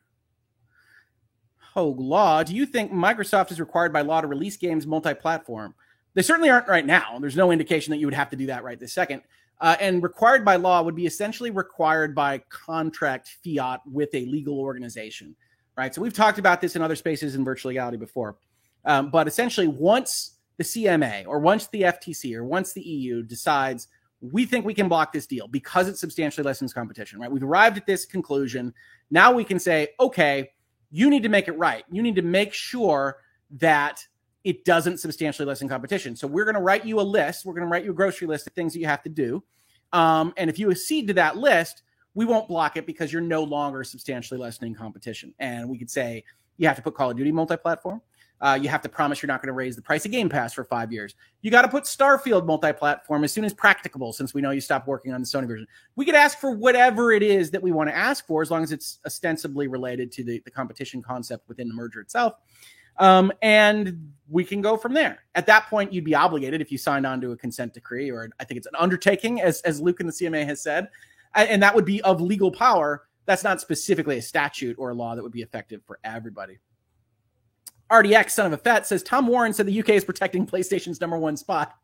Hoeg Law, do you think Microsoft is required by law to release games multi-platform? They certainly aren't right now. There's no indication that you would have to do that right this second. Uh, and required by law would be essentially required by contract fiat with a legal organization right? So we've talked about this in other spaces in Virtual Legality before. Um, but essentially, once the CMA or once the FTC or once the EU decides we think we can block this deal because it substantially lessens competition, right? We've arrived at this conclusion. Now we can say, okay, you need to make it right. You need to make sure that it doesn't substantially lessen competition. So we're going to write you a list. We're going to write you a grocery list of things that you have to do. Um, and if you accede to that list, we won't block it because you're no longer substantially lessening competition. And we could say you have to put Call of Duty multi-platform. Uh, you have to promise you're not going to raise the price of Game Pass for five years. You got to put Starfield multi-platform as soon as practicable, since we know you stopped working on the Sony version. We could ask for whatever it is that we want to ask for, as long as it's ostensibly related to the, the competition concept within the merger itself. Um, and we can go from there. At that point, you'd be obligated if you signed on to a consent decree, or I think it's an undertaking, as as Luke and the CMA has said, and that would be of legal power. That's not specifically a statute or a law that would be effective for everybody. RDX, son of a fet, says Tom Warren said the UK is protecting PlayStation's number one spot.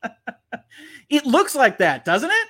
it looks like that, doesn't it?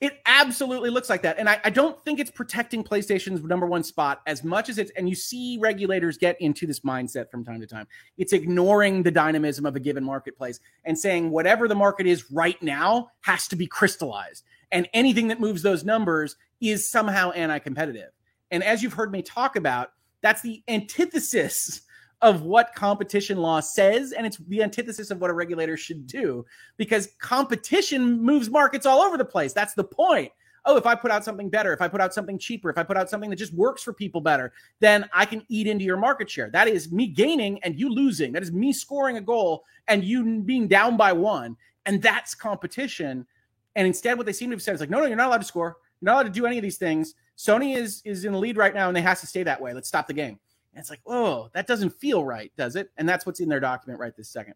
It absolutely looks like that. And I, I, don't think it's protecting PlayStation's number one spot as much as it's, and you see regulators get into this mindset from time to time. It's ignoring the dynamism of a given marketplace and saying whatever the market is right now has to be crystallized and anything that moves those numbers is somehow anti-competitive. And as you've heard me talk about, that's the antithesis of what competition law says and it's the antithesis of what a regulator should do because competition moves markets all over the place. That's the point. Oh, if I put out something better, if I put out something cheaper, if I put out something that just works for people better, then I can eat into your market share. That is me gaining and you losing. That is me scoring a goal and you being down by one. And that's competition and instead, what they seem to have said is like, no, no, you're not allowed to score. You're not allowed to do any of these things. Sony is is in the lead right now, and they has to stay that way. Let's stop the game. And it's like, oh, that doesn't feel right, does it? And that's what's in their document right this second.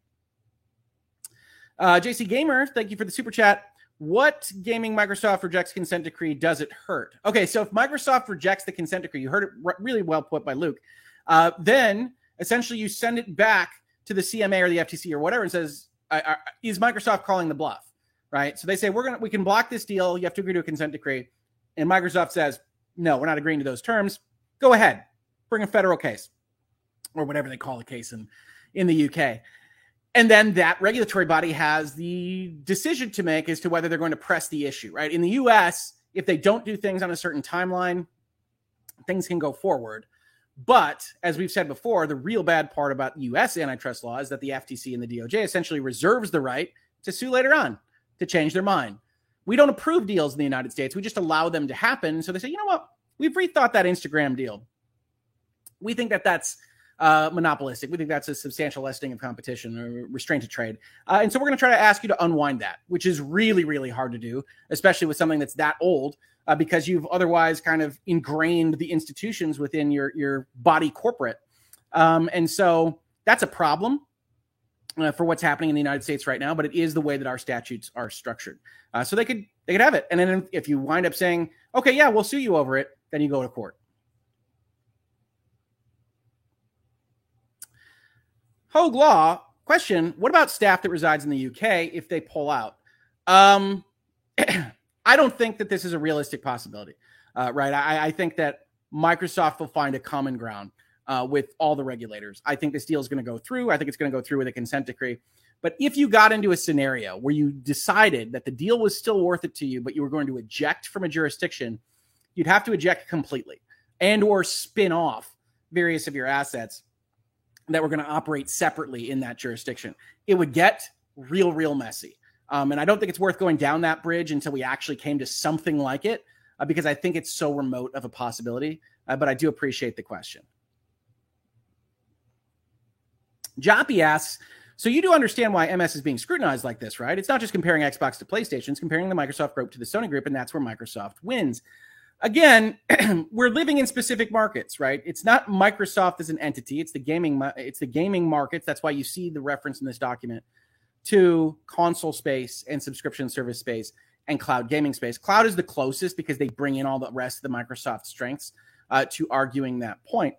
Uh, JC Gamer, thank you for the super chat. What gaming Microsoft rejects consent decree does it hurt? Okay, so if Microsoft rejects the consent decree, you heard it really well put by Luke. Uh, then essentially you send it back to the CMA or the FTC or whatever and says, "Is Microsoft calling the bluff?" Right? So they say we're gonna we can block this deal. You have to agree to a consent decree, and Microsoft says no, we're not agreeing to those terms. Go ahead, bring a federal case or whatever they call a case in in the UK. And then that regulatory body has the decision to make as to whether they're going to press the issue, right? In the US, if they don't do things on a certain timeline, things can go forward. But as we've said before, the real bad part about US antitrust law is that the FTC and the DOJ essentially reserves the right to sue later on to change their mind. We don't approve deals in the United States. We just allow them to happen. So they say, you know what? We've rethought that Instagram deal. We think that that's uh, monopolistic. We think that's a substantial lessening of competition or restraint of trade. Uh, and so we're going to try to ask you to unwind that, which is really, really hard to do, especially with something that's that old, uh, because you've otherwise kind of ingrained the institutions within your your body corporate. Um, and so that's a problem. Uh, for what's happening in the United States right now, but it is the way that our statutes are structured. Uh, so they could they could have it, and then if you wind up saying, "Okay, yeah, we'll sue you over it," then you go to court. Hoeg Law question: What about staff that resides in the UK if they pull out? Um, I don't think that this is a realistic possibility, uh, right? I, I, think that Microsoft will find a common ground uh, with all the regulators. I think this deal is going to go through. I think it's going to go through with a consent decree. But if you got into a scenario where you decided that the deal was still worth it to you, but you were going to eject from a jurisdiction, you'd have to eject completely and or spin off various of your assets that were going to operate separately in that jurisdiction. It would get real, real messy. Um, and I don't think it's worth going down that bridge until we actually came to something like it, uh, because I think it's so remote of a possibility. Uh, but I do appreciate the question. Joppy asks, so you do understand why MS is being scrutinized like this, right? It's not just comparing Xbox to PlayStation, it's comparing the Microsoft group to the Sony group, and that's where Microsoft wins again, we're living in specific markets, right? It's not Microsoft as an entity; it's the gaming it's the gaming markets. That's why you see the reference in this document to console space and subscription service space and cloud gaming space. Cloud is the closest because they bring in all the rest of the Microsoft strengths uh, to arguing that point.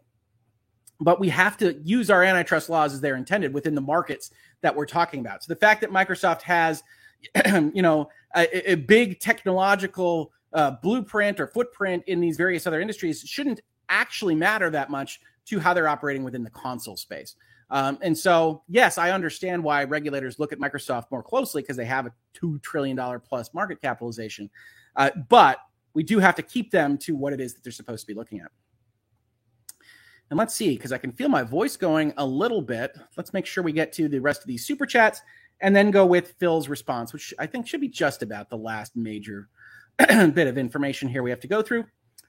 But we have to use our antitrust laws as they're intended within the markets that we're talking about. So the fact that Microsoft has, you know, a, a big technological uh, blueprint or footprint in these various other industries shouldn't actually matter that much to how they're operating within the console space. Um, and so, yes, I understand why regulators look at Microsoft more closely because they have a $2 trillion plus market capitalization. Uh, but we do have to keep them to what it is that they're supposed to be looking at. And let's see, because I can feel my voice going a little bit. Let's make sure we get to the rest of these super chats and then go with Phil's response, which I think should be just about the last major bit of information here we have to go through.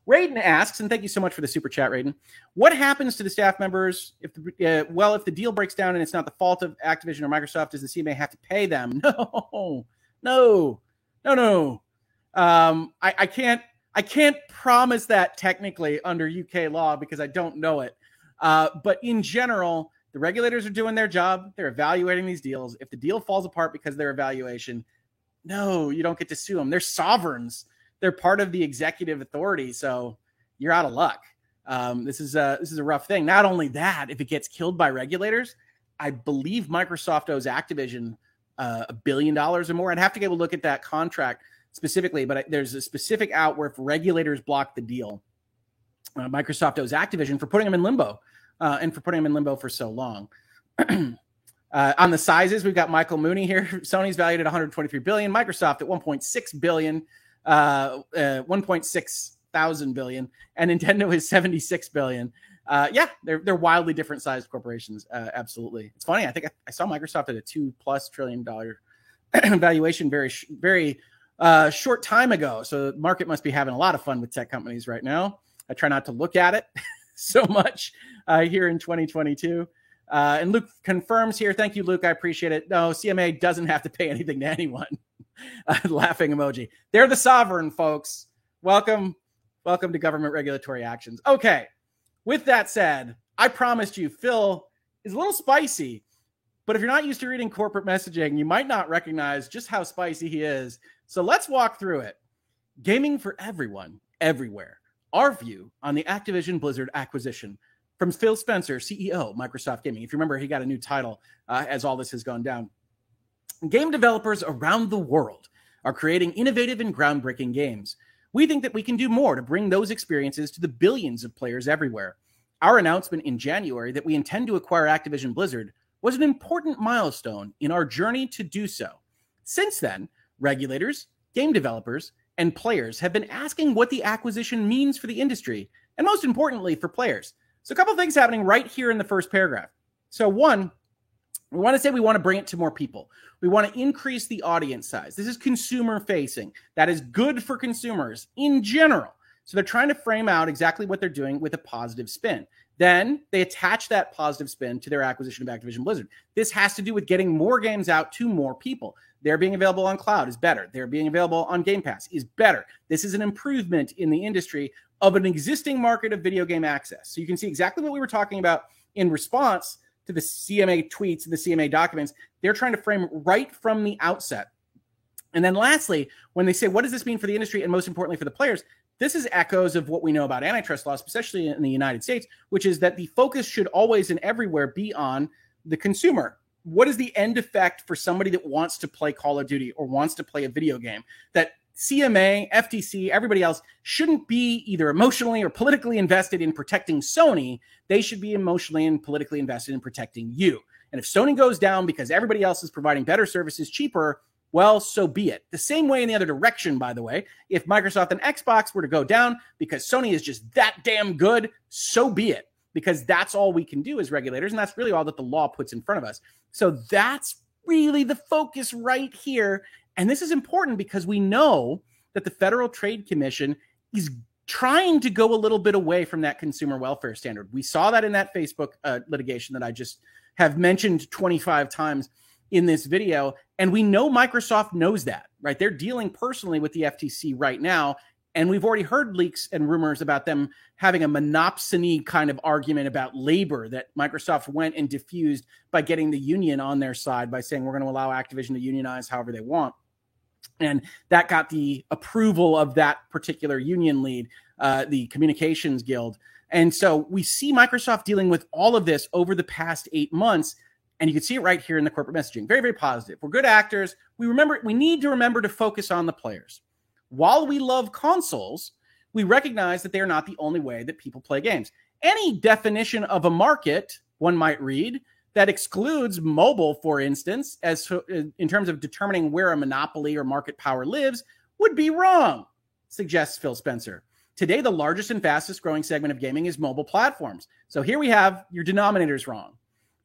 Raiden asks, and thank you so much for the super chat, Raiden. What happens to the staff members if the uh, well if the deal breaks down and it's not the fault of Activision or Microsoft? Does the CMA have to pay them? No, no, no, no. Um, I, I can't I can't promise that technically under UK law because I don't know it. Uh, but in general, the regulators are doing their job. They're evaluating these deals. If the deal falls apart because of their evaluation, no, you don't get to sue them. They're sovereigns. They're part of the executive authority. So you're out of luck. Um, this is a this is a rough thing. Not only that, if it gets killed by regulators, I believe Microsoft owes Activision uh, a billion dollars or more. I'd have to get a look at that contract specifically, but there's a specific out where if regulators block the deal, uh, Microsoft owes Activision for putting them in limbo uh, and for putting them in limbo for so long. Uh, on the sizes, we've got Michael Mooney here. Sony's valued at 123 billion, Microsoft at 1.6 billion, uh, uh, 1.6 thousand billion, and Nintendo is 76 billion. Uh, yeah, they're they're wildly different sized corporations. Uh, absolutely, it's funny. I think I, I, saw Microsoft at a two plus trillion dollar valuation very very uh, short time ago. So the market must be having a lot of fun with tech companies right now. I try not to look at it so much uh, here in 2022. Uh, and Luke confirms here. Thank you, Luke. I appreciate it. No, CMA doesn't have to pay anything to anyone. uh, laughing emoji. They're the sovereign, folks. Welcome, welcome to government regulatory actions. Okay. With that said, I promised you, Phil is a little spicy, but if you're not used to reading corporate messaging, you might not recognize just how spicy he is. So let's walk through it. Gaming for everyone, everywhere. Our view on the Activision Blizzard acquisition from Phil Spencer, CEO, Microsoft Gaming. If you remember, he got a new title uh, as all this has gone down. Game developers around the world are creating innovative and groundbreaking games. We think that we can do more to bring those experiences to the billions of players everywhere. Our announcement in January that we intend to acquire Activision Blizzard was an important milestone in our journey to do so. Since then, regulators, game developers, and players have been asking what the acquisition means for the industry, and most importantly, for players. So, a couple things happening right here in the first paragraph. So, one, we want to say we want to bring it to more people. We want to increase the audience size. This is consumer facing. That is good for consumers in general. So they're trying to frame out exactly what they're doing with a positive spin. then they attach that positive spin to their acquisition of Activision Blizzard. This has to do with getting more games out to more people. They're being available on cloud is better. They're being available on Game Pass is better. This is an improvement in the industry of an existing market of video game access. So you can see exactly what we were talking about in response to the CMA tweets and the CMA documents. They're trying to frame right from the outset. And then lastly, when they say, what does this mean for the industry and most importantly for the players? This is echoes of what we know about antitrust laws, especially in the United States, which is that the focus should always and everywhere be on the consumer. What is the end effect for somebody that wants to play Call of Duty or wants to play a video game? That CMA, FTC, everybody else shouldn't be either emotionally or politically invested in protecting Sony. They should be emotionally and politically invested in protecting you. And if Sony goes down because everybody else is providing better services cheaper, well, so be it. The same way in the other direction, by the way. If Microsoft and Xbox were to go down because Sony is just that damn good, so be it. Because that's all we can do as regulators, and that's really all that the law puts in front of us. So that's really the focus right here. And this is important because we know that the Federal Trade Commission is trying to go a little bit away from that consumer welfare standard. We saw that in that Facebook uh, litigation that I just have mentioned 25 times in this video. And we know Microsoft knows that, right? They're dealing personally with the FTC right now. And we've already heard leaks and rumors about them having a monopsony kind of argument about labor that Microsoft went and diffused by getting the union on their side by saying we're going to allow Activision to unionize however they want. And that got the approval of that particular union lead, uh, the Communications Guild. And so we see Microsoft dealing with all of this over the past eight months. And you can see it right here in the corporate messaging. Very, very positive. We're good actors. We remember we need to remember to focus on the players. While we love consoles, we recognize that they are not the only way that people play games. Any definition of a market, one might read, that excludes mobile, for instance, as uh, in terms of determining where a monopoly or market power lives, would be wrong, suggests Phil Spencer. Today, the largest and fastest growing segment of gaming is mobile platforms. So here we have your denominators wrong.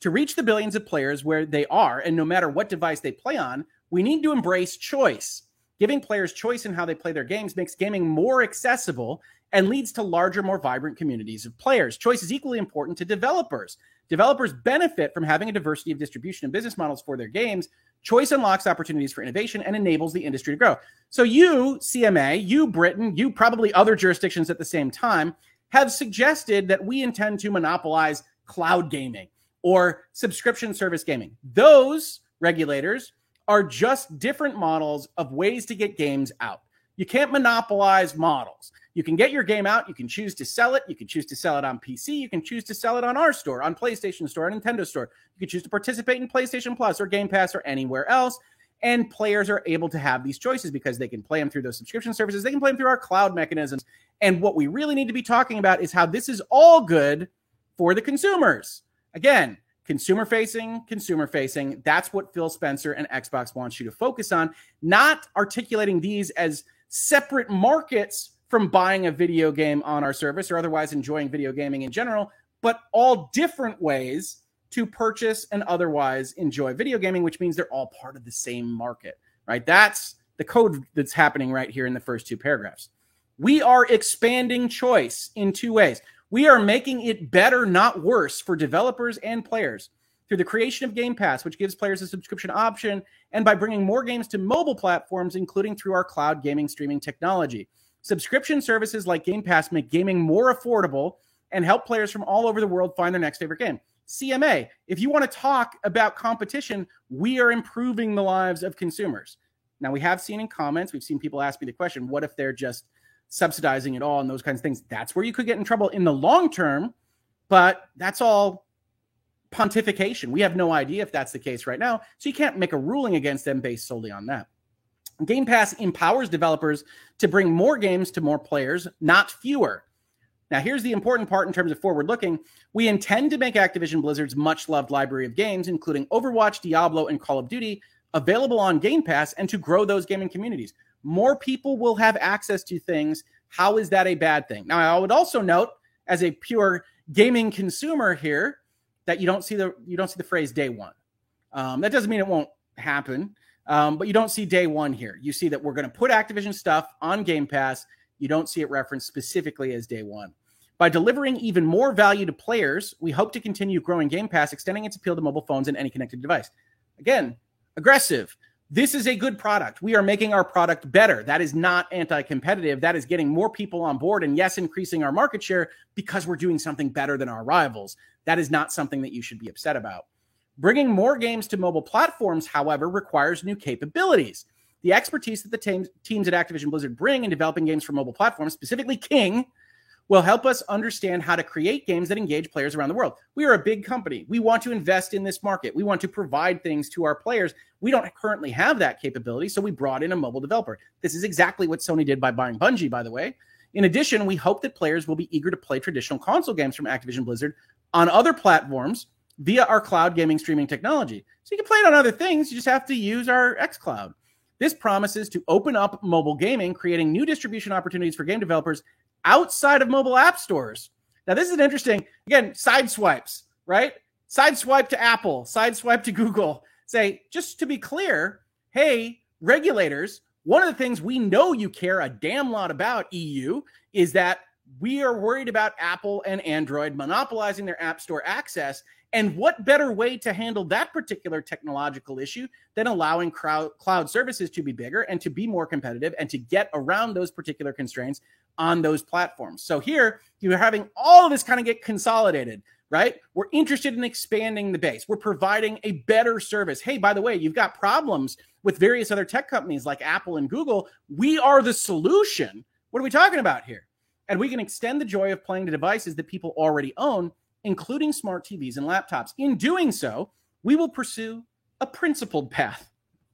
To reach the billions of players where they are, and no matter what device they play on, we need to embrace choice. Giving players choice in how they play their games makes gaming more accessible and leads to larger, more vibrant communities of players. Choice is equally important to developers. Developers benefit from having a diversity of distribution and business models for their games. Choice unlocks opportunities for innovation and enables the industry to grow. So, you, CMA, you, Britain, you, probably other jurisdictions at the same time, have suggested that we intend to monopolize cloud gaming or subscription service gaming. Those regulators are just different models of ways to get games out. You can't monopolize models. You can get your game out. You can choose to sell it. You can choose to sell it on PC. You can choose to sell it on our store, on PlayStation Store, on Nintendo Store. You can choose to participate in PlayStation Plus or Game Pass or anywhere else. And players are able to have these choices because they can play them through those subscription services. They can play them through our cloud mechanisms. And what we really need to be talking about is how this is all good for the consumers. Again, consumer facing, consumer facing. That's what Phil Spencer and Xbox wants you to focus on, not articulating these as separate markets from buying a video game on our service or otherwise enjoying video gaming in general, but all different ways to purchase and otherwise enjoy video gaming, which means they're all part of the same market, right? That's the code that's happening right here in the first two paragraphs. We are expanding choice in two ways. We are making it better, not worse, for developers and players through the creation of Game Pass, which gives players a subscription option, and by bringing more games to mobile platforms, including through our cloud gaming streaming technology. Subscription services like Game Pass make gaming more affordable and help players from all over the world find their next favorite game. CMA, if you want to talk about competition, we are improving the lives of consumers. Now, we have seen in comments, we've seen people ask me the question what if they're just subsidizing it all and those kinds of things. That's where you could get in trouble in the long term, but that's all pontification. We have no idea if that's the case right now, so you can't make a ruling against them based solely on that. Game Pass empowers developers to bring more games to more players, not fewer. Now, here's the important part in terms of forward looking. We intend to make Activision Blizzard's much loved library of games, including Overwatch, Diablo, and Call of Duty, available on Game Pass and to grow those gaming communities more people will have access to things. How is that a bad thing? Now, I would also note, as a pure gaming consumer here, that you don't see the you don't see the phrase day one. Um, that doesn't mean it won't happen, um, but you don't see day one here. You see that we're going to put Activision stuff on Game Pass. You don't see it referenced specifically as day one. By delivering even more value to players, we hope to continue growing Game Pass, extending its appeal to mobile phones and any connected device. Again, aggressive. This is a good product. We are making our product better. That is not anti competitive. That is getting more people on board and, yes, increasing our market share because we're doing something better than our rivals. That is not something that you should be upset about. Bringing more games to mobile platforms, however, requires new capabilities. The expertise that the teams, teams at Activision Blizzard bring in developing games for mobile platforms, specifically King, will help us understand how to create games that engage players around the world. We are a big company. We want to invest in this market. We want to provide things to our players. We don't currently have that capability, so we brought in a mobile developer. This is exactly what Sony did by buying Bungie, by the way. In addition, we hope that players will be eager to play traditional console games from Activision Blizzard on other platforms via our cloud gaming streaming technology. So you can play it on other things, you just have to use our xCloud. This promises to open up mobile gaming, creating new distribution opportunities for game developers outside of mobile app stores. Now, this is interesting. Again, side swipes, right? Side swipe to Apple, side swipe to Google. Say, just to be clear, hey, regulators, one of the things we know you care a damn lot about, EU, is that we are worried about Apple and Android monopolizing their App Store access. And what better way to handle that particular technological issue than allowing crowd, cloud services to be bigger and to be more competitive and to get around those particular constraints on those platforms? So here you're having all of this kind of get consolidated, right? We're interested in expanding the base. We're providing a better service. Hey, by the way, you've got problems with various other tech companies like Apple and Google. We are the solution. What are we talking about here? And we can extend the joy of playing to devices that people already own including smart TVs and laptops. In doing so, we will pursue a principled path.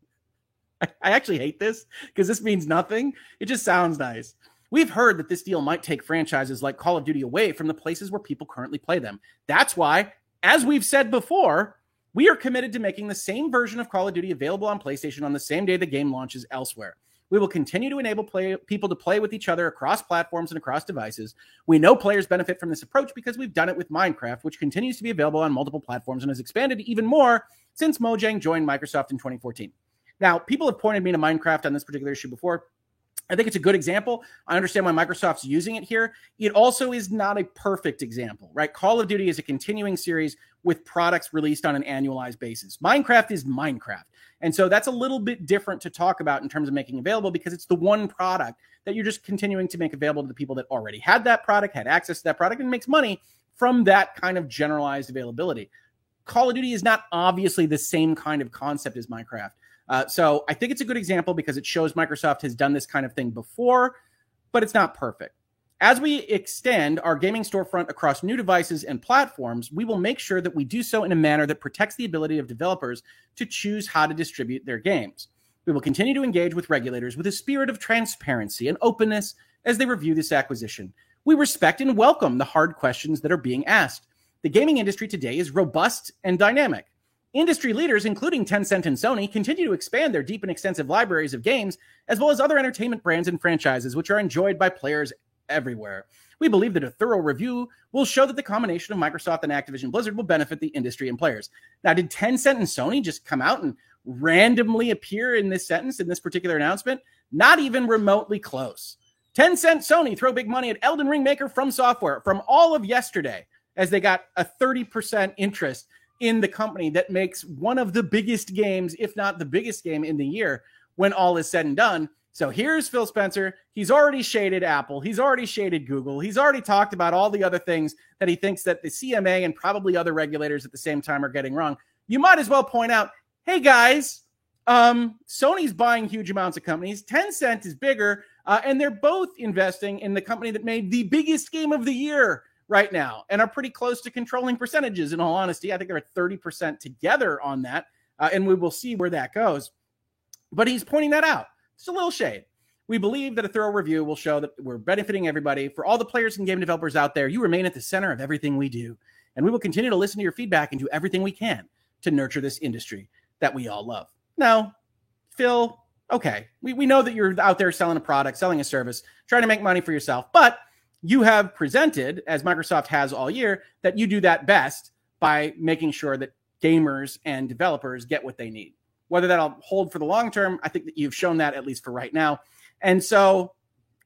I, actually hate this because this means nothing. It just sounds nice. We've heard that this deal might take franchises like Call of Duty away from the places where people currently play them. That's why, as we've said before, we are committed to making the same version of Call of Duty available on PlayStation on the same day the game launches elsewhere. We will continue to enable play, people to play with each other across platforms and across devices. We know players benefit from this approach because we've done it with Minecraft, which continues to be available on multiple platforms and has expanded even more since Mojang joined Microsoft in 2014. Now, people have pointed me to Minecraft on this particular issue before. I think it's a good example. I understand why Microsoft's using it here. It also is not a perfect example, right? Call of Duty is a continuing series with products released on an annualized basis. Minecraft is Minecraft. And so that's a little bit different to talk about in terms of making available because it's the one product that you're just continuing to make available to the people that already had that product, had access to that product, and makes money from that kind of generalized availability. Call of Duty is not obviously the same kind of concept as Minecraft. Uh, so I think it's a good example because it shows Microsoft has done this kind of thing before, but it's not perfect. As we extend our gaming storefront across new devices and platforms, we will make sure that we do so in a manner that protects the ability of developers to choose how to distribute their games. We will continue to engage with regulators with a spirit of transparency and openness as they review this acquisition. We respect and welcome the hard questions that are being asked. The gaming industry today is robust and dynamic. Industry leaders, including Tencent and Sony, continue to expand their deep and extensive libraries of games, as well as other entertainment brands and franchises, which are enjoyed by players everywhere. We believe that a thorough review will show that the combination of Microsoft and Activision Blizzard will benefit the industry and players. Now, did Tencent and Sony just come out and randomly appear in this sentence, in this particular announcement? Not even remotely close. Tencent, Sony throw big money at Elden Ring maker FromSoftware from all of yesterday as they got a 30% interest in the company that makes one of the biggest games, if not the biggest game in the year, when all is said and done. So here's Phil Spencer. He's already shaded Apple. He's already shaded Google. He's already talked about all the other things that he thinks that the CMA and probably other regulators at the same time are getting wrong. You might as well point out, hey guys, um, Sony's buying huge amounts of companies. Tencent is bigger, uh, and they're both investing in the company that made the biggest game of the year right now and are pretty close to controlling percentages. In all honesty, I think they're at 30% together on that, uh, and we will see where that goes. But he's pointing that out. It's a little shade. We believe that a thorough review will show that we're benefiting everybody. For all the players and game developers out there, you remain at the center of everything we do. And we will continue to listen to your feedback and do everything we can to nurture this industry that we all love. Now, Phil, okay, we, we know that you're out there selling a product, selling a service, trying to make money for yourself, but you have presented, as Microsoft has all year, that you do that best by making sure that gamers and developers get what they need. Whether that'll hold for the long term, I think that you've shown that at least for right now. And so,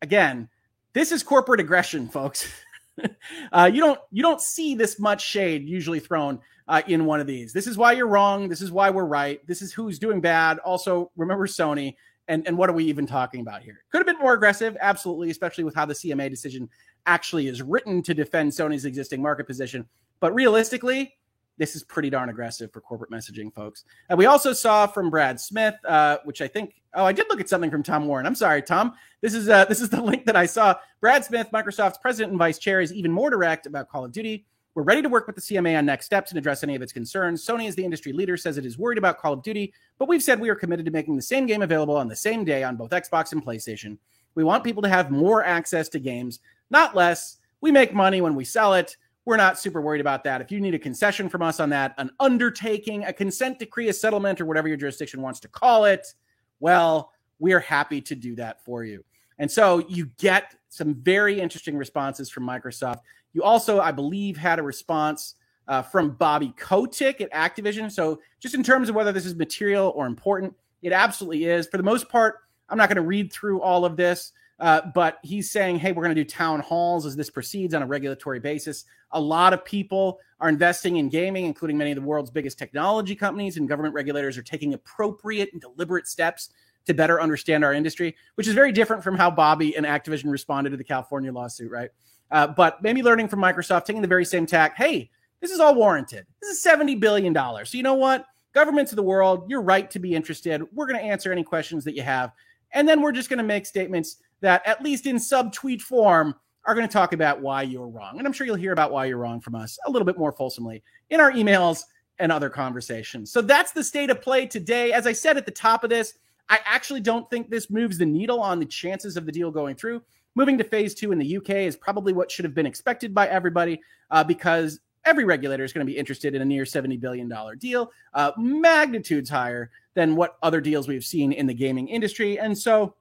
again, this is corporate aggression, folks. uh, you don't you don't see this much shade usually thrown uh, in one of these. This is why you're wrong. This is why we're right. This is who's doing bad. Also, remember Sony. And, and what are we even talking about here? Could have been more aggressive, absolutely, especially with how the CMA decision actually is written to defend Sony's existing market position. But realistically, this is pretty darn aggressive for corporate messaging, folks. And we also saw from Brad Smith, uh, which I think, oh, I did look at something from Tom Warren. I'm sorry, Tom. This is uh, this is the link that I saw. Brad Smith, Microsoft's president and vice chair, is even more direct about Call of Duty. We're ready to work with the CMA on next steps and address any of its concerns. Sony, as the industry leader, says it is worried about Call of Duty, but we've said we are committed to making the same game available on the same day on both Xbox and PlayStation. We want people to have more access to games, not less. We make money when we sell it. We're not super worried about that. If you need a concession from us on that, an undertaking, a consent decree, a settlement, or whatever your jurisdiction wants to call it, well, we are happy to do that for you. And so you get some very interesting responses from Microsoft. You also, I believe, had a response uh, from Bobby Kotick at Activision. So just in terms of whether this is material or important, it absolutely is. For the most part, I'm not going to read through all of this. Uh, but he's saying, hey, we're going to do town halls as this proceeds on a regulatory basis. A lot of people are investing in gaming, including many of the world's biggest technology companies, and government regulators are taking appropriate and deliberate steps to better understand our industry, which is very different from how Bobby and Activision responded to the California lawsuit, right? Uh, but maybe learning from Microsoft, taking the very same tack. Hey, this is all warranted. This is $70 billion. So, you know what? Governments of the world, you're right to be interested. We're going to answer any questions that you have. And then we're just going to make statements that, at least in subtweet form, are going to talk about why you're wrong. And I'm sure you'll hear about why you're wrong from us a little bit more fulsomely in our emails and other conversations. So that's the state of play today. As I said at the top of this, I actually don't think this moves the needle on the chances of the deal going through. Moving to phase two in the UK is probably what should have been expected by everybody uh, because every regulator is going to be interested in a near $70 billion deal, uh, magnitudes higher than what other deals we've seen in the gaming industry. And so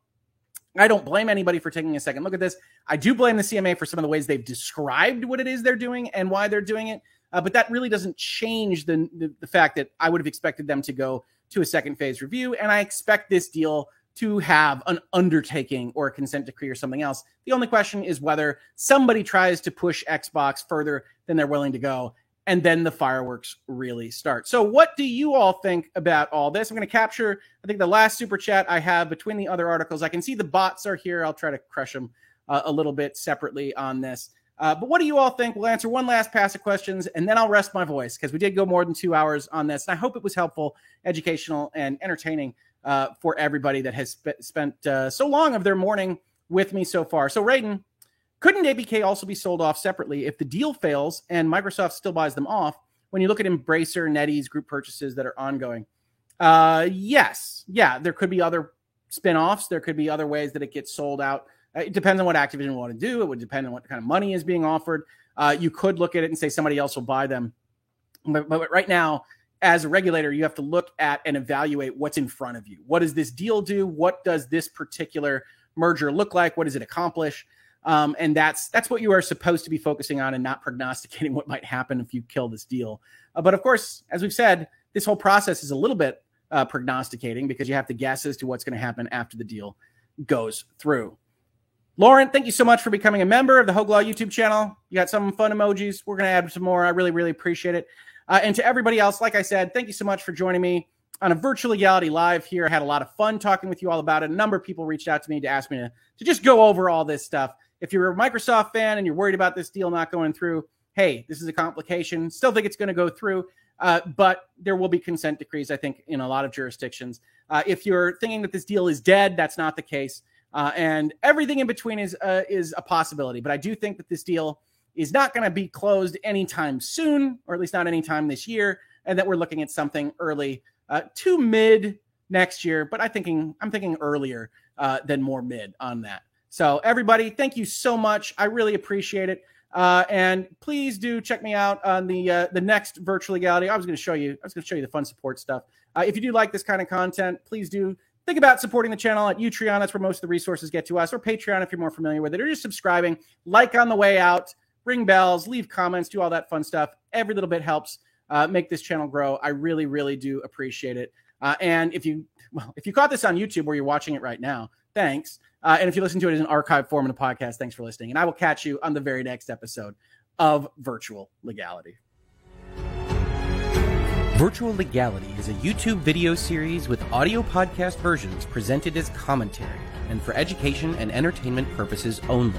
I don't blame anybody for taking a second look at this. I do blame the CMA for some of the ways they've described what it is they're doing and why they're doing it. Uh, but that really doesn't change the, the, the fact that I would have expected them to go to a second phase review, and I expect this deal to have an undertaking or a consent decree or something else. The only question is whether somebody tries to push Xbox further than they're willing to go and then the fireworks really start. So, what do you all think about all this? I'm going to capture, I think, the last super chat I have between the other articles. I can see the bots are here. I'll try to crush them uh, a little bit separately on this. Uh, but what do you all think? We'll answer one last pass of questions and then I'll rest my voice because we did go more than two hours on this. And I hope it was helpful, educational, and entertaining uh, for everybody that has sp- spent uh, so long of their morning with me so far. So, Raiden, couldn't ABK also be sold off separately if the deal fails and Microsoft still buys them off? When you look at Embracer, NetEase group purchases that are ongoing, uh, yes, yeah, there could be other spin-offs. There could be other ways that it gets sold out. Uh, it depends on what Activision want to do. It would depend on what kind of money is being offered. Uh, you could look at it and say somebody else will buy them, but, but right now, as a regulator, you have to look at and evaluate what's in front of you. What does this deal do? What does this particular merger look like? What does it accomplish? Um, and that's that's what you are supposed to be focusing on and not prognosticating what might happen if you kill this deal. Uh, but of course, as we've said, this whole process is a little bit uh, prognosticating because you have to guess as to what's going to happen after the deal goes through. Lauren, thank you so much for becoming a member of the Hoeg Law YouTube channel. You got some fun emojis. We're going to add some more. I really, really appreciate it. Uh, and to everybody else, like I said, thank you so much for joining me on a virtual legality live here. I had a lot of fun talking with you all about it. A number of people reached out to me to ask me to, to just go over all this stuff. If you're a Microsoft fan and you're worried about this deal not going through, hey, this is a complication. Still think it's going to go through, uh, but there will be consent decrees, I think, in a lot of jurisdictions. Uh, if you're thinking that this deal is dead, that's not the case. Uh, and everything in between is uh, is a possibility. But I do think that this deal is not going to be closed anytime soon, or at least not anytime this year, and that we're looking at something early uh, to mid next year. But I thinking I'm thinking earlier uh, than more mid on that. So, everybody, thank you so much. I really appreciate it. Uh, and please do check me out on the uh, the next virtual legality. I was going to show you. I was going to show you the fun support stuff. Uh, if you do like this kind of content, please do think about supporting the channel at Utreon. That's where most of the resources get to us, or Patreon if you're more familiar with it, or just subscribing, like on the way out, ring bells, leave comments, do all that fun stuff. Every little bit helps uh, make this channel grow. I really, really do appreciate it. Uh, and if you well, if you caught this on YouTube where you're watching it right now, thanks. Uh, and if you listen to it as an archive form in a podcast, thanks for listening. And I will catch you on the very next episode of Virtual Legality. Virtual Legality is a YouTube video series with audio podcast versions presented as commentary and for education and entertainment purposes only.